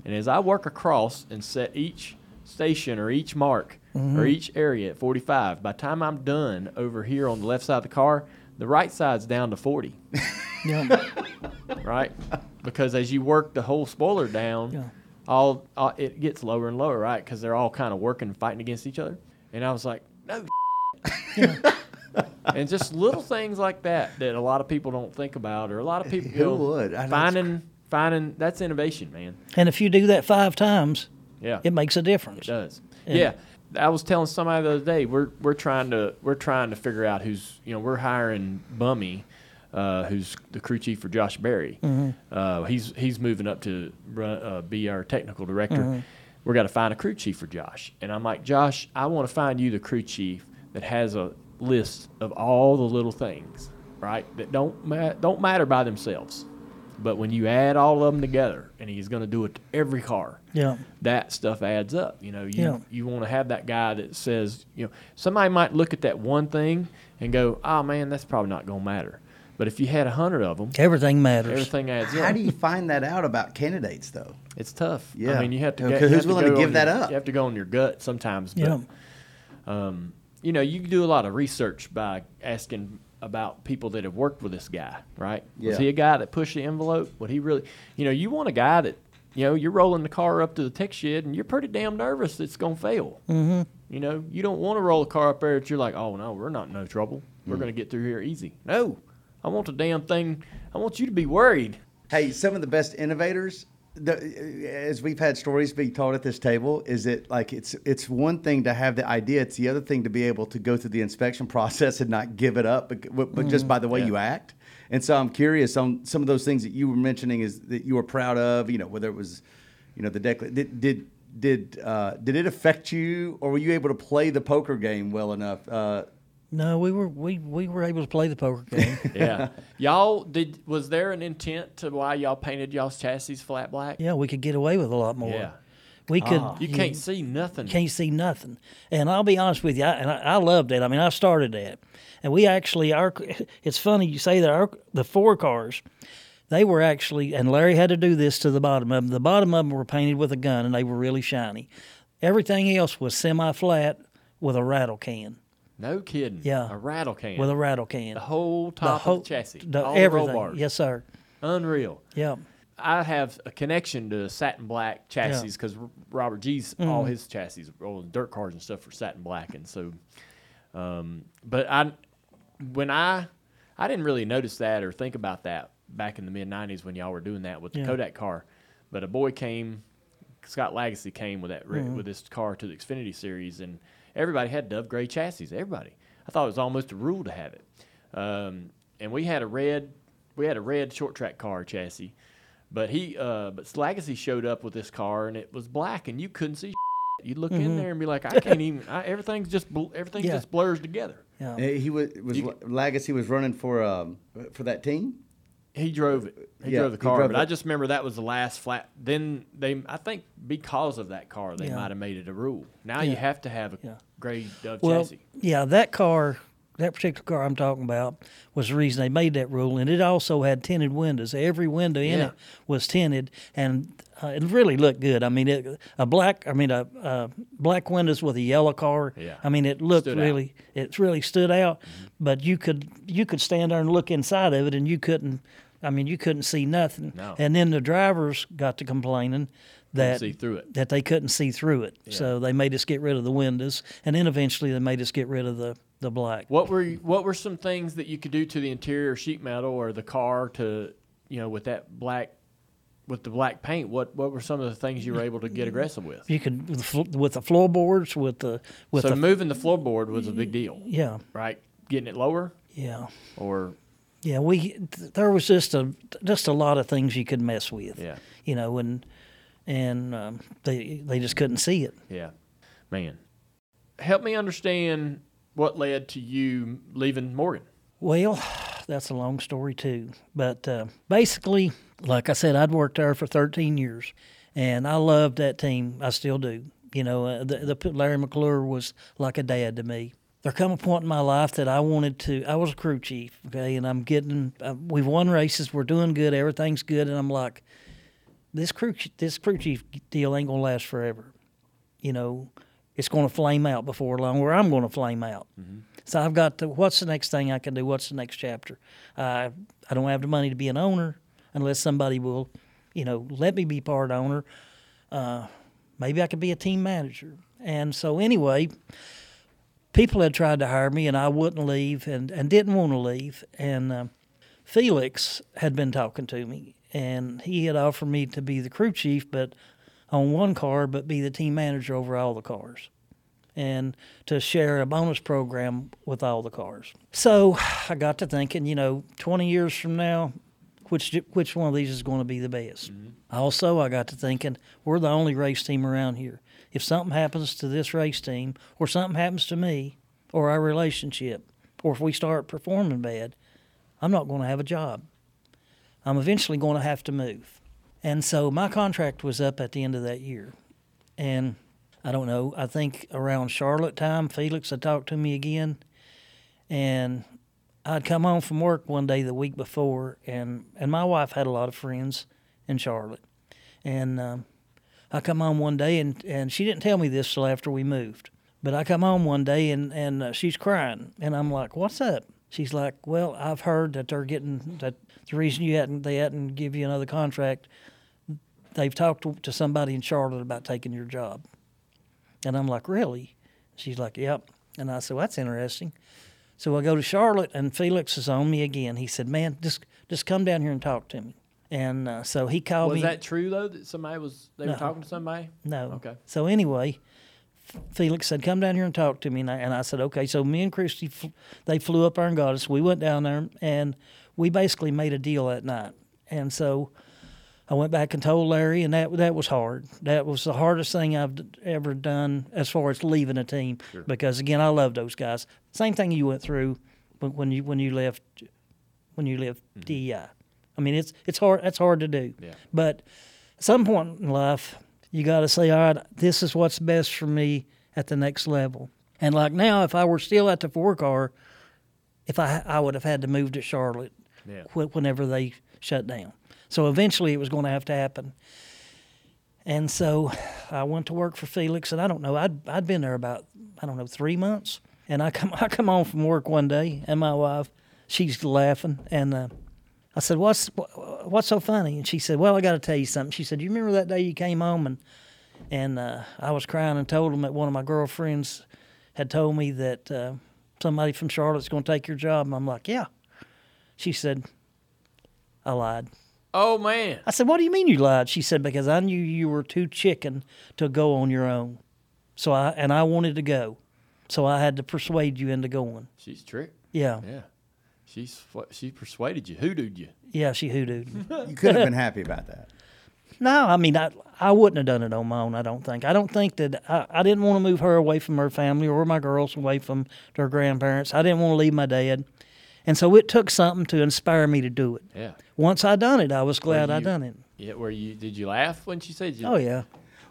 And as I work across and set each station or each mark or Mhm. each area at 45, by the time I'm done over here on the left side of the car, the right side's down to 40 Yeah. right? Because as you work the whole spoiler down, Yeah. all, all it gets lower and lower, right? Because they're all kind of working, and fighting against each other. And I was like, no. and just little things like that that a lot of people don't think about, or a lot of people Who would? I know it's finding finding that's innovation, man. And if you do that five times, Yeah. it makes a difference. It does. And- yeah. I was telling somebody the other day we're we're trying to we're trying to figure out who's you know we're hiring Bummy uh, who's the crew chief for Josh Berry. Mhm. Uh, he's he's moving up to run, uh, be our technical director. Mhm. We're got to find a crew chief for Josh, and I'm like, Josh, I want to find you the crew chief that has a list of all the little things, right? That don't ma- don't matter by themselves, but when you add all of them together, and he's going to do it to every car Yeah. that stuff adds up. You know, you Yeah. you want to have that guy that says, you know, somebody might look at that one thing and go, "Oh man, that's probably not going to matter." But if you had a hundred of them, Everything matters. everything adds up. How do you find that out about candidates, though? It's tough. Yeah. I mean, you have to. Get, who's have willing to go give that your- up? You have to go on your gut sometimes. But, Yeah. um, you know, you can do a lot of research by asking about people that have worked with this guy, right? Yeah. Was he a guy that pushed the envelope? Would he really? You know, you want a guy that, you know, you're rolling the car up to the tech shed and you're pretty damn nervous it's gonna fail. Mhm. You know, you don't want to roll a car up there that you're like, oh no, we're not in no trouble. We're Mm. gonna get through here easy. No, I want the damn thing. I want you to be worried. Hey, some of the best innovators, the, as we've had stories being told at this table, is it like it's it's one thing to have the idea; it's the other thing to be able to go through the inspection process and not give it up, but, but but just by the way Yeah. you act. And so I'm curious on some of those things that you were mentioning is that you were proud of. You know, whether it was, you know, the decla- did did did uh, did it affect you, or were you able to play the poker game well enough? Uh, No, we were we, we were able to play the poker game. yeah. Y'all did was there an intent to why y'all painted y'all's chassis flat black? yeah, we could get away with a lot more. Yeah. We could. Ah. You can't see nothing. Can't see nothing. And I'll be honest with you, I, and I, I loved it. I mean, I started that, and we actually our. It's funny you say that our the four cars, they were actually, and Larry had to do this to the bottom of them. The bottom of them were painted with a gun, and they were really shiny. Everything else was semi flat with a rattle can. No kidding. Yeah. A rattle can. With a rattle can. The whole top the whole- of the chassis. the- all the everything. bars. Yes, sir. Unreal. Yeah. I have a connection to satin black chassis Yeah. because Robert Gee's all Mhm. his chassis, all the dirt cars and stuff, are satin black, and so. Um, but I, when I, I didn't really notice that or think about that back in the mid '90s when y'all were doing that with the Yeah. Kodak car. But a boy came, Scott Lagasse came with that Mhm. with this car to the Xfinity series, and everybody had Dove Gray chassis. Everybody. I thought it was almost a rule to have it. Um, and we had a red, we had a red short track car chassis, but he, uh, but Lagasse showed up with this car and it was black, and you couldn't see. You'd look in Mhm. there and be like, I can't even. I, everything's just bl- everything Yeah. just blurs together. Yeah. he was was Lagasse was running for um for that team. He drove it. He Yeah, drove the car, drove but it. I just remember that was the last flat. Then they, I think, because of that car, they Yeah. might have made it a rule. Now you have to have a Yeah. gray Dove Well, chassis. yeah, that car, that particular car I'm talking about, was the reason they made that rule, and it also had tinted windows. Every window in Yeah. it was tinted, and uh, it really looked good. I mean, it, a black, I mean, a, uh black windows with a yellow car. Yeah. I mean, it looked Stood out. really, it really stood out. Mm-hmm. But you could you could stand there and look inside of it, and you couldn't. I mean, you couldn't see nothing. No. And then the drivers got to complaining that see through it. that they couldn't see through it. So they made us get rid of the windows, and then eventually they made us get rid of the, the black. What were you, what were some things that you could do to the interior sheet metal or the car to, you know, with that black, with the black paint? What what were some of the things you were able to get aggressive with? You could with the, with the floorboards, with the with so the moving the floorboard was a big deal, yeah right? Getting it lower yeah or yeah we there was just a just a lot of things you could mess with. Yeah. you know, and and um, they they just couldn't see it. yeah, man. Help me understand what led to you leaving Morgan. Well, that's a long story too. But uh, basically, like I said, I'd worked there for 13 years, and I loved that team. I still do. You know, uh, the, the Larry McClure was like a dad to me. There come a point in my life that I wanted to. I was a crew chief, okay, and I'm getting. Uh, we've won races. We're doing good. Everything's good, and I'm like, this crew this crew chief deal ain't gonna last forever. You know, it's gonna flame out before long, or I'm gonna flame out. So I've got to. What's the next thing I can do? What's the next chapter? Uh, I don't have the money to be an owner unless somebody will, you know, let me be part owner. Uh, maybe I could be a team manager. And so anyway, people had tried to hire me, and I wouldn't leave, and and didn't want to leave. And uh, Felix had been talking to me, and he had offered me to be the crew chief, but on one car, but be the team manager over all the cars. and to share a bonus program with all the cars. So I got to thinking, you know, 20 years from now, which which one of these is going to be the best? Mm-hmm. Also, I got to thinking, we're the only race team around here. If something happens to this race team, or something happens to me, or our relationship, or if we start performing bad, I'm not going to have a job. I'm eventually going to have to move. And so my contract was up at the end of that year. And I don't know, I think around Charlotte time, Felix had talked to me again. And I'd come home from work one day the week before, and, and my wife had a lot of friends in Charlotte. And um, I come home one day, and, and she didn't tell me this till after we moved. But I come home one day, and, and uh, she's crying. And I'm like, what's up? She's like, well, I've heard that they're getting, that the reason you hadn't, they hadn't give you another contract, they've talked to, to somebody in Charlotte about taking your job. And I'm like, really? She's like, yep. And I said, well, that's interesting. So I go to Charlotte, and Felix is on me again. He said, man, just just come down here and talk to me. And uh, so he called Was me. Was that true though? That somebody was they No. were talking to somebody? No. Okay. So anyway, Felix said, "Come down here and talk to me." And I, and I said, "Okay." So me and Christy, fl- they flew up there and got us. We went down there, and we basically made a deal that night. And so I went back and told Larry, and that that was hard. That was the hardest thing I've ever done as far as leaving a team. Because again, I love those guys. Same thing you went through when, you when you left when you left mm-hmm. DEI. I mean, it's it's hard. That's hard to do. Yeah. But at some point in life, you got to say, all right, this is what's best for me at the next level. And like now, if I were still at the four car, if I I would have had to move to Charlotte Yeah. wh- whenever they shut down. So eventually, it was going to have to happen. And so I went to work for Felix, and I don't know, I'd I'd been there about I don't know three months. And I come I come home from work one day, and my wife, she's laughing, and uh, I said, "What's wh- what's so funny?" And she said, "Well, I got to tell you something." She said, "You remember that day you came home and and uh, I was crying and told them that one of my girlfriends had told me that uh, somebody from Charlotte's going to take your job." And I'm like, "Yeah." She said, "I lied." Oh man. I said, "What do you mean you lied?" She said, "Because I knew you were too chicken to go on your own, so I and I wanted to go, so I had to persuade you into going." She's tricked. Yeah, Yeah. She's she persuaded you, hoodooed you. yeah, she hoodooed me. You could have been happy about that. No, I mean, I I wouldn't have done it on my own. I don't think. I don't think that I, I didn't want to move her away from her family or my girls away from their grandparents. I didn't want to leave my dad, and so it took something to inspire me to do it. Yeah. Once I done it, I was glad I done it. Yeah. Were you? Did you laugh when she said? You, Oh yeah.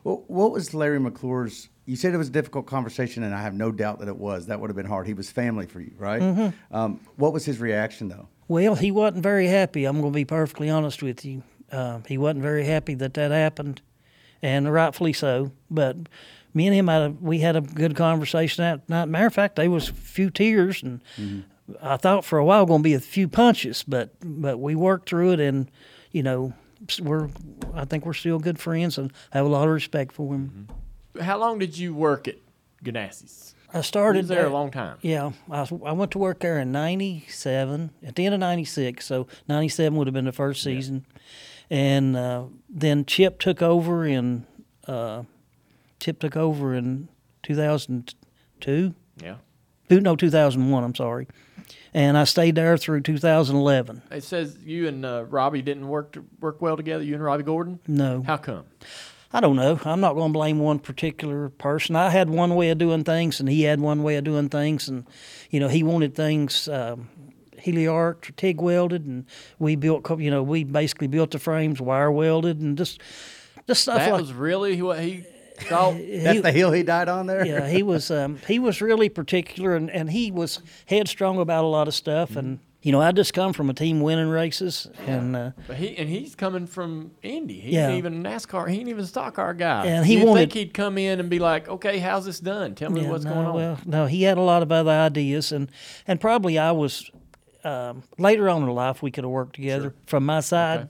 Well, what was Larry McClure's? You said it was a difficult conversation, and I have no doubt that it was. That would have been hard. He was family for you, right? Mm-hmm. Um, what was his reaction, though? Well, he wasn't very happy. I'm going to be perfectly honest with you. Uh, he wasn't very happy that that happened, and rightfully so. But me and him had a, we had a good conversation that night. Matter of fact, there was a few tears, and I thought for a while going to be a few punches, but but we worked through it, and you know we're I think we're still good friends, and I have a lot of respect for him. How long did you work at Ganassis? I started there a long time. Yeah, I, I went to work there in '97, at the end of '96. So '97 would have been the first season, and uh, then Chip took over in uh, Chip took over in 2002. Yeah. No, 2001. I'm sorry, and I stayed there through 2011. It says you and uh, Robby didn't work to, work well together. You and Robby Gordon. No, How come? I don't know. I'm not going to blame one particular person. I had one way of doing things, and he had one way of doing things, and you know he wanted things um, heliarced or TIG welded, and we built. You know, we basically built the frames wire welded, and just just stuff that like. was really what he thought. That's the hill he died on there. yeah, he was um, he was really particular, and, and he was headstrong about a lot of stuff, and you know I just come from a team winning races, and. Uh, But he and he's coming from Indy. He Yeah. ain't even NASCAR. He ain't even a stock car guy. And he You'd wanted- think he'd come in and be like, "Okay, how's this done? Tell me Yeah, what's no, going on." Well, no, he had a lot of other ideas, and and probably I was um, later on in life we could have worked together from my side, Okay.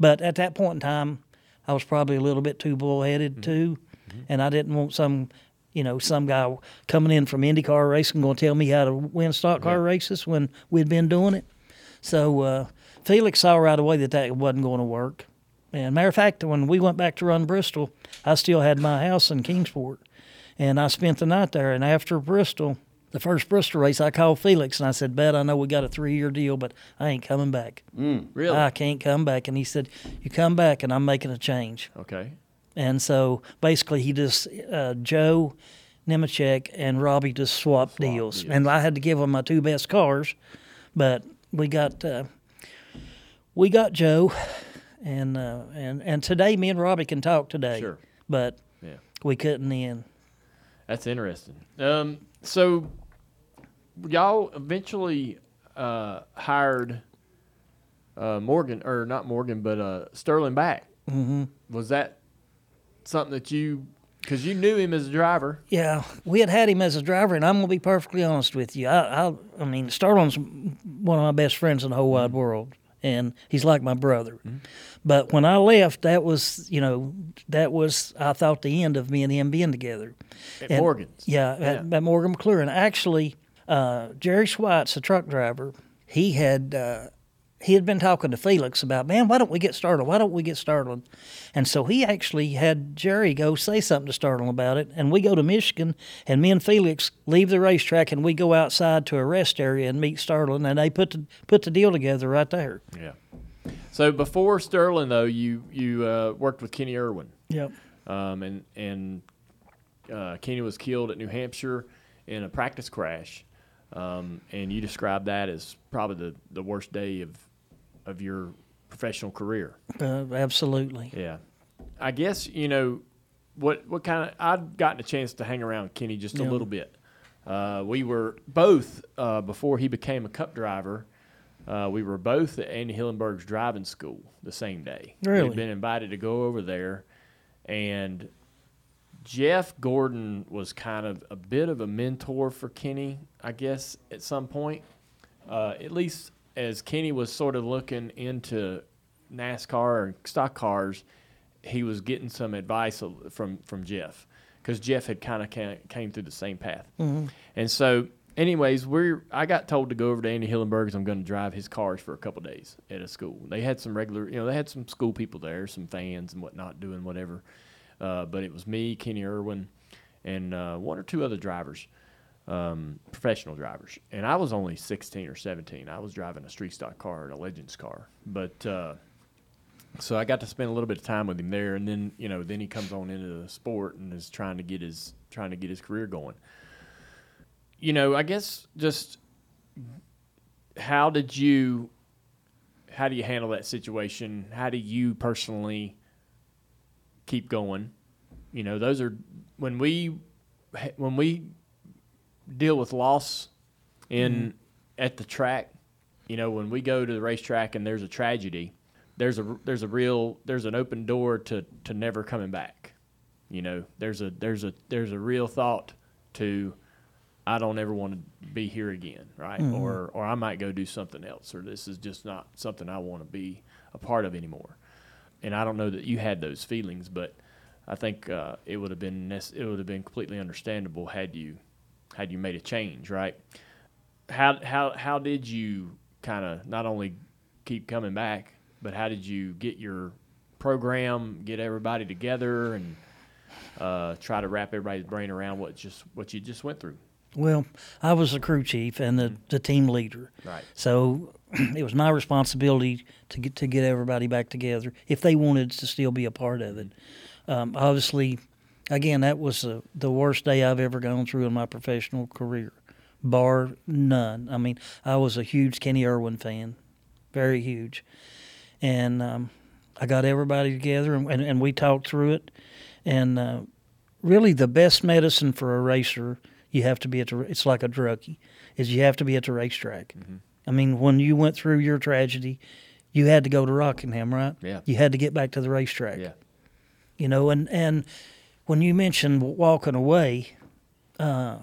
but at that point in time, I was probably a little bit too Mm-hmm. bullheaded too, and I didn't want some. You know, some guy coming in from IndyCar racing going to tell me how to win stock car races when we'd been doing it. So uh, Felix saw right away that that wasn't going to work. And matter of fact, when we went back to run Bristol, I still had my house in Kingsport, And I spent the night there. And after Bristol, the first Bristol race, I called Felix and I said, "Bet I know we got a three-year deal, but I ain't coming back. Mm, Really? I can't come back." And he said, "You come back, and I'm making a change." okay. And so basically, he just uh, Joe Nemechek and Robby just swapped deals. deals. and I had to give them my two best cars, but we got uh, we got Joe, and uh, and and today me and Robby can talk today. Sure. but Yeah. we couldn't then. That's interesting. Um, so y'all eventually uh, hired uh, Morgan, or not Morgan, but uh, Sterling back. Mm-hmm. Was that something that you, because you knew him as a driver? Yeah, we had had him as a driver, and I'm gonna be perfectly honest with you. I, I, I mean, Sterling's one of my best friends in the whole wide Mm-hmm. world, and he's like my brother. But when I left, that was, you know, that was I thought the end of me and him being together. At And- Morgan's. Yeah, At, at Morgan McClure. Actually, uh, Jerry Schweitz, a truck driver, he had. Uh, he had been talking to Felix about, man, why don't we get started? Why don't we get started? And so he actually had Jerry go say something to Sterling about it. And we go to Michigan, and me and Felix leave the racetrack, and we go outside to a rest area and meet Sterling, and they put the put the deal together right there. Yeah. So before Sterling, though, you you uh, worked with Kenny Irwin. Yep. um, and and uh, Kenny was killed at New Hampshire in a practice crash, um, and you described that as probably the, the worst day of of your professional career. Uh, absolutely. Yeah, I guess you know what what kind of I'd gotten a chance to hang around Kenny just a little bit. Uh, we were both uh, before he became a Cup driver. Uh, we were both at Andy Hillenberg's driving school the same day. Really? We'd been invited to go over there, and Jeff Gordon was kind of a bit of a mentor for Kenny, I guess, at some point. Uh, at least as Kenny was sort of looking into NASCAR and stock cars, he was getting some advice from from Jeff because Jeff had kind of came, through the same path. And so, anyways, we're I got told to go over to Andy Hillenberg's. I'm going to drive his cars for a couple days at a school. They had some regular, you know, they had some school people there, some fans and whatnot doing whatever. Uh, but it was me, Kenny Irwin, and uh, one or two other drivers, um, professional drivers. And I was only 16 or 17. I was driving a street stock car and a Legends car. But uh, so I got to spend a little bit of time with him there, and then you know, then he comes on into the sport and is trying to get his trying to get his career going. You know, I guess just how did you how do you handle that situation? How do you personally keep going? You know, those are when we when we deal with loss in at the track. You know, when we go to the racetrack and there's a tragedy, there's a there's a real there's an open door to to never coming back. You know, there's a there's a there's a real thought to I don't ever want to be here again, right? Or or I might go do something else, or this is just not something I want to be a part of anymore. And I don't know that you had those feelings, but I think uh, it would have been it would have been completely understandable had you had you made a change, right? How how how did you kind of not only keep coming back, but how did you get your program, get everybody together, and uh, try to wrap everybody's brain around what just what you just went through? Well, I was the crew chief and the, the team leader. Right. So it was my responsibility to get to get everybody back together if they wanted to still be a part of it. Um, obviously, again, that was uh, the worst day I've ever gone through in my professional career, bar none. I mean, I was a huge Kenny Irwin fan, very huge, and um, I got everybody together and, and, and we talked through it. And uh, really, the best medicine for a racer, you have to be at the. It's like a druggie, is you have to be at the racetrack. I mean, when you went through your tragedy, you had to go to Rockingham, right? Yeah. You had to get back to the racetrack. Yeah. You know, and and when you mentioned walking away, uh,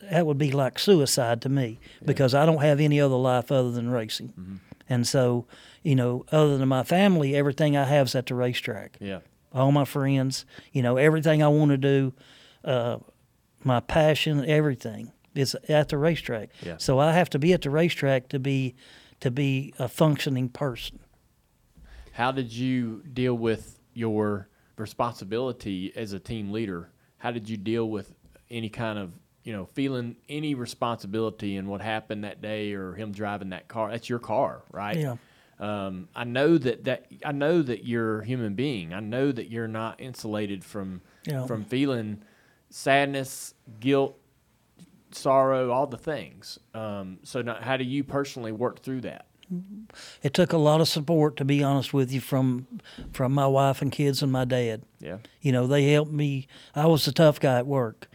that would be like suicide to me because I don't have any other life other than racing. Mm-hmm. And so, you know, other than my family, everything I have is at the racetrack Yeah. all my friends, you know, everything I want to do, uh, my passion, everything is at the racetrack. Yeah. So I have to be at the racetrack to be to be a functioning person. How did you deal with your responsibility as a team leader? How did you deal with any kind of you know feeling any responsibility in what happened that day or him driving that car. That's your car, right? Yeah. Um, I know that, that I know that you're a human being. I know that you're not insulated from Yeah. from feeling sadness, guilt, sorrow, all the things. Um, so, now, how do you personally work through that? It took a lot of support, to be honest with you, from from my wife and kids and my dad. Yeah. You know, they helped me. I was the tough guy at work.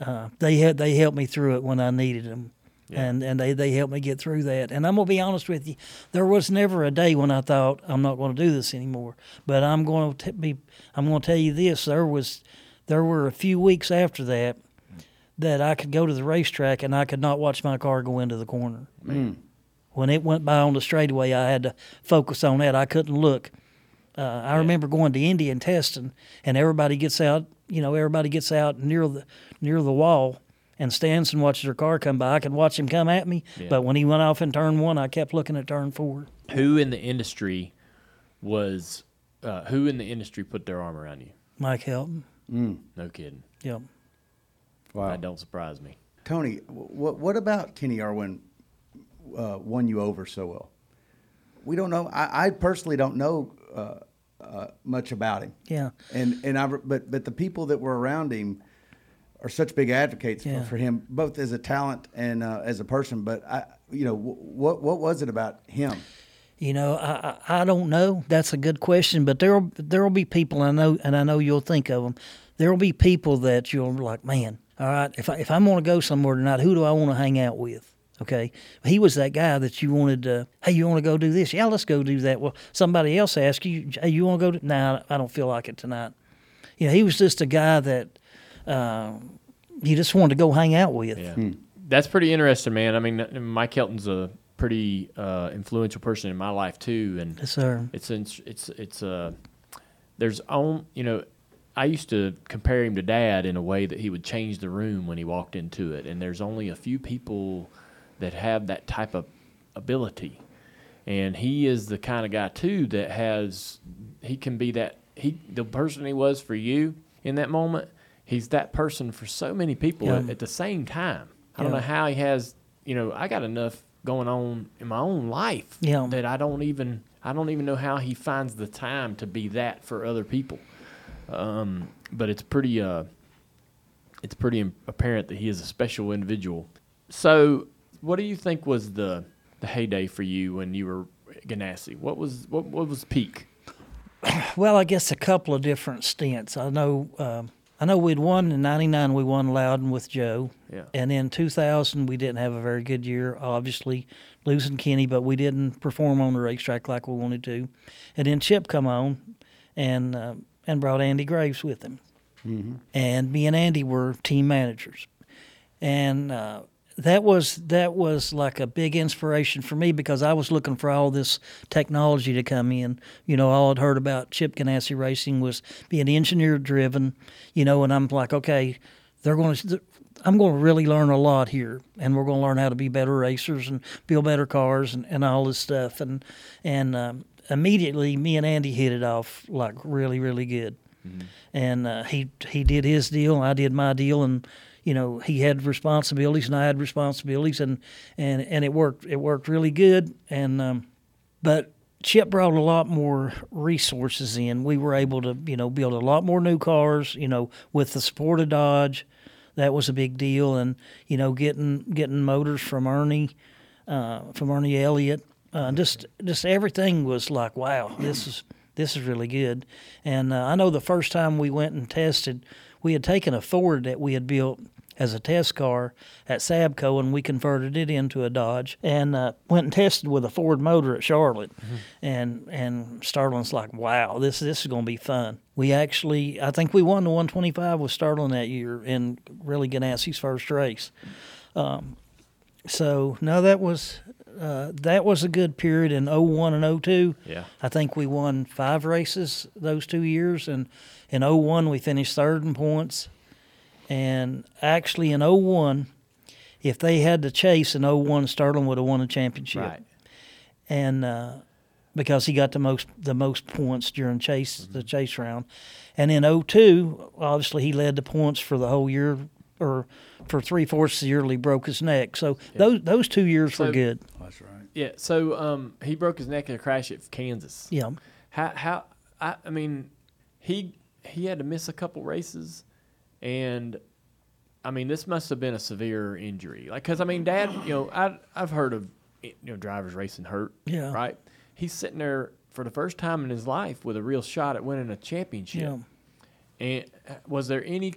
Uh, they had they helped me through it when I needed them, and and they they helped me get through that. And I'm gonna be honest with you, there was never a day when I thought I'm not going to do this anymore. But I'm going to be I'm going to tell you this: there was there were a few weeks after that that I could go to the racetrack and I could not watch my car go into the corner. When it went by on the straightaway, I had to focus on that. I couldn't look. Uh, I remember going to Indy and testing, and everybody gets out. You know, everybody gets out near the near the wall and stands and watches their car come by. I could watch him come at me, Yeah. but when he went off in turn one, I kept looking at turn four. Who in the industry was uh, who in the industry put their arm around you? Mike Helton. No kidding. Yep. Wow. That don't surprise me. Tony, what what about Kenny Irwin uh, won you over so well? We don't know. I, I personally don't know uh, uh, much about him. Yeah. And and I but but the people that were around him are such big advocates Yeah. for, for him, both as a talent and uh, as a person. But I, you know, wh- what what was it about him? You know, I, I don't know. That's a good question, but there there will be people I know, and I know you'll think of them. There will be people that you'll be like, man. All right, if I, if I'm going to go somewhere tonight, who do I want to hang out with? Okay, he was that guy that you wanted. to, hey, you want to go do this? Yeah, let's go do that. Well, somebody else asked you, hey, you want to go? To, nah, I don't feel like it tonight. You know, he was just a guy that uh, you just wanted to go hang out with. Yeah. That's pretty interesting, man. I mean, Mike Helton's a pretty uh, influential person in my life too, and Yes, sir. it's it's it's it's uh, there's on you know, I used to compare him to Dad in a way that he would change the room when he walked into it, and there's only a few people that have that type of ability, and he is the kind of guy too that has he can be that he the person he was for you in that moment. He's that person for so many people Yeah. at, at the same time. I don't know how he has. You know, I got enough going on in my own life Yeah. that I don't even I don't even know how he finds the time to be that for other people. Um, but it's pretty uh, it's pretty apparent that he is a special individual. So, what do you think was the the heyday for you when you were Ganassi? What was what what was peak? Well, I guess a couple of different stints. I know, um, I know we'd won in '99. We won Loudon with Joe. Yeah. And in 2000, we didn't have a very good year. Obviously, losing Kenny, but we didn't perform on the racetrack like we wanted to. And then Chip come on, and uh, and brought Andy Graves with him. And me and Andy were team managers, and uh, that was that was like a big inspiration for me because I was looking for all this technology to come in. You know, all I'd heard about Chip Ganassi Racing was being engineer driven. You know, and I'm like, okay, they're going to. I'm going to really learn a lot here, and we're going to learn how to be better racers and build better cars and, and all this stuff. And and um, immediately, me and Andy hit it off like really, really good. And uh, he he did his deal, I did my deal, and you know he had responsibilities and I had responsibilities, and and and it worked. It worked really good. And um, but Chip brought a lot more resources in. We were able to, you know, build a lot more new cars, you know, with the support of Dodge. That was a big deal. And, you know, getting getting motors from Ernie, uh, from Ernie Elliott. Uh, just just everything was like, wow, this is this is really good. And uh, I know the first time we went and tested, we had taken a Ford that we had built as a test car at Sabco, and we converted it into a Dodge, and uh, went and tested with a Ford motor at Charlotte, and and Sterling's like, wow, this this is going to be fun. We actually, I think we won the 125 with Starling that year in really Ganassi's first race. Um, so no, that was uh, that was a good period in 01 and 02. Yeah. I think we won five races those two years, and in 01 we finished third in points. And actually in 01, if they had to chase in 01, Sterling would have won a championship. Right. And uh, because he got the most the most points during chase the chase round, and in 02, obviously he led the points for the whole year or for three fourths of the year he broke his neck. So those those two years were good. That's right. Yeah. So um, he broke his neck in a crash at Kansas. Yeah. How how I, I mean, he he had to miss a couple races, and I mean this must have been a severe injury. Like, cause I mean, Dad, you know, I I've heard of you know drivers racing hurt. Yeah. Right. He's sitting there for the first time in his life with a real shot at winning a championship. Yeah. And uh, was there any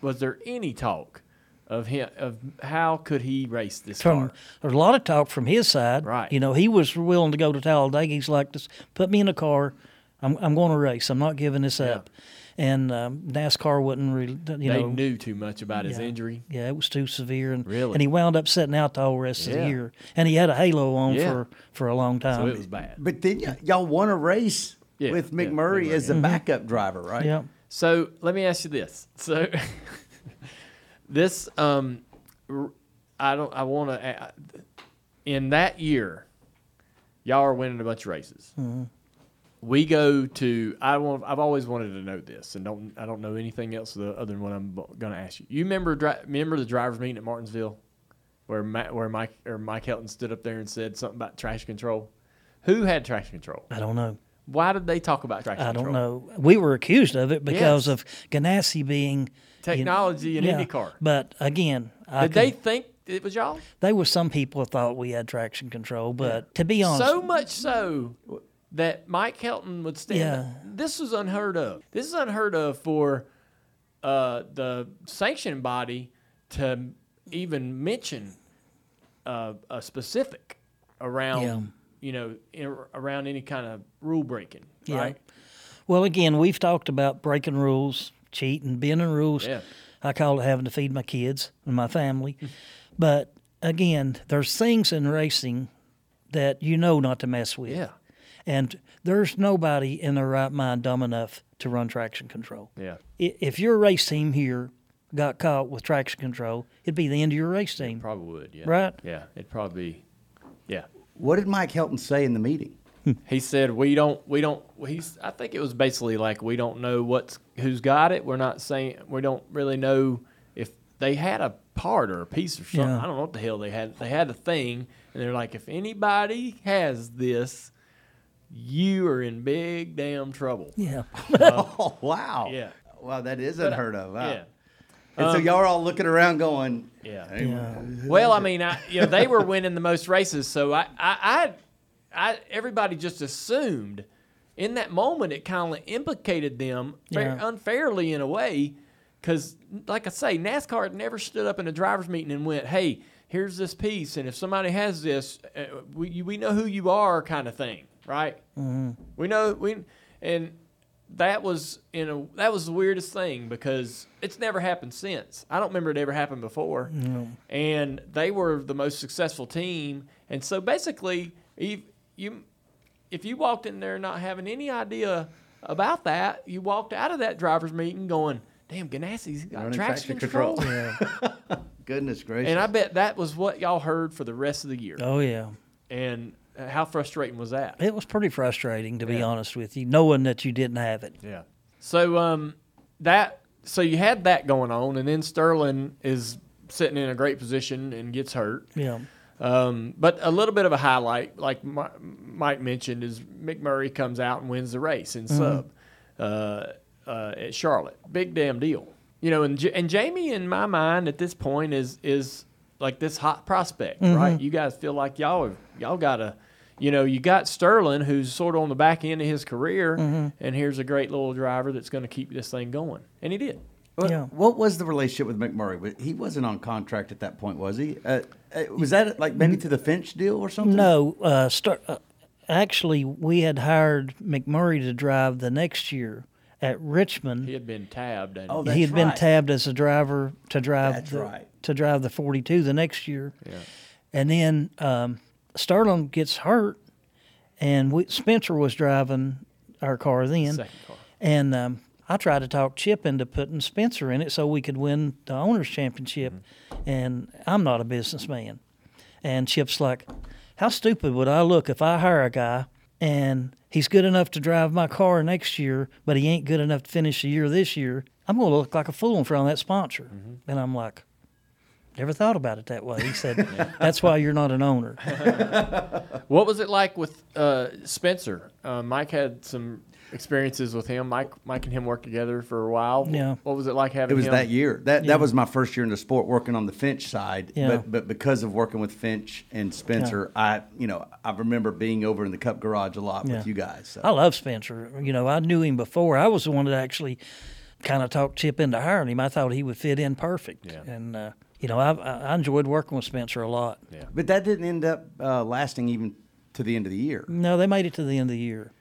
was there any talk of him of how could he race this From car? there's a lot of talk from his side. Right. You know, he was willing to go to Talladega. He's like, just put me in a car. I'm I'm going to race. I'm not giving this up. And um, NASCAR wouldn't really, you know they know, knew too much about his yeah. injury. Yeah, it was too severe, and Really? and he wound up sitting out the whole rest of the year. And he had a halo on Yeah. for for a long time. So it was bad. But then y- y'all won a race Yeah, with yeah, McMurray McMurray. as the backup driver, right? yeah. So let me ask you this. So this, um, r- I don't. I want to. In that year, y'all are winning a bunch of races. We go to. I want. I've always wanted to know this, and don't. I don't know anything else other than what I'm going to ask you. You remember? dri- Remember the drivers meeting at Martinsville, where Ma- where Mike or Mike Helton stood up there and said something about traction control. Who had traction control? I don't know. Why did they talk about traction I control? don't know. We were accused of it because Yes. of Ganassi being you know- Technology in yeah, IndyCar. But again, I Did they think it was y'all? There were some people that thought we had traction control, but to be honest, So much so that Mike Helton would stand. Yeah. up. This was unheard of. This is unheard of for uh, the sanctioning body to even mention uh, a specific around, Yeah. you know, in, around any kind of rule breaking, Yeah. right? Well, again, we've talked about breaking rules, cheating, bending rules. Yeah. I call it having to feed my kids and my family. but again, there's things in racing that you know not to mess with. Yeah. And there's nobody in their right mind dumb enough to run traction control. Yeah. If your race team here got caught with traction control, it'd be the end of your race team. Probably would, yeah. Right. Yeah, it'd probably be, yeah. What did Mike Helton say in the meeting? He said we don't we don't he's I think it was basically like we don't know what's who's got it. We're not saying we don't really know if they had a part or a piece or something. Yeah. I don't know what the hell they had. They had a thing and they're like if anybody has this you are in big damn trouble. Yeah. oh wow! Yeah. Wow, that is But, unheard of. Wow. Yeah. And so Um, y'all are all looking around going, Yeah. "Hey, Well, I mean, I, you know, they were winning the most races, so I, I, I, I everybody just assumed in that moment it kind of implicated them Yeah. unfairly in a way, because, like I say, NASCAR had never stood up in a drivers' meeting and went, "Hey, here's this piece, and if somebody has this, uh, we we know who you are," kind of thing, right? Mm-hmm. We know we, and that was in a that was the weirdest thing because it's never happened since. I don't remember it ever happened before. No. And they were the most successful team, and so basically, if you if you walked in there not having any idea about that, you walked out of that drivers meeting going, "Damn, Ganassi's got Running traction, traction control." control. Goodness gracious! and I bet that was what y'all heard for the rest of the year. Oh, yeah. And how frustrating was that? It was pretty frustrating, to be honest with you, knowing that you didn't have it. Yeah. So um, that so you had that going on, and then Sterling is sitting in a great position and gets hurt. Yeah. Um, but a little bit of a highlight, like Mike mentioned, is McMurray comes out and wins the race in sub uh, uh, at Charlotte. Big damn deal, you know. And and Jamie, in my mind, at this point, is is like this hot prospect, right? You guys feel like y'all y'all got a, you know, you got Sterling, who's sort of on the back end of his career, and here's a great little driver that's going to keep this thing going, and he did. What, Yeah. what was the relationship with McMurray? He wasn't on contract at that point, was he? Uh, uh, was that like maybe to the Finch deal or something? No, uh, start, uh, actually, we had hired McMurray to drive the next year at Richmond. He had been tabbed, and Oh, he that's had been tabbed as a driver to drive That's the, right. to drive the 42 the next year. Yeah. And then um, Sterling gets hurt, and we, Spencer was driving our car then. second car. And um, I tried to talk Chip into putting Spencer in it so we could win the owners championship. And I'm not a businessman. And Chip's like, "How stupid would I look if I hire a guy and he's good enough to drive my car next year, but he ain't good enough to finish the year this year? I'm going to look like a fool in front of that sponsor. Mm-hmm. And I'm like, never thought about it that way. He said, that's why you're not an owner. What was it like with uh, Spencer? Uh, Mike had some experiences with him. Mike, Mike and him worked together for a while. Yeah. What was it like having It was him? that year. That Yeah. that was my first year in the sport, working on the Finch side. Yeah. But but because of working with Finch and Spencer, I you know I remember being over in the Cup Garage a lot Yeah. with you guys. So. I love Spencer. You know, I knew him before. I was the one that actually kind of talked Chip into hiring him. I thought he would fit in perfect. Yeah. And, uh, you know, I, I enjoyed working with Spencer a lot. Yeah. But that didn't end up uh, lasting even to the end of the year. No, they made it to the end of the year.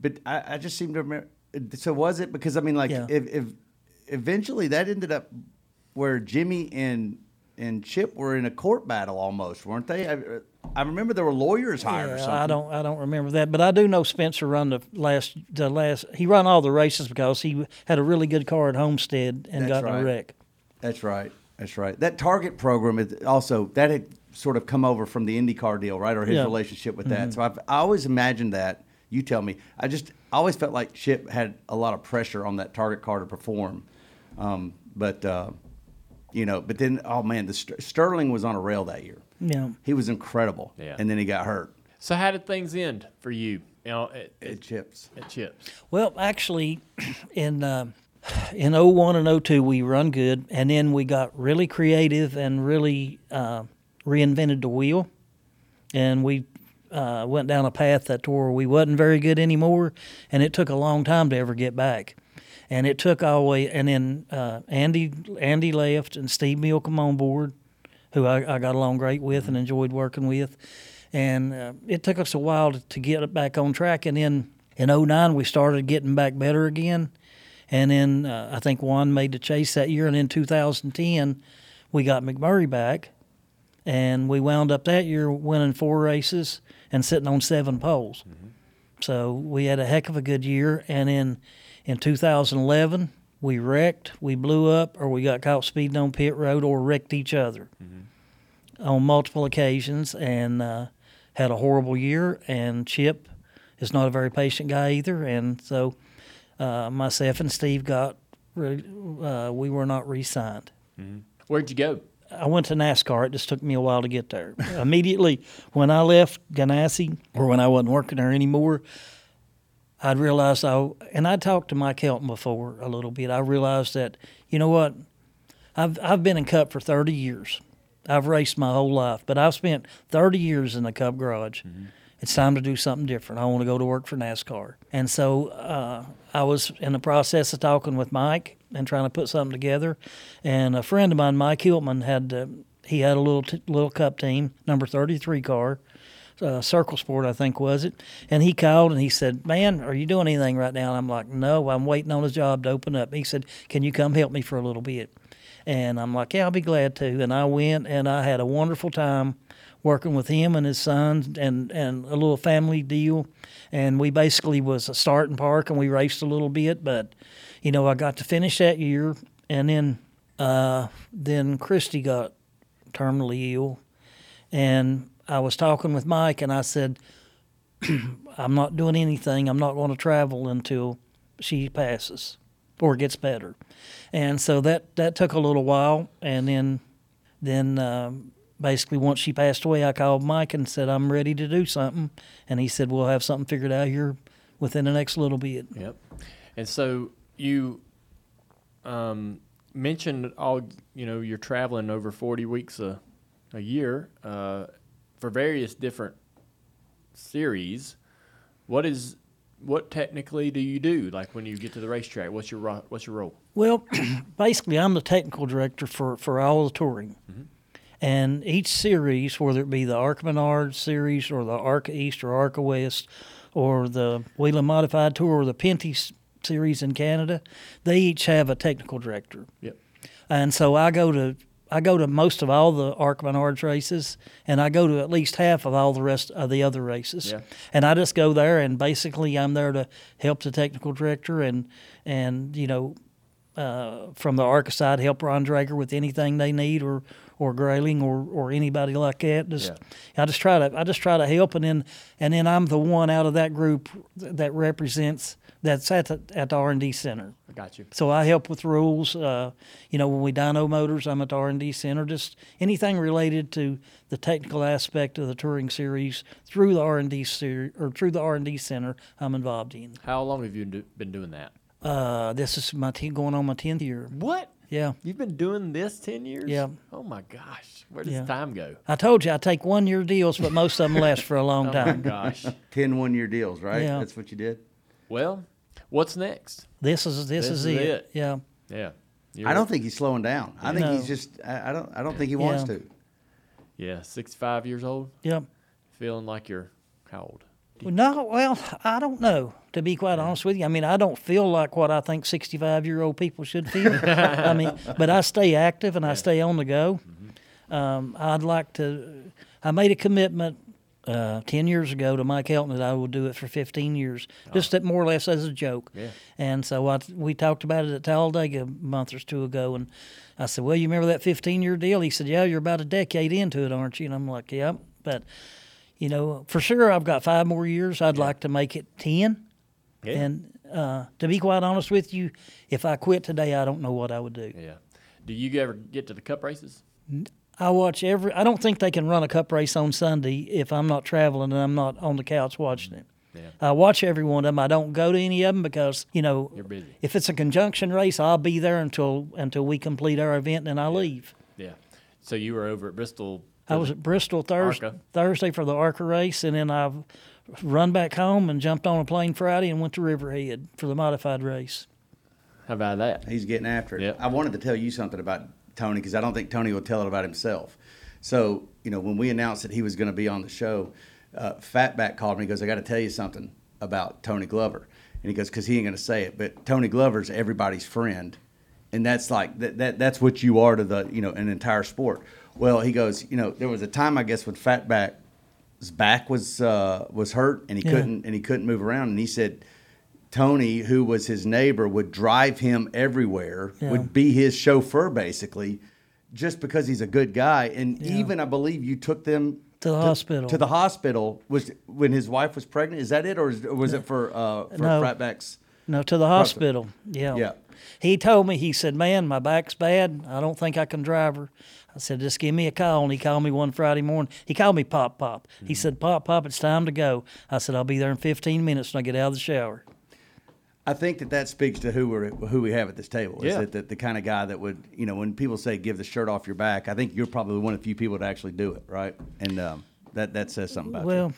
But I, I just seem to remember. So was it because I mean, like, Yeah. if, if eventually that ended up where Jimmy and and Chip were in a court battle almost, weren't they? I, I remember there were lawyers hired or Yeah, something. I don't I don't remember that, but I do know Spencer run the last the last he run all the races because he had a really good car at Homestead and That's got in a wreck. That's right. That's right. That Target program is also that had sort of come over from the IndyCar deal, right, or his Yeah. relationship with that. Mhm. So I've I always imagined that. You tell me. I just I always felt like Chip had a lot of pressure on that Target car to perform, um, but uh, you know. But then, oh man, the Ster- Sterling was on a rail that year. Yeah. He was incredible. Yeah. And then he got hurt. So how did things end for you? You know, at, At Chips. At Chips. Well, actually, in uh, in 01 and 02, we run good, and then we got really creative and really uh, reinvented the wheel, and we uh, went down a path that where we wasn't very good anymore, and it took a long time to ever get back. And it took all way, and then uh, Andy Andy left, and Steve Hmiel come on board, who I, I got along great with and enjoyed working with. And uh, it took us a while to, to get it back on track. And then in 09, we started getting back better again. And then uh, I think Juan made the chase that year. And in 2010, we got McMurray back. And we wound up that year winning four races and sitting on seven poles. So we had a heck of a good year. And in in 2011, we wrecked, we blew up, or we got caught speeding on pit road, or wrecked each other on multiple occasions, and uh, had a horrible year. And Chip is not a very patient guy either, and so uh, myself and Steve got re- uh, we were not re-signed. Where'd you go? I went to NASCAR. It just took me a while to get there. Immediately when I left Ganassi, or when I wasn't working there anymore, I'd realized I and I talked to Mike Helton before a little bit. I realized that you know what, I've I've been in Cup for thirty years. I've raced my whole life, but I've spent thirty years in the Cup garage. It's time to do something different. I want to go to work for NASCAR, and so uh, I was in the process of talking with Mike and trying to put something together. And a friend of mine, Mike Hillman, had uh, he had a little t- little Cup team, number thirty three car uh, Circle Sport, I think was it. And he called and he said, "Man, are you doing anything right now?" And I'm like, "No, I'm waiting on a job to open up." He said, "Can you come help me for a little bit?" And I'm like, "Yeah, I'll be glad to." And I went and I had a wonderful time working with him and his son and and a little family deal. And we basically was a starting park and we raced a little bit, but you know, I got to finish that year and then uh, then Christy got terminally ill and I was talking with Mike, and I said, "I'm not doing anything. I'm not going to travel until she passes or gets better." And so that that took a little while, and then then um, basically once she passed away, I called Mike and said, "I'm ready to do something," and he said, "We'll have something figured out here within the next little bit." Yep. And so you um, mentioned all you know you're traveling over 40 weeks a, a year uh, for various different series. What is what technically do you do? Like when you get to the racetrack, what's your ro- what's your role? Well, basically, I'm the technical director for, for all the touring. Mm-hmm. And each series, whether it be the ARCA Menard series or the ARCA East or ARCA West or the Whelen Modified Tour or the Pinty s- series in Canada, they each have a technical director. Yep. And so I go to I go to most of all the ARCA Menards races, and I go to at least half of all the rest of the other races. Yeah. And I just go there, and basically I'm there to help the technical director and and you know uh, from the ARCA side help Ron Drager with anything they need or or Grayling or, or anybody like that. Just I just try to I just try to help and then and then I'm the one out of that group that represents that's at the at the R and D center. I got you. So I help with rules. Uh, you know, when we dyno motors, I'm at the R and D center. Just anything related to the technical aspect of the touring series through the R and D ser- or through the R and D center, I'm involved in. How long have you do, been doing that? Uh, this is my te- going on my tenth year. What? Yeah. You've been doing this 10 years? Yeah. Oh my gosh. Where does Yeah. time go? I told you I take one year deals, but most of them last for a long Oh time. my gosh. 10 one year deals, right? Yeah. That's what you did? Well, what's next? This is this, is, it. Yeah. Yeah. I don't think he's slowing down. I think No. he's just, I, I don't I don't think he wants Yeah. to. Yeah, 65 years old. Yep. Feeling like you're how old? Well, No, well, I don't know. To be quite honest with you, I mean, I don't feel like what I think sixty-five-year-old people should feel. I mean, but I stay active and I stay on the go. Um, I'd like to. I made a commitment uh, ten years ago to Mike Helton that I would do it for fifteen years, just that more or less as a joke. Yeah. And so I, we talked about it at Talladega a month or two ago, and I said, "Well, you remember that fifteen-year deal?" He said, "Yeah, you're about a decade into it, aren't you?" And I'm like, "Yep." But you know, for sure, I've got five more years. I'd like to make it ten. Yeah. And uh, to be quite honest with you, if I quit today, I don't know what I would do. Yeah. Do you ever get to the cup races? I watch every. I don't think they can run a cup race on Sunday if I'm not traveling and I'm not on the couch watching it. Yeah. I watch every one of them. I don't go to any of them because you know You're busy. if it's a conjunction race, I'll be there until until we complete our event and I leave. Yeah. So you were over at Bristol. I was at Bristol Thursday ARCA. Thursday for the ARCA race, and then I've run back home and jumped on a plane Friday and went to Riverhead for the modified race. How about that? He's getting after it. Yep. I wanted to tell you something about Tony because I don't think Tony will tell it about himself. So, you know, when we announced that he was going to be on the show, uh, Fatback called me. He goes, I got to tell you something about Tony Glover. And he goes, because he ain't going to say it, but Tony Glover's everybody's friend. And that's like, that, that, that's what you are to the, you know, an entire sport. Well, he goes, you know, there was a time, I guess, when Fatback his back was uh, was hurt and he Yeah. couldn't and he couldn't move around and he said Tony who was his neighbor would drive him everywhere Yeah. would be his chauffeur basically just because he's a good guy and even I believe you took them To the hospital. to the hospital was when his wife was pregnant is that it or, is, or was it for uh, for No. Fatback's No, to the hospital. Yeah. Yeah. He told me, he said, Man, my back's bad. I don't think I can drive her. I said, Just give me a call. And he called me one Friday morning. He called me Pop Pop. Mm-hmm. He said, Pop Pop, it's time to go. I said, I'll be there in 15 minutes when I get out of the shower. I think that that speaks to who we're who we have at this table. Is Yeah. that the, the kind of guy that would you know when people say give the shirt off your back, I think you're probably one of the few people to actually do it, right? And um, that that says something about you. Well,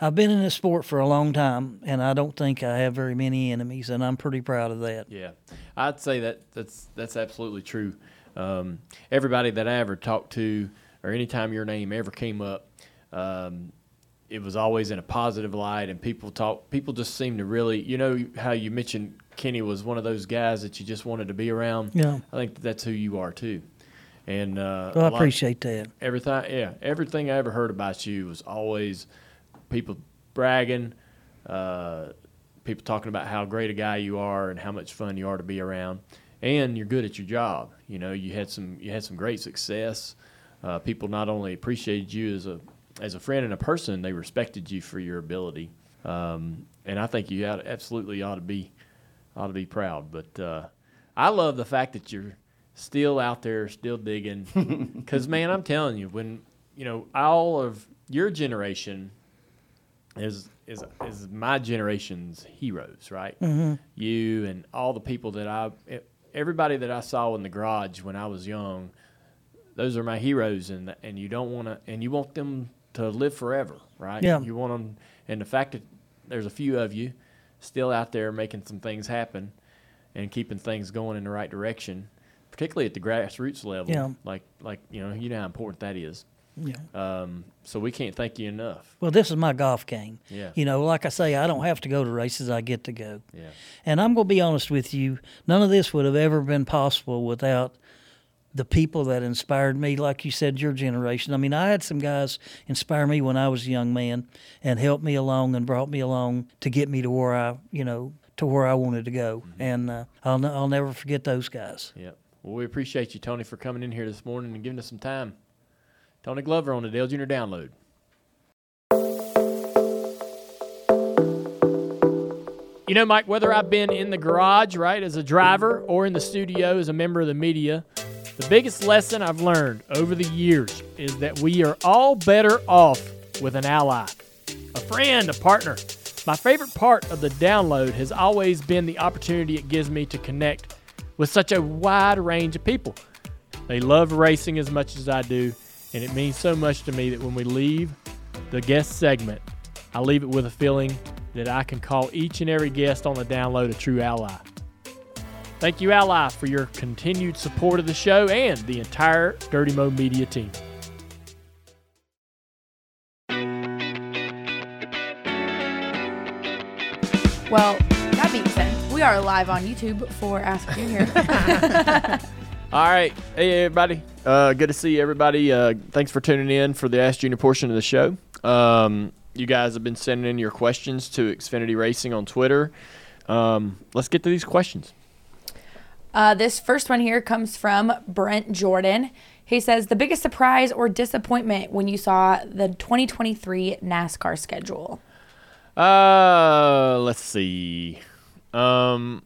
I've been in this sport for a long time, and I don't think I have very many enemies, and I'm pretty proud of that. Yeah, I'd say that that's that's absolutely true. Um, everybody that I ever talked to, or anytime your name ever came up, um, it was always in a positive light, and people talk. People just seem to really, you know, how you mentioned Kenny was one of those guys that you just wanted to be around. Yeah. I think that's who you are too. And uh, Well, I appreciate that. everything. Yeah, everything I ever heard about you was always people bragging, uh, people talking about how great a guy you are and how much fun you are to be around, and you're good at your job. You know, you had some you had some great success. Uh, people not only appreciated you as a as a friend and a person, they respected you for your ability. Um, and I think you ought, absolutely ought to be ought to be proud. But uh, I love the fact that you're still out there, still digging. Because man, I'm telling you, when you know all of your generation is is is my generation's heroes, right? Mhm. You and all the people that I, everybody that I saw in the garage when I was young, those are my heroes, and and you don't want to, and you want them to live forever, right? Yeah. You want them, and the fact that there's a few of you still out there making some things happen, and keeping things going in the right direction, particularly at the grassroots level. Yeah. Like like you know you know how important that is. Yeah. Um, so we can't thank you enough. Well, this is my golf game. Yeah. You know, like I say, I don't have to go to races, I get to go. Yeah. And I'm going to be honest with you, none of this would have ever been possible without the people that inspired me, like you said, your generation. I mean, I had some guys inspire me when I was a young man and helped me along and brought me along to get me to where I, you know, to where I wanted to go, and uh, I'll ne- I'll never forget those guys. Yep. Well, we appreciate you, Tony, for coming in here this morning and giving us some time. Tony Glover on the Dale Jr. Download. You know, Mike, whether I've been in the garage, right, as a driver or in the studio as a member of the media, the biggest lesson I've learned over the years is that we are all better off with an ally, a friend, a partner. My favorite part of the download has always been the opportunity it gives me to connect with such a wide range of people. They love racing as much as I do, and it means so much to me that when we leave the guest segment, I leave it with a feeling that I can call each and every guest on the download a true ally. Thank you, Ally, for your continued support of the show and the entire Dirty Mo Media team. Well, that being said, we are live on YouTube for Ask Junior. All right. Hey, everybody. Uh, good to see everybody. Uh, thanks for tuning in for the Ask Junior portion of the show. Um, you guys have been sending in your questions to Xfinity Racing on Twitter. Um, let's get to these questions. Uh, this first one here comes from Brent Jordan. He says, The biggest surprise or disappointment when you saw the 2023 NASCAR schedule? Uh, let's see. Um,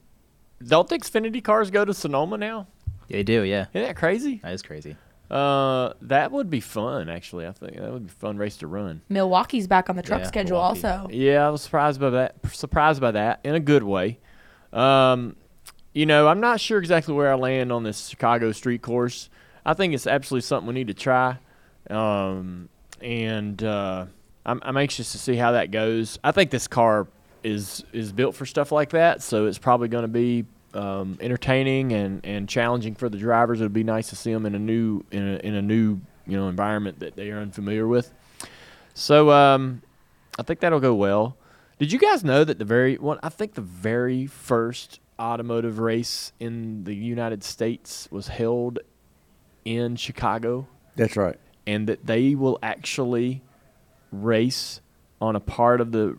don't the Xfinity cars go to Sonoma now? They do, yeah. Isn't that crazy? That is crazy. Uh, that would be fun. Actually, I think that would be a fun race to run. Milwaukee's back on the truck Yeah, schedule Milwaukee. also. Yeah, I was surprised by that. Surprised by that in a good way. Um, you know, I'm not sure exactly where I land on this Chicago street course. I think it's absolutely something we need to try. Um, and uh, I'm, I'm anxious to see how that goes. I think this car is is built for stuff like that, so it's probably going to be um, entertaining and, and challenging for the drivers. It would be nice to see them in a new in a, in a new you know environment that they are unfamiliar with. So um, I think that'll go well. Did you guys know that the very one? I think the very first automotive race in the United States was held in Chicago. That's right. And that they will actually race on a part of the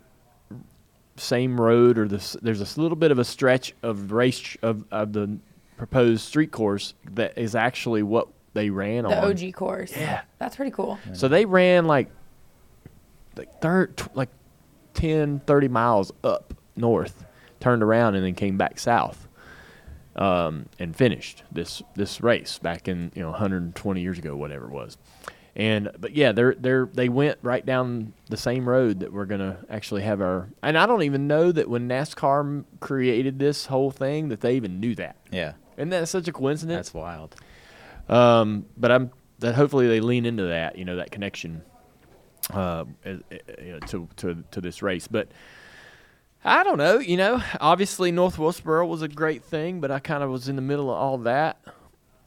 same road or this there's a little bit of a stretch of race of, of the proposed street course that is actually what they ran The on. The OG course. Yeah. That's pretty cool. So they ran like like third tw- like 10 30 miles up north, turned around and then came back south. Um, and finished this this race back in, you know, 120 years ago whatever it was. And but yeah, they're they're they went right down the same road that we're going to actually have our and I don't even know that when NASCAR created this whole thing that they even knew that. Yeah. Isn't that such a coincidence? That's wild. Um, but I'm that hopefully they lean into that, you know, that connection uh, uh, you know, to to to this race. But I don't know, you know. Obviously, North Wilkesboro was a great thing, but I kind of was in the middle of all that,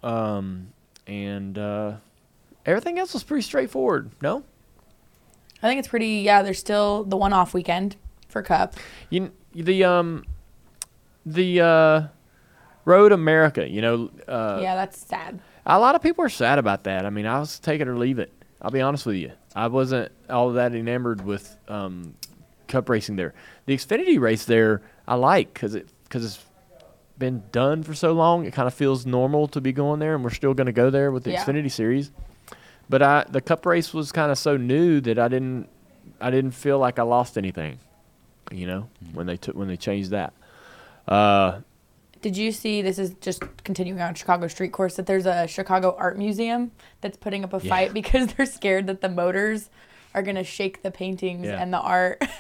um, and uh, everything else was pretty straightforward. No, I think it's pretty, yeah, there's still the one off weekend for Cup. you the um the uh, Road America, you know. Uh, yeah, that's sad. A lot of people are sad about that. I mean, I was take it or leave it. I'll be honest with you. I wasn't all that enamored with um, Cup racing there. The Xfinity race there, I like because it because it's been done for so long. It kind of feels normal to be going there, and we're still going to go there with the Yeah. Xfinity series. But I the Cup race was kind of so new that I didn't I didn't feel like I lost anything. You know, when they took when they changed that. Uh, Did you see this is just continuing on Chicago street course that there's a Chicago art museum that's putting up a Yeah. fight because they're scared that the motors are gonna shake the paintings Yeah. and the art.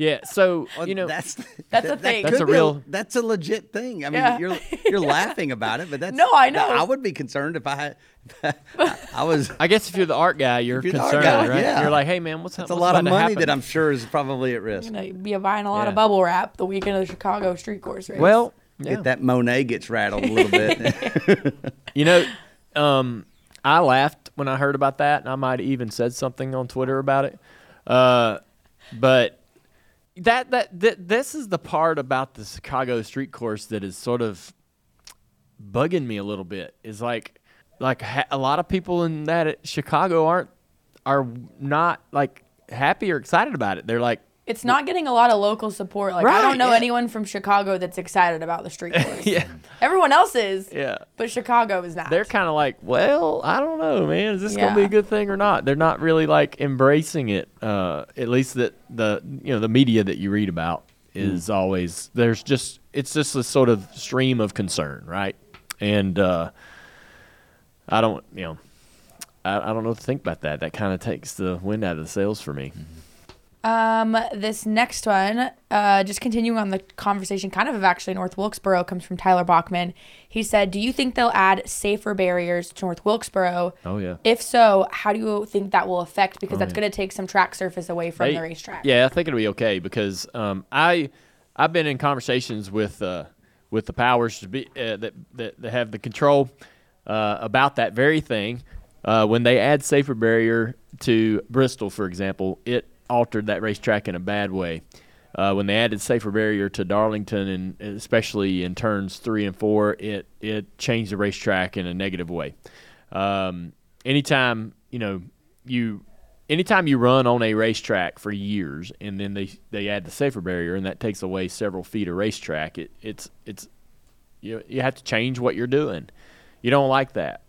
yeah, so you know that's That's a thing. That's a be real- That's a legit thing. I mean, Yeah. you're you're laughing about it, but that's No, I know. I would be concerned if I had. I was. I guess if you're the art guy, you're you're concerned, guy, right? yeah. You're like, hey man, what's That's a lot of money that I'm sure is probably at risk. you know, you'd be buying a lot Yeah. of bubble wrap the weekend of the Chicago street course race. Well, yeah. If that Monet gets rattled a little bit. You know, um, I laughed when I heard about that, and I might have even said something on Twitter about it. Uh, but that, that that this is the part about the Chicago street course that is sort of bugging me a little bit. Is like like ha- a lot of people in that at Chicago aren't are not like happy or excited about it. They're like It's not getting a lot of local support. Like I don't know yeah. anyone from Chicago that's excited about the street yeah, Everyone else is, yeah. but Chicago is not. They're kind of like, well, I don't know, man. Is this gonna be a good thing or not? They're not really like embracing it. Uh, at least that the you know the media that you read about is always there's just it's just a sort of stream of concern, right? And uh, I don't you know I, I don't know what to think about that. That kind of takes the wind out of the sails for me. Um, this next one, uh, just continuing on the conversation, kind of of actually North Wilkesboro, comes from Tyler Bachman. He said, "Do you think they'll add safer barriers to North Wilkesboro? Oh yeah. If so, how do you think that will affect? Because Oh, that's yeah. going to take some track surface away from They- the racetrack. Yeah, I think it'll be okay because um, I I've been in conversations with uh, with the powers to be uh, that, that that have the control uh, about that very thing. Uh, when they add safer barrier to Bristol, for example, it altered that racetrack in a bad way. Uh, when they added safer barrier to Darlington, and especially in turns three and four, it it changed the racetrack in a negative way. Um, anytime you know you anytime you run on a racetrack for years and then they they add the safer barrier and that takes away several feet of racetrack it it's it's you you have to change what you're doing you don't like that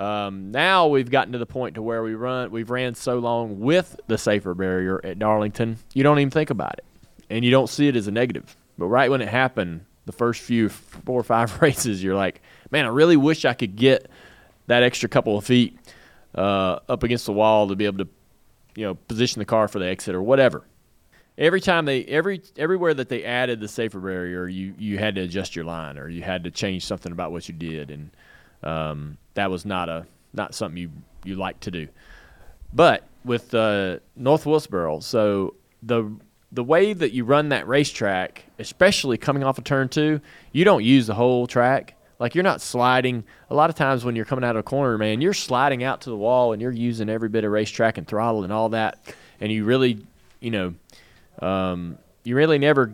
um, now we've gotten to the point to where we run we've ran so long with the safer barrier at Darlington you don't even think about it. And you don't see it as a negative. But right when it happened the first few four or five races you're like man I really wish I could get that extra couple of feet uh, up against the wall to be able to, you know, position the car for the exit or whatever. Every time they every everywhere that they added the safer barrier, you you had to adjust your line or you had to change something about what you did, and um, that was not a not something you you like to do. But with uh, North Wilkesboro, so the the way that you run that racetrack, especially coming off of turn two, you don't use the whole track. Like you're not sliding. A lot of times when you're coming out of a corner, man, you're sliding out to the wall and you're using every bit of racetrack and throttle and all that, and you really, you know, um, you really never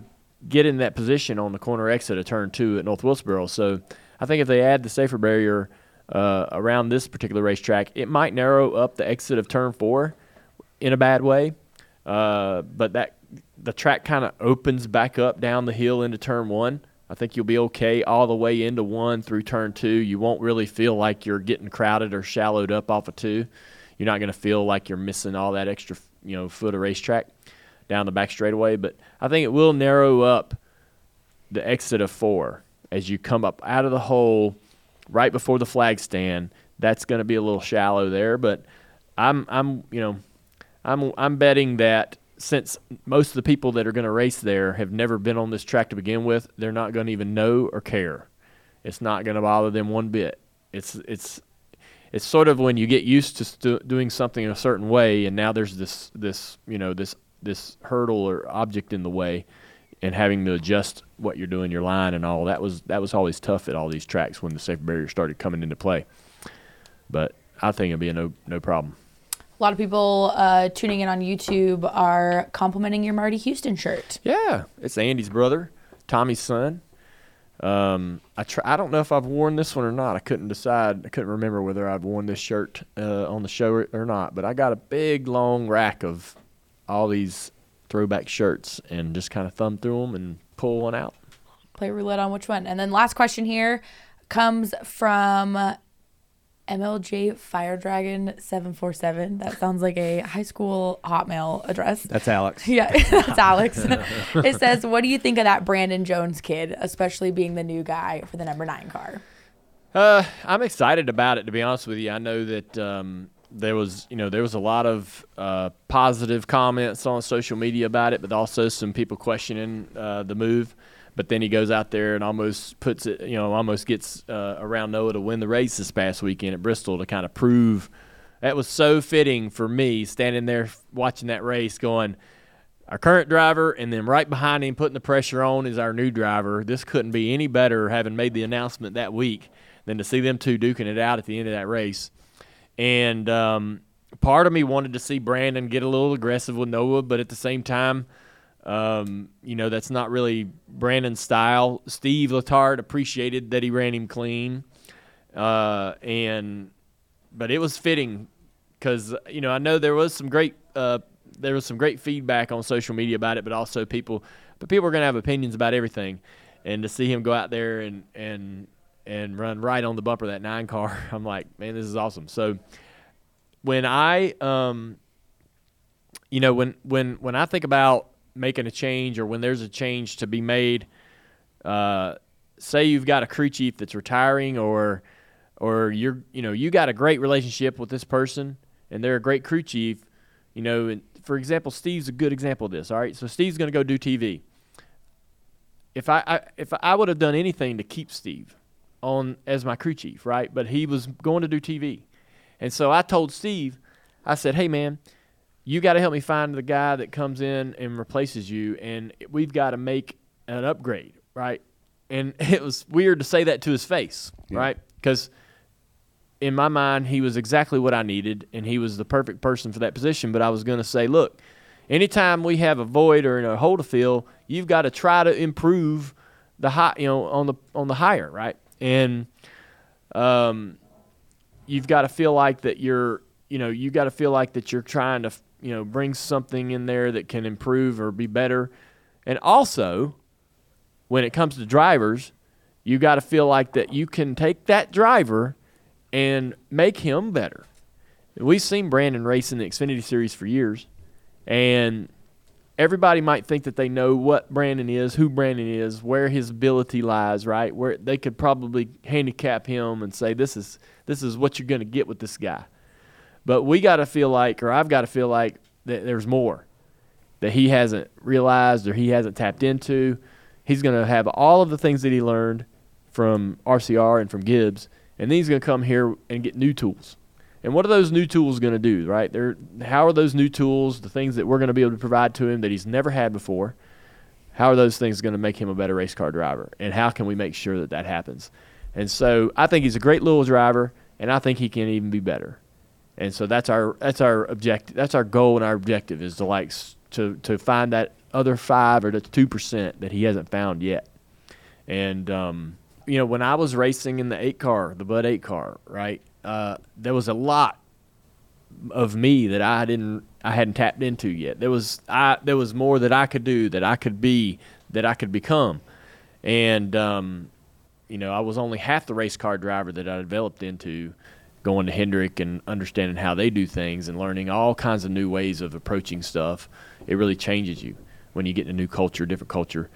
get in that position on the corner exit of turn two at North Wilkesboro. So I think if they add the safer barrier uh, around this particular racetrack, it might narrow up the exit of turn four in a bad way. Uh, but that the track kind of opens back up down the hill into turn one. I think you'll be okay all the way into one through turn two. You won't really feel like you're getting crowded or shallowed up off of two. You're not going to feel like you're missing all that extra, you know, foot of racetrack down the back straightaway. But I think it will narrow up the exit of four as you come up out of the hole right before the flag stand. That's going to be a little shallow there, but I'm I'm you know I'm I'm betting that since most of the people that are going to race there have never been on this track to begin with, they're not going to even know or care. It's not going to bother them one bit. It's it's it's sort of when you get used to stu- doing something in a certain way, and now there's this this you know this this hurdle or object in the way, and having to adjust what you're doing, your line and all that was that was always tough at all these tracks when the safe barrier started coming into play. But I think it'll be a no no problem. A lot of people uh, tuning in on YouTube are complimenting your Marty Houston shirt. Yeah, it's Andy's brother, Tommy's son. Um, I try, I don't know if I've worn this one or not. I couldn't decide. I couldn't remember whether I'd worn this shirt uh, on the show or, or not. But I got a big long rack of all these throwback shirts and just kind of thumb through them and pull one out. Play roulette on which one. And then last question here comes from MLJ Fire Dragon 747. That sounds like a high school Hotmail address. That's Alex. Yeah, that's Alex. it says, What do you think of that Brandon Jones kid, especially being the new guy for the number nine car? Uh, I'm excited about it to be honest with you. I know that um, there was, you know, there was a lot of uh, positive comments on social media about it, but also some people questioning uh, the move. But then he goes out there and almost puts it, you know, almost gets uh, around Noah to win the race this past weekend at Bristol to kind of prove that was so fitting for me standing there watching that race going, our current driver, and then right behind him, putting the pressure on, is our new driver. This couldn't be any better, having made the announcement that week, than to see them two duking it out at the end of that race. And um, part of me wanted to see Brandon get a little aggressive with Noah, but at the same time, um, you know, that's not really Brandon's style. Steve Letarte appreciated that he ran him clean, uh, and but it was fitting because you know I know there was some great uh, there was some great feedback on social media about it, but also people, but people are going to have opinions about everything, and to see him go out there and and and run right on the bumper that nine car, I'm like, man, this is awesome. So when I um, you know, when when when I think about making a change or when there's a change to be made, uh, say you've got a crew chief that's retiring or or you're you know you got a great relationship with this person and they're a great crew chief, you know, and for example, Steve's a good example of this. All right, so Steve's going to go do TV. If I, I if I would have done anything to keep Steve on as my crew chief, right? But he was going to do TV, and so I told Steve, I said, "Hey, man." you got to help me find the guy that comes in and replaces you, and we've got to make an upgrade, right? And it was weird to say that to his face, Yeah. right? Because in my mind, he was exactly what I needed, and he was the perfect person for that position. But I was going to say, look, anytime we have a void or a hole to fill, you've got to try to improve the high, you know, on the on the higher, right? And um, you've got to feel like that you're, you know, you got to feel like that you're trying to, you know, bring something in there that can improve or be better. And also, when it comes to drivers, you got to feel like that you can take that driver and make him better. We've seen Brandon race in the Xfinity Series for years, and everybody might think that they know what Brandon is, who Brandon is, where his ability lies, right? Where they could probably handicap him and say this is this is what you're going to get with this guy. But we got to feel like, or I've got to feel like that there's more that he hasn't realized or he hasn't tapped into. He's going to have all of the things that he learned from RCR and from Gibbs, and then he's going to come here and get new tools. And what are those new tools going to do, right? They're, how are those new tools, the things that we're going to be able to provide to him that he's never had before, how are those things going to make him a better race car driver? And how can we make sure that that happens? And so I think he's a great little driver, and I think he can even be better. And so that's our that's our objective. That's our goal and our objective is to like to to find that other five or the two percent that he hasn't found yet. And um, you know, when I was racing in the eight car, the Bud eight car, right? Uh, there was a lot of me that I didn't I hadn't tapped into yet. There was I there was more that I could do, that I could be, that I could become. And um, you know, I was only half the race car driver that I developed into going to Hendrick and understanding how they do things and learning all kinds of new ways of approaching stuff. It really changes you when you get in a new culture, different culture.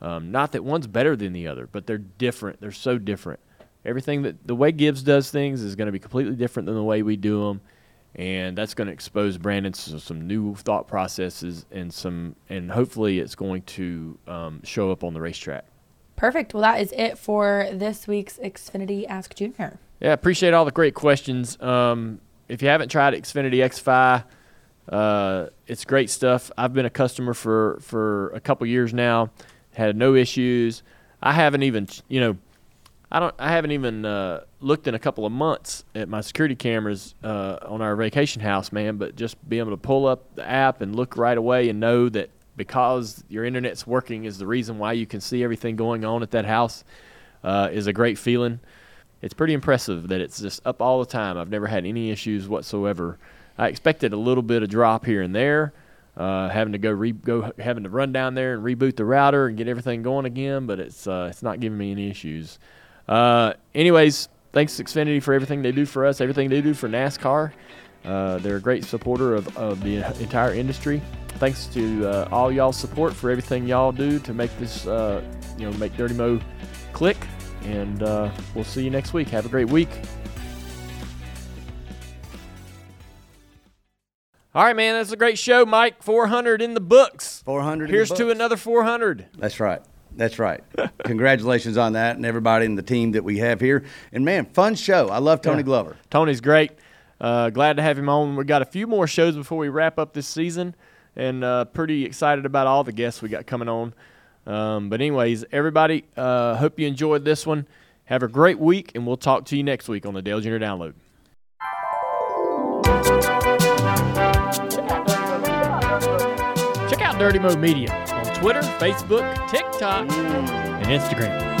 Um, not that one's better than the other, but they're different. They're so different. Everything that the way Gibbs does things is going to be completely different than the way we do them, and that's going to expose Brandon to some new thought processes and some, and hopefully it's going to um, show up on the racetrack. Perfect. Well, that is it for this week's Xfinity Ask Junior. Yeah, appreciate all the great questions. Um, if you haven't tried Xfinity X5, uh, it's great stuff. I've been a customer for for a couple years now. Had no issues. I haven't even, you know, I don't. I haven't even uh, looked in a couple of months at my security cameras uh, on our vacation house, man. But just being able to pull up the app and look right away and know that because your internet's working is the reason why you can see everything going on at that house uh, is a great feeling. It's pretty impressive that it's just up all the time. I've never had any issues whatsoever. I expected a little bit of drop here and there, uh, having to go re- go having to run down there and reboot the router and get everything going again, but it's uh, it's not giving me any issues. Uh, anyways, thanks Xfinity for everything they do for us, everything they do for NASCAR. Uh, they're a great supporter of, of the entire industry. Thanks to uh, all y'all's support for everything y'all do to make this, uh, you know, make Dirty Mo click. And uh, we'll see you next week. Have a great week. All right, man. That's a great show, Mike. 400 in the books. 400 in the Here's to another 400. That's right. That's right. Congratulations on that and everybody in the team that we have here. And man, fun show. I love Tony Yeah. Glover. Tony's great. Uh, glad to have him on. We got a few more shows before we wrap up this season, and uh, pretty excited about all the guests we got coming on. Um, but anyways, everybody, uh, hope you enjoyed this one. Have a great week, and we'll talk to you next week on the Dale Jr. Download. Check out Dirty Mo Media Twitter, Facebook, TikTok, mm. and Instagram.